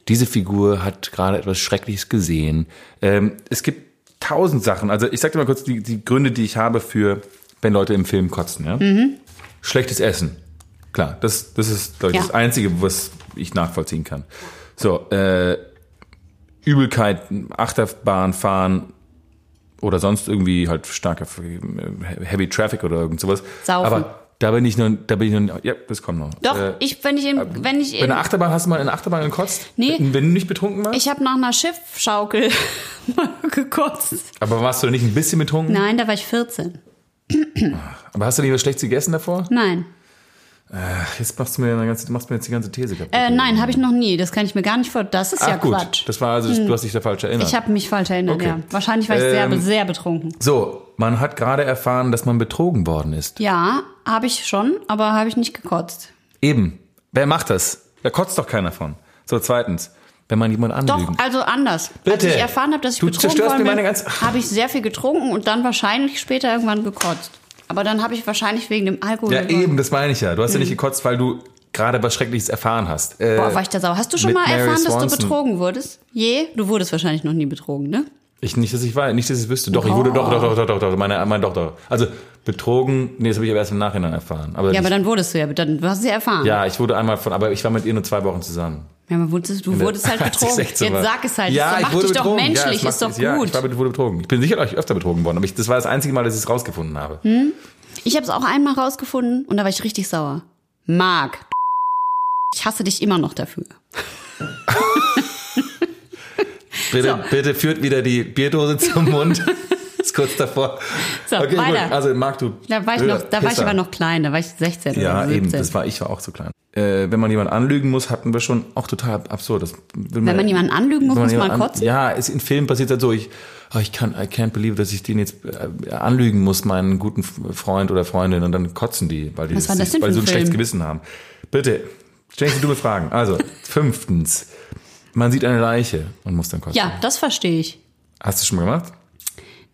[SPEAKER 1] Diese Figur hat gerade etwas Schreckliches gesehen. Ähm, es gibt tausend Sachen. Also ich sag dir mal kurz die, die Gründe, die ich habe für, wenn Leute im Film kotzen. Ja? Schlechtes Essen. Klar, das, das ist ich,
[SPEAKER 2] Ja.
[SPEAKER 1] das Einzige, was ich nachvollziehen kann. So, äh, Übelkeit, Achterbahn fahren oder sonst irgendwie halt starker äh, Heavy Traffic oder irgend sowas.
[SPEAKER 2] Saufen.
[SPEAKER 1] Aber da bin ich noch, da bin ich noch, ja, das kommt noch.
[SPEAKER 2] Doch,
[SPEAKER 1] Äh,
[SPEAKER 2] ich, wenn ich in, wenn ich
[SPEAKER 1] bei
[SPEAKER 2] in,
[SPEAKER 1] einer Achterbahn hast du mal in einer Achterbahn gekotzt?
[SPEAKER 2] Nee.
[SPEAKER 1] Wenn du nicht betrunken warst?
[SPEAKER 2] ich habe nach einer Schiffschaukel mal gekotzt.
[SPEAKER 1] Aber warst du nicht ein bisschen betrunken?
[SPEAKER 2] Nein, da war ich 14.
[SPEAKER 1] Aber hast du nicht was Schlechtes gegessen davor?
[SPEAKER 2] Nein.
[SPEAKER 1] Ach, jetzt machst du mir, eine ganze, machst du mir jetzt die ganze These kaputt.
[SPEAKER 2] Äh, nein, habe ich noch nie. Das kann ich mir gar nicht vor. Das ist
[SPEAKER 1] Ach
[SPEAKER 2] ja
[SPEAKER 1] gut,
[SPEAKER 2] Quatsch.
[SPEAKER 1] das war also, du hast dich da falsch erinnert.
[SPEAKER 2] Ich habe mich falsch erinnert,
[SPEAKER 1] Okay.
[SPEAKER 2] ja. Wahrscheinlich war ich sehr,
[SPEAKER 1] Ähm,
[SPEAKER 2] sehr betrunken.
[SPEAKER 1] so, man hat gerade erfahren, dass man betrogen worden ist.
[SPEAKER 2] Ja, habe ich schon, aber habe ich nicht gekotzt.
[SPEAKER 1] Eben. Wer macht das? Da kotzt doch keiner von. So, zweitens, wenn man jemanden
[SPEAKER 2] Doch,
[SPEAKER 1] anlügen.
[SPEAKER 2] also anders.
[SPEAKER 1] Bitte.
[SPEAKER 2] Als ich erfahren habe, dass ich
[SPEAKER 1] Du zerstörst
[SPEAKER 2] worden bin, habe ich sehr viel getrunken und dann wahrscheinlich später irgendwann gekotzt. Aber dann habe ich wahrscheinlich wegen dem Alkohol.
[SPEAKER 1] Ja, eben, das meine ich ja. Du hast ja nicht gekotzt, weil du gerade was Schreckliches erfahren hast. Äh.
[SPEAKER 2] Boah, war ich da sauer. Hast du schon mal
[SPEAKER 1] Mary
[SPEAKER 2] erfahren, dass
[SPEAKER 1] Swanson.
[SPEAKER 2] du betrogen wurdest? Je? Du wurdest wahrscheinlich noch nie betrogen, ne?
[SPEAKER 1] ich nicht, dass ich weiß, nicht, dass ich es wüsste. Doch, ich wurde doch, doch, doch, doch, doch, doch, meine, meine Tochter. Also betrogen, nee, das habe ich aber erst im Nachhinein erfahren. Aber,
[SPEAKER 2] Ja, aber dann wurdest du ja, dann hast du ja erfahren.
[SPEAKER 1] ja, ich wurde einmal von, aber ich war mit ihr nur zwei Wochen zusammen.
[SPEAKER 2] Ja, aber wurdest, du wurdest halt betrogen.
[SPEAKER 1] 16
[SPEAKER 2] Jetzt sag es halt.
[SPEAKER 1] Ja,
[SPEAKER 2] das
[SPEAKER 1] ich
[SPEAKER 2] macht dich doch
[SPEAKER 1] betrogen.
[SPEAKER 2] menschlich,
[SPEAKER 1] ja,
[SPEAKER 2] ist doch
[SPEAKER 1] Ja,
[SPEAKER 2] gut.
[SPEAKER 1] ich war, wurde betrogen. Ich bin sicher euch öfter betrogen worden, aber ich, das war das einzige Mal, dass ich es rausgefunden habe.
[SPEAKER 2] Ich habe es auch einmal rausgefunden und da war ich richtig sauer. Marc, ich hasse dich immer noch dafür.
[SPEAKER 1] Bitte,
[SPEAKER 2] So.
[SPEAKER 1] bitte führt wieder die Bierdose zum Mund. ist kurz davor.
[SPEAKER 2] So,
[SPEAKER 1] okay,
[SPEAKER 2] weiter.
[SPEAKER 1] gut. Also, Marc, du.
[SPEAKER 2] Da war ich noch, da war ich aber noch klein, da war ich 16
[SPEAKER 1] Ja,
[SPEAKER 2] oder 17.
[SPEAKER 1] eben, das war ich war auch zu klein. Äh, wenn man jemanden anlügen muss, hatten wir schon auch total absurd. Das, wenn,
[SPEAKER 2] Wenn man jemanden anlügen muss,
[SPEAKER 1] wenn
[SPEAKER 2] muss man kotzen?
[SPEAKER 1] ja, es, in Filmen passiert halt so, ich, oh, ich kann, I can't believe, dass ich den jetzt äh, anlügen muss, meinen guten Freund oder Freundin, und dann kotzen die, weil die
[SPEAKER 2] das denn
[SPEAKER 1] weil sie so
[SPEAKER 2] ein
[SPEAKER 1] ein schlechtes
[SPEAKER 2] Film?
[SPEAKER 1] Gewissen haben. Bitte, stellen Sie dumme Fragen. Also, fünftens, man sieht eine Leiche und muss dann kotzen.
[SPEAKER 2] Ja, das verstehe ich.
[SPEAKER 1] Hast du schon mal gemacht?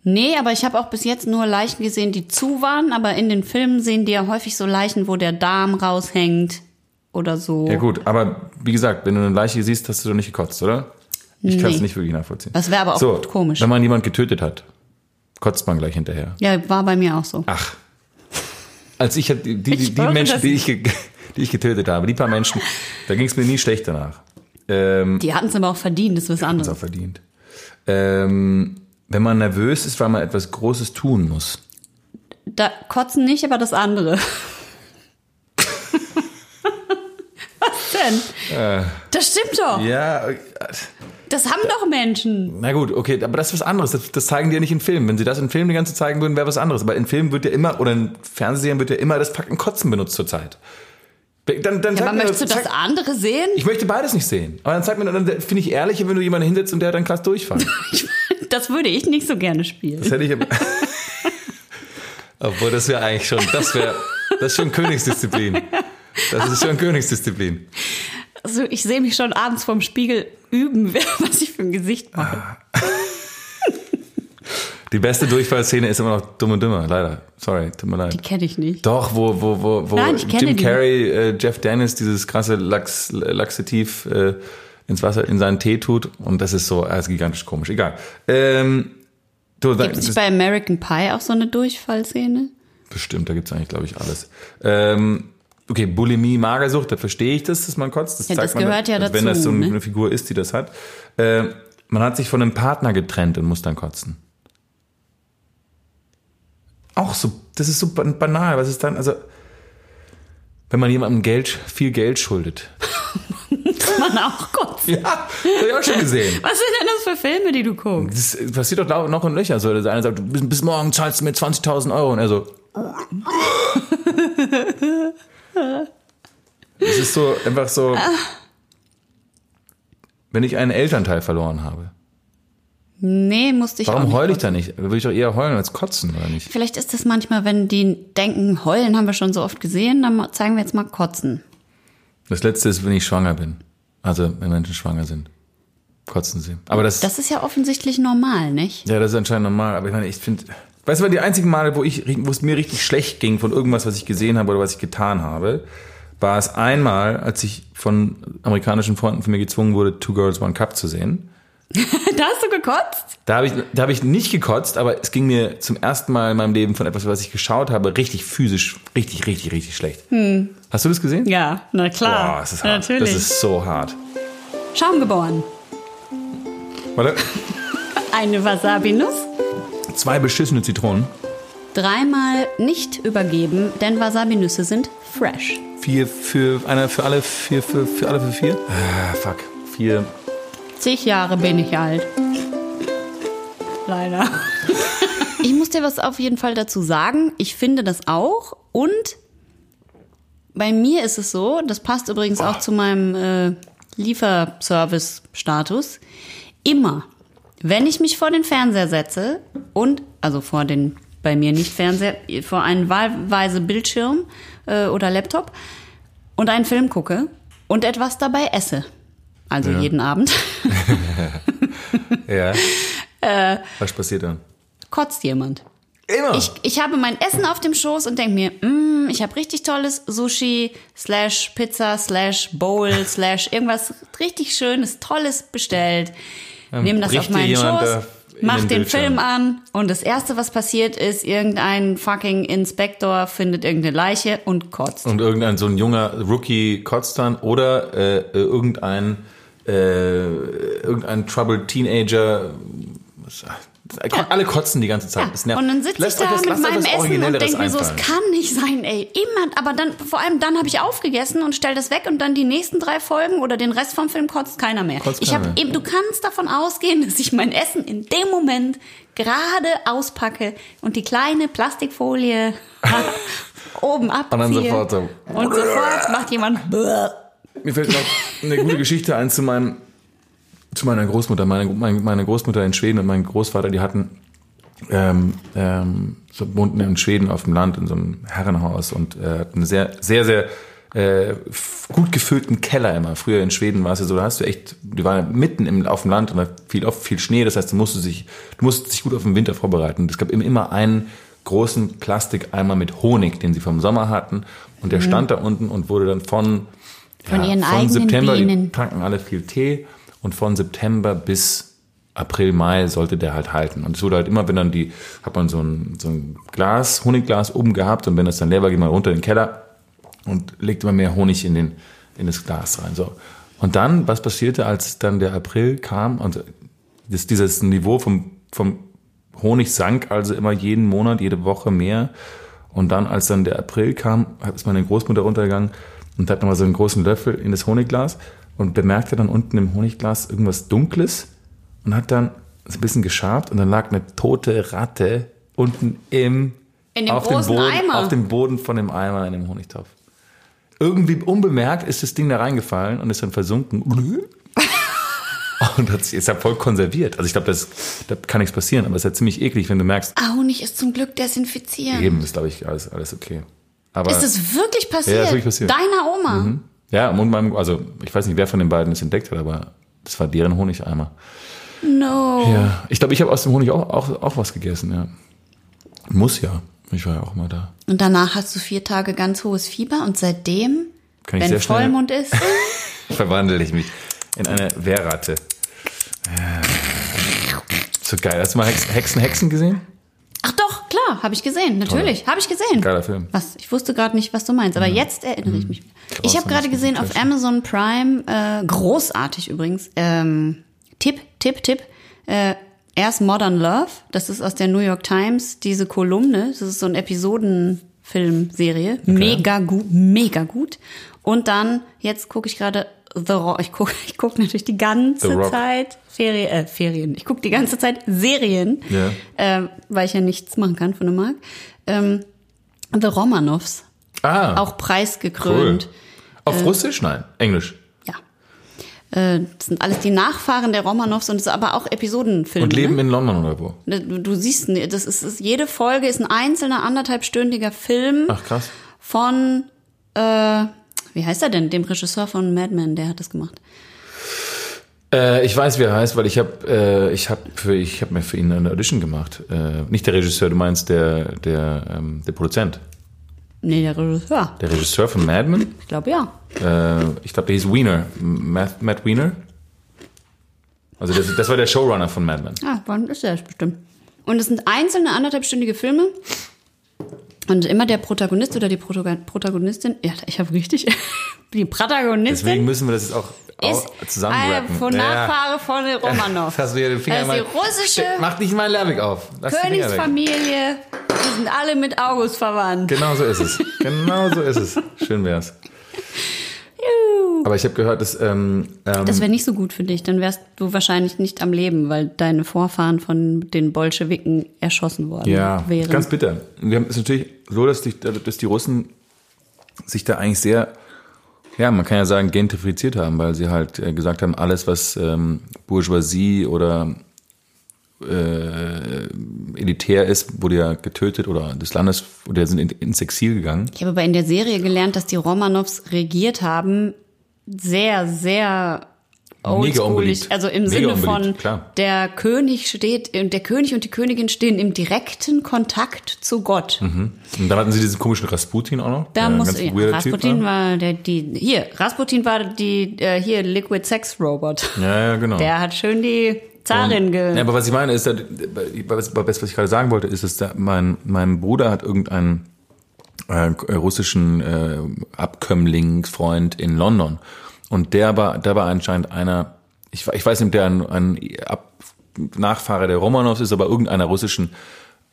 [SPEAKER 2] Nee, aber ich habe auch bis jetzt nur Leichen gesehen, die zu waren, aber in den Filmen sehen die ja häufig so Leichen, wo der Darm raushängt oder so.
[SPEAKER 1] Ja gut, aber wie gesagt, wenn du eine Leiche siehst, hast du doch nicht gekotzt, oder? Ich kann es nicht wirklich nachvollziehen.
[SPEAKER 2] Das wäre aber auch
[SPEAKER 1] so,
[SPEAKER 2] komisch.
[SPEAKER 1] Wenn man jemand getötet hat, kotzt man gleich hinterher.
[SPEAKER 2] Ja, war bei mir auch so.
[SPEAKER 1] Ach. Als ich die, die,
[SPEAKER 2] Ich
[SPEAKER 1] die Menschen, die ich, die ich getötet habe, die paar Menschen, da ging es mir nie schlecht danach. Ähm,
[SPEAKER 2] Die hatten es aber auch verdient, das ist was anderes.
[SPEAKER 1] auch verdient. Ähm, wenn man nervös ist, weil man etwas Großes tun muss.
[SPEAKER 2] Da kotzen nicht, aber das andere. was denn? das stimmt doch.
[SPEAKER 1] Ja, äh,
[SPEAKER 2] Das haben doch Menschen.
[SPEAKER 1] na gut, okay, aber das ist was anderes. Das, das zeigen die ja nicht in Filmen. Wenn sie das in Filmen die ganze Zeit zeigen würden, wäre was anderes. Aber in Filmen wird ja immer, oder in Fernsehserien wird ja immer das fucking Kotzen benutzt zurzeit. Dann, dann
[SPEAKER 2] Ja, aber
[SPEAKER 1] mir,
[SPEAKER 2] möchtest du das
[SPEAKER 1] zeig-
[SPEAKER 2] andere sehen?
[SPEAKER 1] Ich möchte beides nicht sehen. Aber dann zeig mir, dann finde ich ehrlicher, wenn du jemanden hinsetzt und der hat dann krass Durchfall.
[SPEAKER 2] Das würde ich nicht so gerne spielen.
[SPEAKER 1] Das hätte ich aber. Obwohl, das wäre eigentlich schon, das wäre, das ist schon Königsdisziplin. Das ist schon Königsdisziplin.
[SPEAKER 2] Also ich sehe mich schon abends vorm Spiegel üben, was ich für ein Gesicht mache.
[SPEAKER 1] Die beste Durchfallszene ist immer noch Dumm und Dümmer, leider. Sorry, tut mir
[SPEAKER 2] Die
[SPEAKER 1] leid.
[SPEAKER 2] kenne ich nicht.
[SPEAKER 1] Doch, wo, wo, wo, wo
[SPEAKER 2] Nein, ich kenne
[SPEAKER 1] Jim
[SPEAKER 2] die.
[SPEAKER 1] Carrey, äh, Jeff Dennis dieses krasse Lachs, Laxativ äh, ins Wasser, in seinen Tee tut. Und das ist so, äh, ist gigantisch komisch. Egal. Ähm, du,
[SPEAKER 2] Gibt es bei American Pie auch so eine Durchfallszene?
[SPEAKER 1] Bestimmt, da gibt's eigentlich, glaube ich, alles. Ähm, okay, Bulimie, Magersucht, da verstehe ich das, dass man kotzt. Das,
[SPEAKER 2] Ja,
[SPEAKER 1] zeigt
[SPEAKER 2] das
[SPEAKER 1] man,
[SPEAKER 2] gehört ja
[SPEAKER 1] also Wenn
[SPEAKER 2] dazu,
[SPEAKER 1] das so
[SPEAKER 2] ne?
[SPEAKER 1] eine Figur ist, die das hat. Ähm, man hat sich von einem Partner getrennt und muss dann kotzen. Auch so, das ist so ban- banal. Was ist dann, also, wenn man jemandem Geld, viel Geld schuldet.
[SPEAKER 2] Man auch kurz.
[SPEAKER 1] Ja, habe ich auch schon gesehen.
[SPEAKER 2] Was sind denn das für Filme, die du guckst?
[SPEAKER 1] Das passiert doch noch in Löcher. So, der eine sagt, bis, bis morgen zahlst du mir 20.000 Euro. Und er so. Es ist so, einfach so. Wenn ich einen Elternteil verloren habe,
[SPEAKER 2] Nee, musste ich auch
[SPEAKER 1] warum heule ich da nicht? Da würde ich doch eher heulen als kotzen, oder nicht?
[SPEAKER 2] Vielleicht ist das manchmal, wenn die denken, heulen haben wir schon so oft gesehen, dann zeigen wir jetzt mal kotzen.
[SPEAKER 1] Das letzte ist, wenn ich schwanger bin. Also, wenn Menschen schwanger sind. Kotzen sie. Aber das,
[SPEAKER 2] Das ist ja offensichtlich normal, nicht?
[SPEAKER 1] ja, das ist anscheinend normal. Aber ich meine, ich finde, weißt du, die einzigen Male, wo ich, wo es mir richtig schlecht ging von irgendwas, was ich gesehen habe oder was ich getan habe, war es einmal, als ich von amerikanischen Freunden von mir gezwungen wurde, Two Girls, One Cup zu sehen.
[SPEAKER 2] Da hast du gekotzt?
[SPEAKER 1] Da habe ich, da habe ich nicht gekotzt, aber es ging mir zum ersten Mal in meinem Leben von etwas, was ich geschaut habe, richtig physisch, richtig, richtig, richtig schlecht. Hast du das gesehen?
[SPEAKER 2] Ja, na klar.
[SPEAKER 1] Boah, das ist hart.
[SPEAKER 2] Natürlich.
[SPEAKER 1] Das ist so hart.
[SPEAKER 2] Schaum geboren.
[SPEAKER 1] Warte.
[SPEAKER 2] Eine Wasabi-Nuss.
[SPEAKER 1] Zwei beschissene Zitronen.
[SPEAKER 2] Dreimal nicht übergeben, denn Wasabi-Nüsse sind fresh.
[SPEAKER 1] Vier für einer für alle, vier für, für alle für vier. Ah, fuck. Vier.
[SPEAKER 2] Zig Jahre bin ich alt. Leider. Ich muss dir was auf jeden Fall dazu sagen. Ich finde das auch. Und bei mir ist es so, das passt übrigens auch zu meinem äh, Lieferservice-Status. Immer, wenn ich mich vor den Fernseher setze und, also vor den, bei mir nicht Fernseher, vor einen wahlweise Bildschirm äh, oder Laptop und einen Film gucke und etwas dabei esse. Also
[SPEAKER 1] Ja.
[SPEAKER 2] jeden Abend.
[SPEAKER 1] Ja. Was passiert dann?
[SPEAKER 2] kotzt jemand.
[SPEAKER 1] Immer.
[SPEAKER 2] Ich, ich habe mein Essen auf dem Schoß und denke mir, mm, ich habe richtig tolles Sushi, slash Pizza, slash Bowl, slash irgendwas richtig Schönes, Tolles bestellt. Nehme das auf meinen Schoß, mach
[SPEAKER 1] den
[SPEAKER 2] den. Film an und das Erste, was passiert ist, irgendein fucking Inspektor findet irgendeine Leiche und kotzt.
[SPEAKER 1] Und irgendein so ein junger Rookie kotzt dann oder äh, äh, irgendein äh, irgendein troubled Teenager. Was- Alle kotzen die ganze Zeit.
[SPEAKER 2] Ja, und dann sitze ich da
[SPEAKER 1] was-
[SPEAKER 2] mit meinem Essen und denke mir so, es kann nicht sein, ey. Immer, aber dann, vor allem dann habe ich aufgegessen und stell das weg und dann die nächsten drei Folgen oder den Rest vom Film kotzt keiner mehr.
[SPEAKER 1] Kotzt
[SPEAKER 2] ich habe eben, du kannst davon ausgehen, dass ich mein Essen in dem Moment gerade auspacke und die kleine Plastikfolie oben abziehe.
[SPEAKER 1] Und dann sofort so.
[SPEAKER 2] Und sofort macht jemand
[SPEAKER 1] Mir fällt noch eine gute Geschichte ein zu meinem zu meiner Großmutter. Meine, meine, Großmutter in Schweden und mein Großvater, die hatten ähm, ähm, so wohnten in Schweden auf dem Land in so einem Herrenhaus und äh, hatten einen sehr, sehr, sehr äh, gut gefüllten Keller immer. Früher in Schweden war es ja so, da hast du echt, die waren mitten im, auf dem Land und da fiel oft viel Schnee, das heißt, du musstest dich, du musstest dich gut auf den Winter vorbereiten. Es gab immer- immer einen großen Plastikeimer mit Honig, den sie vom Sommer hatten und der stand da unten und wurde dann von
[SPEAKER 2] Von ihren
[SPEAKER 1] von
[SPEAKER 2] eigenen
[SPEAKER 1] September,
[SPEAKER 2] Bienen.
[SPEAKER 1] die tranken alle viel Tee und von September bis April, Mai sollte der halt halten. Und es wurde halt immer, wenn dann die, hat man so ein, so ein Glas, Honigglas oben gehabt und wenn das dann leer war, geht man runter in den Keller und legt immer mehr Honig in, den, in das Glas rein. So. Und dann, was passierte, als dann der April kam und das, dieses Niveau vom, vom Honig sank also immer jeden Monat, jede Woche mehr. Und dann, als dann der April kam, ist meine Großmutter runtergegangen und hat nochmal so einen großen Löffel in das Honigglas und bemerkte dann unten im Honigglas irgendwas Dunkles und hat dann so ein bisschen geschabt und dann lag eine tote Ratte unten im
[SPEAKER 2] In dem
[SPEAKER 1] auf dem Boden,
[SPEAKER 2] Eimer.
[SPEAKER 1] auf dem Boden von dem Eimer in dem Honigtopf. Irgendwie unbemerkt ist das Ding da reingefallen und ist dann versunken. Und hat sich, ist ja voll konserviert. Also ich glaube, das, da kann nichts passieren, aber es ist ja ziemlich eklig, wenn du merkst,
[SPEAKER 2] Ah, Honig ist zum Glück desinfiziert.
[SPEAKER 1] eben ist, glaube ich, alles, alles okay. Aber
[SPEAKER 2] Ist es wirklich passiert?
[SPEAKER 1] Ja, ist wirklich passiert. Mhm.
[SPEAKER 2] Deiner Oma?
[SPEAKER 1] ja, und meinem, also ich weiß nicht, wer von den beiden es entdeckt hat, aber das war deren Honigeimer.
[SPEAKER 2] No.
[SPEAKER 1] Ja, ich glaube, ich habe aus dem Honig auch, auch, auch was gegessen, ja. Muss ja. Ich war ja auch mal da.
[SPEAKER 2] Und danach hast du vier Tage ganz hohes Fieber und seitdem,
[SPEAKER 1] Kann
[SPEAKER 2] wenn Vollmond ist,
[SPEAKER 1] Verwandle ich mich in eine Wehrratte. So geil. Hast du mal Hexen, Hexen, Hexen gesehen?
[SPEAKER 2] Ach doch, klar, habe ich gesehen, natürlich, habe ich gesehen.
[SPEAKER 1] Geiler Film.
[SPEAKER 2] Was? Ich wusste gerade nicht, was du meinst, aber jetzt erinnere ich mich. Ich habe gerade gesehen
[SPEAKER 1] ein
[SPEAKER 2] auf. Amazon Prime, äh, großartig übrigens, ähm, Tipp, Tipp, Tipp, äh, erst Modern Love, das ist aus der New York Times, diese Kolumne, das ist so eine Episodenfilmserie, mega gut, mega gut. Und dann, jetzt gucke ich gerade The Rock, ich gucke ich guck natürlich die ganze. Zeit Ferien, äh, Ferien, ich gucke die ganze Zeit Serien,
[SPEAKER 1] Ja.
[SPEAKER 2] ähm, weil ich ja nichts machen kann von dem Markt. Ähm, The Romanovs,
[SPEAKER 1] Ah,
[SPEAKER 2] auch preisgekrönt.
[SPEAKER 1] Auf Russisch? Nein, Englisch.
[SPEAKER 2] Ja. Äh, das sind alles die Nachfahren der Romanows und es ist aber auch Episodenfilme.
[SPEAKER 1] Und leben
[SPEAKER 2] ne?
[SPEAKER 1] in London oder wo?
[SPEAKER 2] Du, du siehst, das ist, ist, jede Folge ist ein einzelner anderthalbstündiger Film
[SPEAKER 1] Ach krass.
[SPEAKER 2] von, äh, wie heißt er denn, dem Regisseur von Mad Men, der hat das gemacht.
[SPEAKER 1] Äh, ich weiß, wie er heißt, weil ich habe äh, ich hab für ich habe mir für ihn eine Audition gemacht. Äh, nicht der Regisseur, du meinst der der ähm, der Produzent,
[SPEAKER 2] Nee, der Regisseur.
[SPEAKER 1] der Regisseur von Mad Men.
[SPEAKER 2] Ich glaube ja.
[SPEAKER 1] Äh, ich glaube, der hieß Wiener, Matt, Matt Wiener. Also das, das war der Showrunner von Mad Men.
[SPEAKER 2] Ah, wann ist er bestimmt? Und es sind einzelne anderthalbstündige Filme. Und immer der Protagonist oder die Protagon- Protagonistin, ja, ich habe richtig, die Protagonistin
[SPEAKER 1] Deswegen müssen wir das jetzt auch
[SPEAKER 2] ist
[SPEAKER 1] au- zusammenrappen.
[SPEAKER 2] von Nachfahre von den Romanov.
[SPEAKER 1] Hast du hier den Finger
[SPEAKER 2] Das ist die
[SPEAKER 1] mal-
[SPEAKER 2] russische
[SPEAKER 1] Mach nicht meinen Lerwig auf. Lass.
[SPEAKER 2] Königsfamilie, die sind alle mit August verwandt.
[SPEAKER 1] Genau so ist es. Genau so ist es. Schön wär's. Aber ich habe gehört, dass ähm, ähm,
[SPEAKER 2] Das wäre nicht so gut für dich, dann wärst du wahrscheinlich nicht am Leben, weil deine Vorfahren von den Bolschewiken erschossen worden
[SPEAKER 1] ja
[SPEAKER 2] wären.
[SPEAKER 1] ganz bitter. Wir haben es ist natürlich so, dass die, dass die Russen sich da eigentlich sehr, ja, man kann ja sagen, gentrifiziert haben, weil sie halt äh, gesagt haben, alles, was ähm, Bourgeoisie oder äh, elitär ist, wurde ja getötet oder des Landes, oder sind in, ins Exil gegangen.
[SPEAKER 2] Ich habe aber in der Serie gelernt, dass die Romanows regiert haben, sehr, sehr oldschoolig. Also im
[SPEAKER 1] Mega
[SPEAKER 2] Sinne von,
[SPEAKER 1] klar.
[SPEAKER 2] der König steht, der König und die Königin stehen im direkten Kontakt zu Gott.
[SPEAKER 1] Und dann hatten sie diesen komischen Rasputin auch noch.
[SPEAKER 2] Da
[SPEAKER 1] der
[SPEAKER 2] muss
[SPEAKER 1] ganz
[SPEAKER 2] ja, Rasputin
[SPEAKER 1] war.
[SPEAKER 2] war der die hier Rasputin war die äh, hier Liquid Sex Robot.
[SPEAKER 1] Ja, ja, genau.
[SPEAKER 2] Der hat schön die Zarin ge
[SPEAKER 1] Ja, aber was ich meine ist, was, was ich gerade sagen wollte, ist, dass da mein, mein Bruder hat irgendeinen äh, russischen äh, Abkömmlingsfreund in London. Und der war, der war anscheinend einer, ich, ich weiß nicht, ob der ein, ein Ab Nachfahre der Romanows ist, aber irgendeiner russischen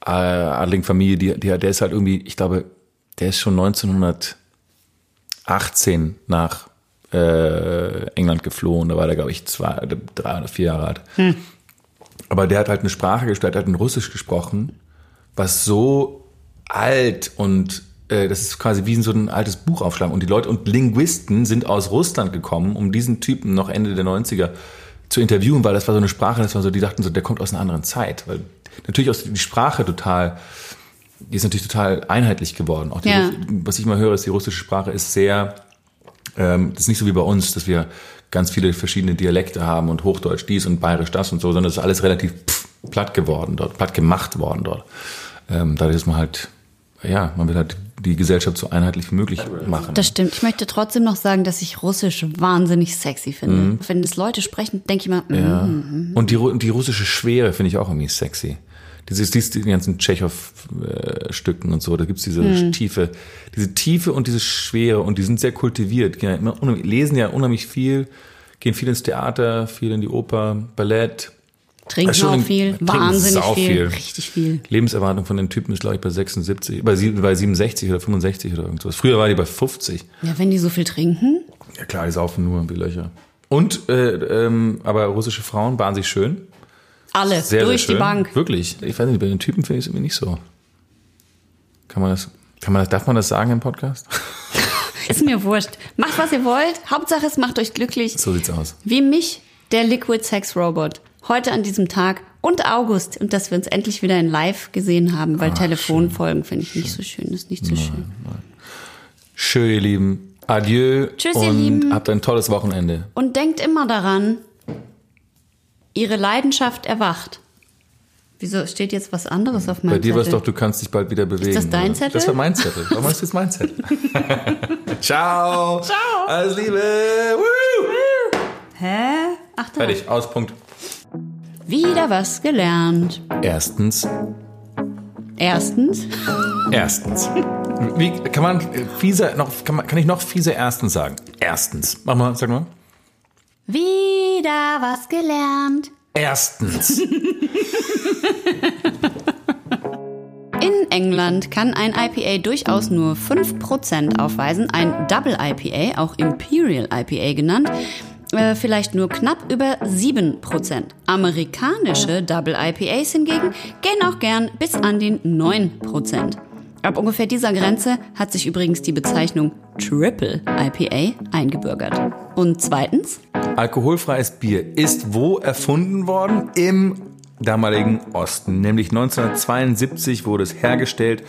[SPEAKER 1] äh, adligen Familie, die, die, der ist halt irgendwie, ich glaube, der ist schon 1918 nach äh, England geflohen. Da war der, glaube ich, zwei, drei oder vier Jahre alt. Aber der hat halt eine Sprache gestellt, der hat ein Russisch gesprochen, was so alt und das ist quasi wie so ein altes Buch aufschlagen. Und die Leute und Linguisten sind aus Russland gekommen, um diesen Typen noch Ende der 90er zu interviewen, weil das war so eine Sprache, das war so, die dachten so, der kommt aus einer anderen Zeit. Weil natürlich aus die Sprache total, die ist natürlich total einheitlich geworden. Auch die,
[SPEAKER 2] Ja.
[SPEAKER 1] was ich mal höre, ist, die russische Sprache ist sehr ähm, das ist nicht so wie bei uns, dass wir ganz viele verschiedene Dialekte haben und Hochdeutsch dies und Bayerisch das und so, sondern es ist alles relativ platt geworden dort, platt gemacht worden dort. Ähm, dadurch ist man halt, ja, man will halt die Gesellschaft so einheitlich wie möglich machen.
[SPEAKER 2] Das stimmt. Ich möchte trotzdem noch sagen, dass ich Russisch wahnsinnig sexy finde. Wenn es Leute sprechen, denke ich mal, mm,
[SPEAKER 1] ja. Und die, und die russische Schwere finde ich auch irgendwie sexy. Dieses, dieses, die ganzen Tschechow-Stücken und so, da gibt's diese Tiefe, diese Tiefe und diese Schwere und die sind sehr kultiviert, ja lesen ja unheimlich viel, gehen viel ins Theater, viel in die Oper, Ballett,
[SPEAKER 2] Trinken
[SPEAKER 1] Also schon
[SPEAKER 2] auch viel,
[SPEAKER 1] trinken
[SPEAKER 2] wahnsinnig viel,
[SPEAKER 1] viel.
[SPEAKER 2] richtig viel.
[SPEAKER 1] Lebenserwartung von den Typen ist, glaube ich, bei 76, bei, sieben- bei 67 oder 65 oder irgendwas. Früher war die bei 50.
[SPEAKER 2] Ja, wenn die so viel trinken,
[SPEAKER 1] Ja klar, die saufen nur wie Löcher. Und, äh, ähm, aber russische Frauen waren sich schön.
[SPEAKER 2] alle
[SPEAKER 1] Sehr,
[SPEAKER 2] durch
[SPEAKER 1] sehr schön.
[SPEAKER 2] die Bank.
[SPEAKER 1] Wirklich. Ich weiß nicht, bei den Typen finde ich es irgendwie nicht so. Kann man das, kann man das, darf man das sagen im Podcast?
[SPEAKER 2] Ist mir wurscht. Macht, was ihr wollt. Hauptsache, es macht euch glücklich.
[SPEAKER 1] So sieht's aus.
[SPEAKER 2] Wie mich, der Liquid Sex Robot. Heute an diesem Tag und August. Und dass wir uns endlich wieder in live gesehen haben, weil Telefonfolgen finde ich nicht so schön. Ist nicht so schön.
[SPEAKER 1] Schön, ihr Lieben. Adieu.
[SPEAKER 2] Tschüss, ihr
[SPEAKER 1] und
[SPEAKER 2] Lieben.
[SPEAKER 1] habt ein tolles Wochenende.
[SPEAKER 2] Und denkt immer daran, ihre Leidenschaft erwacht. Wieso steht jetzt was anderes auf meinem
[SPEAKER 1] Bei dir war es
[SPEAKER 2] Zettel?
[SPEAKER 1] doch, du kannst dich bald wieder bewegen.
[SPEAKER 2] das dein
[SPEAKER 1] oder?
[SPEAKER 2] Zettel?
[SPEAKER 1] Das war mein Zettel. Warum ist das mein Zettel? Ciao.
[SPEAKER 2] Ciao.
[SPEAKER 1] Alles Liebe. Woo.
[SPEAKER 2] Hä? Ach da.
[SPEAKER 1] Fertig. Aus. Punkt.
[SPEAKER 2] Wieder was gelernt.
[SPEAKER 1] Erstens.
[SPEAKER 2] Erstens,
[SPEAKER 1] Erstens. Wie kann man äh, fiese noch kann, man, kann ich noch fiese erstens sagen? Erstens. Mach mal, sag mal.
[SPEAKER 2] wieder was gelernt.
[SPEAKER 1] Erstens.
[SPEAKER 2] In England kann ein IPA durchaus nur 5% aufweisen, ein Double IPA, auch Imperial IPA genannt, äh, vielleicht nur knapp über 7%. Amerikanische Double IPAs hingegen gehen auch gern bis an den 9%. Ab ungefähr dieser Grenze hat sich übrigens die Bezeichnung Triple IPA eingebürgert. Und zweitens,
[SPEAKER 1] Alkoholfreies Bier ist wo erfunden worden? Im damaligen Osten. Nämlich 1972 wurde es hergestellt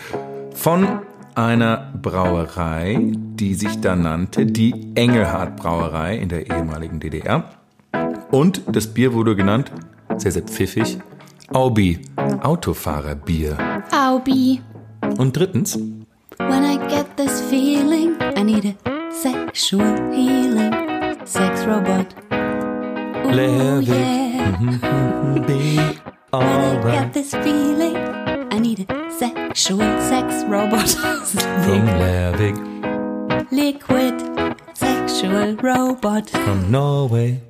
[SPEAKER 1] von einer Brauerei, die sich dann nannte die Engelhardt Brauerei in der ehemaligen DDR. Und das Bier wurde genannt, sehr, sehr pfiffig, Aubi, Autofahrerbier.
[SPEAKER 2] Aubi.
[SPEAKER 1] Und drittens,
[SPEAKER 2] When I get this feeling, I need a sexual healing. Sex robot. Ooh, yeah.
[SPEAKER 1] be
[SPEAKER 2] When I get this feeling, I need a sexual sex robot.
[SPEAKER 1] from Lervig,
[SPEAKER 2] Liquid sexual robot.
[SPEAKER 1] from Norway.